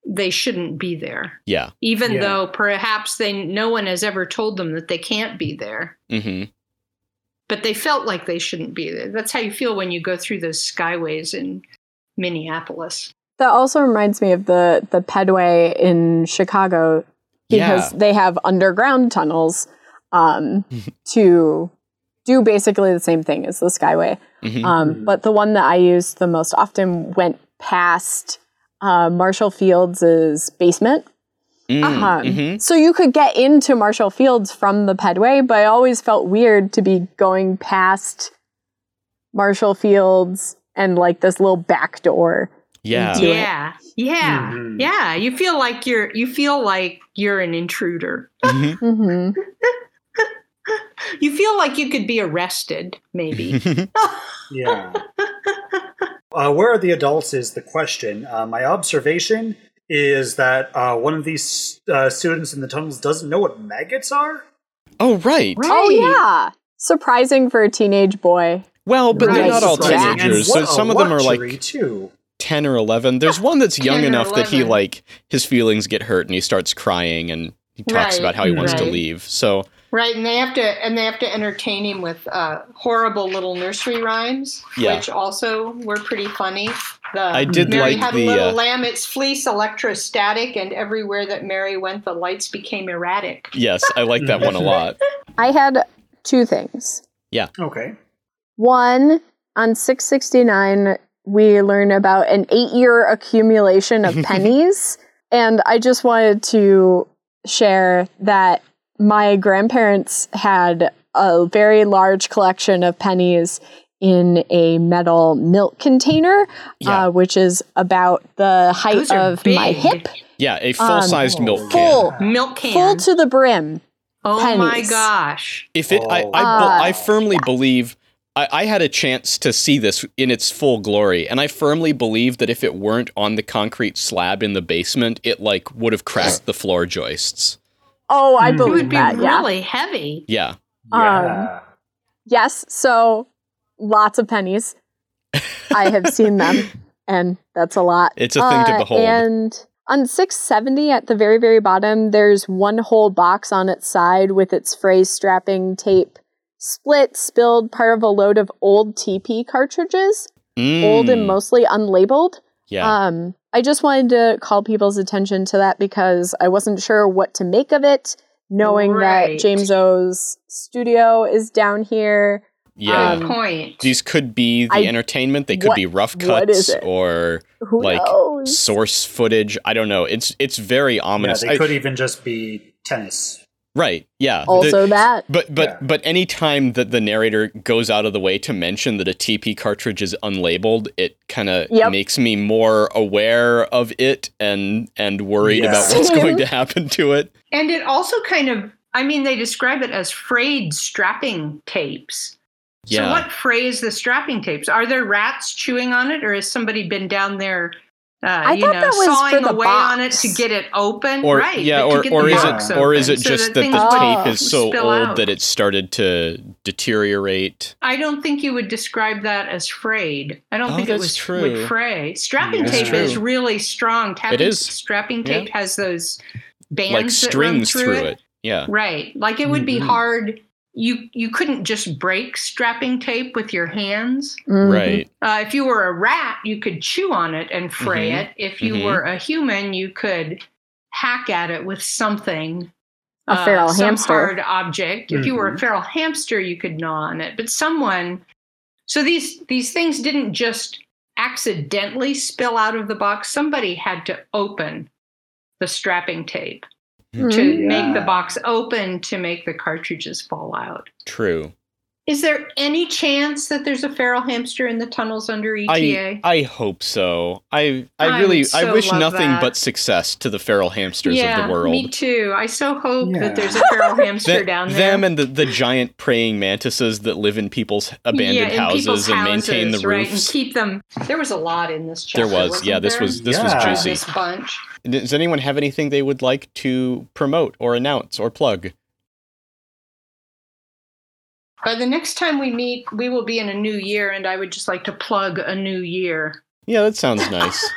[SPEAKER 2] they shouldn't be there,
[SPEAKER 1] yeah
[SPEAKER 2] even
[SPEAKER 4] Yeah.
[SPEAKER 2] though perhaps they no one has ever told them that they can't be there
[SPEAKER 1] hmm
[SPEAKER 2] but they felt like they shouldn't be there. That's how you feel when you go through those skyways in Minneapolis.
[SPEAKER 3] That also reminds me of the the Pedway in Chicago because
[SPEAKER 1] Yeah.
[SPEAKER 3] they have underground tunnels um, to do basically the same thing as the Skyway.
[SPEAKER 1] Mhm.
[SPEAKER 3] Um, but the one that I used the most often went past uh, Marshall Fields' basement.
[SPEAKER 1] Mm,
[SPEAKER 3] Um,
[SPEAKER 1] mhm.
[SPEAKER 3] So you could get into Marshall Fields from the Pedway, but I always felt weird to be going past Marshall Fields and like this little back door.
[SPEAKER 1] yeah
[SPEAKER 3] Do it.
[SPEAKER 2] yeah, yeah,
[SPEAKER 4] Mhm.
[SPEAKER 2] yeah. You feel like you're you feel like you're an intruder.
[SPEAKER 1] Mhm.
[SPEAKER 3] hmm
[SPEAKER 2] You feel like you could be arrested, maybe.
[SPEAKER 4] Yeah. Uh, where are the adults is the question. Uh, my observation is that uh, one of these uh, students in the tunnels doesn't know what maggots are.
[SPEAKER 1] oh right
[SPEAKER 2] Right.
[SPEAKER 3] Oh yeah, surprising for a teenage boy.
[SPEAKER 1] well but they're not all teenagers so some of them are like
[SPEAKER 4] too.
[SPEAKER 1] 10 or 11 there's one that's young
[SPEAKER 2] 10 or
[SPEAKER 1] enough that he like his feelings get hurt and he starts crying and he talks
[SPEAKER 2] Right,
[SPEAKER 1] about how he wants to leave so
[SPEAKER 2] Right, and they have to and they have to entertain him with uh, horrible little nursery rhymes,
[SPEAKER 1] Yeah.
[SPEAKER 2] which also were pretty funny. The
[SPEAKER 1] I did
[SPEAKER 2] Mary
[SPEAKER 1] like
[SPEAKER 2] had
[SPEAKER 1] the,
[SPEAKER 2] a little
[SPEAKER 1] uh,
[SPEAKER 2] lamb, its fleece electrostatic, and everywhere that Mary went, the lights became erratic.
[SPEAKER 1] yes i like that one a lot
[SPEAKER 3] I had two things. Yeah.
[SPEAKER 4] Okay.
[SPEAKER 3] One on 669, we learn about an eight-year accumulation of pennies, and I just wanted to share that my grandparents had a very large collection of pennies in a metal milk container,
[SPEAKER 1] Yeah.
[SPEAKER 3] uh, which is about the height
[SPEAKER 2] Those are
[SPEAKER 3] of my hip,
[SPEAKER 1] yeah a full-sized
[SPEAKER 4] Um,
[SPEAKER 1] milk can
[SPEAKER 3] full,
[SPEAKER 2] Milk can.
[SPEAKER 3] full to the brim.
[SPEAKER 2] oh my gosh!
[SPEAKER 1] if it I, I,
[SPEAKER 4] Oh.
[SPEAKER 3] Uh,
[SPEAKER 1] I firmly believe I, I had a chance to see this in its full glory and i firmly believe that if it weren't on the concrete slab in the basement it like would have cracked the floor joists
[SPEAKER 3] Oh, I
[SPEAKER 4] Mm. It
[SPEAKER 2] It
[SPEAKER 3] believe
[SPEAKER 2] would be
[SPEAKER 3] that. Yeah.
[SPEAKER 2] really heavy.
[SPEAKER 1] yeah
[SPEAKER 3] Um, Yes, so lots of pennies. I have seen them, and that's a lot.
[SPEAKER 1] It's a thing to
[SPEAKER 3] Uh,
[SPEAKER 1] behold.
[SPEAKER 3] And On 670 at the very, very bottom, there's one whole box on its side with its phrase strapping tape split, spilled, part of a load of old TP cartridges, old and
[SPEAKER 1] Mm,
[SPEAKER 3] mostly unlabeled.
[SPEAKER 1] Yeah.
[SPEAKER 3] Um, I just wanted to call people's attention to that because I wasn't sure what to make of it, knowing
[SPEAKER 2] Right.
[SPEAKER 3] that James O's studio is down here.
[SPEAKER 1] yeah.
[SPEAKER 2] Um, Good point.
[SPEAKER 1] These could be the
[SPEAKER 3] I-
[SPEAKER 1] entertainment. They could
[SPEAKER 3] what-
[SPEAKER 1] be rough cuts or
[SPEAKER 3] Who
[SPEAKER 1] Like,
[SPEAKER 3] knows?
[SPEAKER 1] source footage. I don't know. It's it's very
[SPEAKER 4] Yeah,
[SPEAKER 1] ominous.
[SPEAKER 4] they
[SPEAKER 1] I-
[SPEAKER 4] could even just be tennis.
[SPEAKER 1] Right. Yeah. The-
[SPEAKER 3] also, that
[SPEAKER 1] But but
[SPEAKER 4] Yeah.
[SPEAKER 1] but any time that the narrator goes out of the way to mention that a TP cartridge is unlabeled, it kind of
[SPEAKER 3] Yep.
[SPEAKER 1] makes me more aware of it and and worried
[SPEAKER 4] Yeah.
[SPEAKER 1] about what's going to happen to it.
[SPEAKER 2] And it also kind of, I mean, they describe it as frayed strapping tapes.
[SPEAKER 1] Yeah.
[SPEAKER 2] So what frays the strapping tapes? Are there rats chewing on it, or has somebody been down there, uh,
[SPEAKER 3] I
[SPEAKER 2] you
[SPEAKER 3] thought
[SPEAKER 2] know,
[SPEAKER 3] that was
[SPEAKER 2] sawing
[SPEAKER 3] for the
[SPEAKER 2] away on it
[SPEAKER 3] box.
[SPEAKER 2] to get it open?
[SPEAKER 1] Or
[SPEAKER 2] right?
[SPEAKER 1] yeah, or or is
[SPEAKER 2] box
[SPEAKER 1] it or is
[SPEAKER 2] open
[SPEAKER 1] it
[SPEAKER 2] so
[SPEAKER 1] just that, the
[SPEAKER 3] wouldn't
[SPEAKER 1] tape is so old
[SPEAKER 2] out.
[SPEAKER 1] that it started to deteriorate?
[SPEAKER 2] I don't think you would describe that as frayed. I don't
[SPEAKER 1] Oh,
[SPEAKER 2] think it was
[SPEAKER 1] true.
[SPEAKER 2] would fray. Strapping
[SPEAKER 4] Yeah.
[SPEAKER 2] tape is really strong. Tapping,
[SPEAKER 1] is.
[SPEAKER 2] Strapping
[SPEAKER 1] Yeah.
[SPEAKER 2] tape has those bands
[SPEAKER 1] like
[SPEAKER 2] that run
[SPEAKER 1] strings
[SPEAKER 2] through,
[SPEAKER 1] through it. Yeah.
[SPEAKER 2] Right. Like it would be
[SPEAKER 4] Mhm.
[SPEAKER 2] hard. You you couldn't just break strapping tape with your hands.
[SPEAKER 3] Mhm.
[SPEAKER 1] Right.
[SPEAKER 2] Uh, if you were a rat, you could chew on it and fray
[SPEAKER 1] Mhm.
[SPEAKER 2] it. If you
[SPEAKER 1] Mhm.
[SPEAKER 2] were a human, you could hack at it with something.
[SPEAKER 3] a
[SPEAKER 2] uh,
[SPEAKER 3] feral
[SPEAKER 2] some
[SPEAKER 3] hamster.
[SPEAKER 2] hard object. If you were a
[SPEAKER 4] Mhm.
[SPEAKER 2] feral hamster, you could gnaw on it. But someone, so these these things didn't just accidentally spill out of the box. Somebody had to open the strapping tape to
[SPEAKER 3] Mhm.
[SPEAKER 2] make the box open to make the cartridges fall out.
[SPEAKER 1] True.
[SPEAKER 2] Is there any chance that there's a feral hamster in the tunnels under E
[SPEAKER 1] I
[SPEAKER 2] ETA?
[SPEAKER 1] I hope so. I I
[SPEAKER 2] I
[SPEAKER 1] really
[SPEAKER 2] would
[SPEAKER 1] I wish nothing
[SPEAKER 2] that.
[SPEAKER 1] but success to the feral hamsters
[SPEAKER 2] yeah,
[SPEAKER 1] of the world.
[SPEAKER 2] me too. I so hope
[SPEAKER 4] Yeah.
[SPEAKER 2] that there's a feral hamster
[SPEAKER 1] Th-
[SPEAKER 2] down there.
[SPEAKER 1] them and the, the giant praying mantises that live in people's abandoned
[SPEAKER 2] yeah, in
[SPEAKER 1] houses
[SPEAKER 2] people's
[SPEAKER 1] and maintain the
[SPEAKER 2] houses, right, and keep them. There was a lot in this
[SPEAKER 1] There
[SPEAKER 2] chapter.
[SPEAKER 1] was,
[SPEAKER 2] wasn't
[SPEAKER 1] yeah. This
[SPEAKER 2] there?
[SPEAKER 1] was this
[SPEAKER 4] Yeah.
[SPEAKER 1] was juicy.
[SPEAKER 2] This bunch.
[SPEAKER 1] Does anyone have anything they would like to promote or announce or plug?
[SPEAKER 2] By the next time we meet, we will be in a new year, and I would just like to plug a new year.
[SPEAKER 1] Yeah, that sounds nice.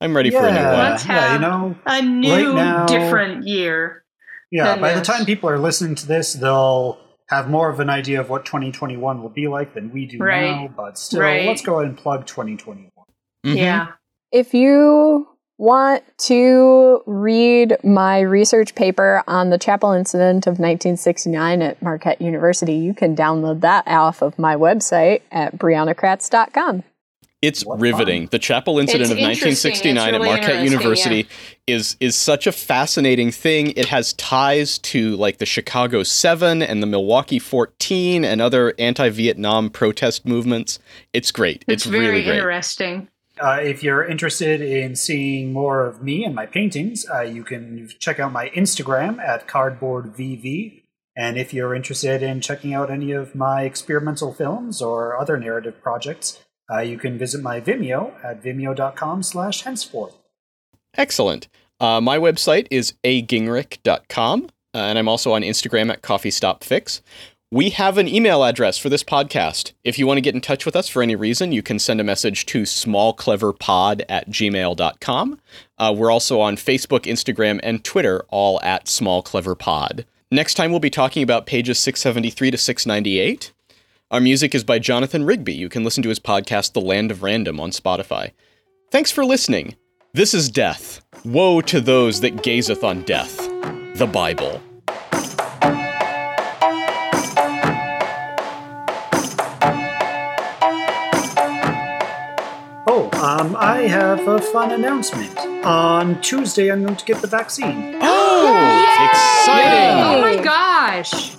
[SPEAKER 1] I'm ready for a new
[SPEAKER 4] yeah,
[SPEAKER 1] one.
[SPEAKER 2] Let's
[SPEAKER 4] yeah, you know,
[SPEAKER 2] A new,
[SPEAKER 4] now-
[SPEAKER 2] different year.
[SPEAKER 4] yeah.
[SPEAKER 2] Then
[SPEAKER 4] By the time people are listening to this, they'll have more of an idea of what 2021 will be like than we do
[SPEAKER 2] Right.
[SPEAKER 4] now. But still,
[SPEAKER 2] Right.
[SPEAKER 4] let's go ahead and plug 2021.
[SPEAKER 1] Mhm.
[SPEAKER 2] Yeah.
[SPEAKER 3] If you want to read my research paper on the chapel incident of 1969 at Marquette University, you can download that off of my website at briannakratz.com.
[SPEAKER 1] It's
[SPEAKER 4] What
[SPEAKER 1] riveting. The chapel incident
[SPEAKER 2] It's
[SPEAKER 1] of 1969
[SPEAKER 2] It's
[SPEAKER 1] at Marquette
[SPEAKER 2] interesting,
[SPEAKER 1] University is is such a fascinating thing. It has ties to like the Chicago 7 and the Milwaukee 14 and other anti-Vietnam protest movements. It's great.
[SPEAKER 2] It's,
[SPEAKER 1] It's,
[SPEAKER 2] very
[SPEAKER 1] really great.
[SPEAKER 2] interesting.
[SPEAKER 4] Uh, if you're interested in seeing more of me and my paintings, uh, you can check out my Instagram at cardboardvv. And if you're interested in checking out any of my experimental films or other narrative projects, uh, you can visit my Vimeo at vimeo.com slash henceforth.
[SPEAKER 1] Excellent. Uh, my website is agingrich.com, uh, and I'm also on Instagram at coffeestopfix. We have an email address for this podcast. If you want to get in touch with us for any reason, you can send a message to smallcleverpod at gmail.com. Uh, we're also on Facebook, Instagram, and Twitter, all at smallcleverpod. Next time, we'll be talking about pages 673 to 698. Our music is by Jonathan Rigby. You can listen to his podcast, The Land of Random, on Spotify. Thanks for listening. This is death. Woe to those that gazeth on death. The Bible.
[SPEAKER 4] Um, I have a fun announcement. On Tuesday, I'm going to get the vaccine.
[SPEAKER 1] Oh, exciting!
[SPEAKER 2] Oh my gosh.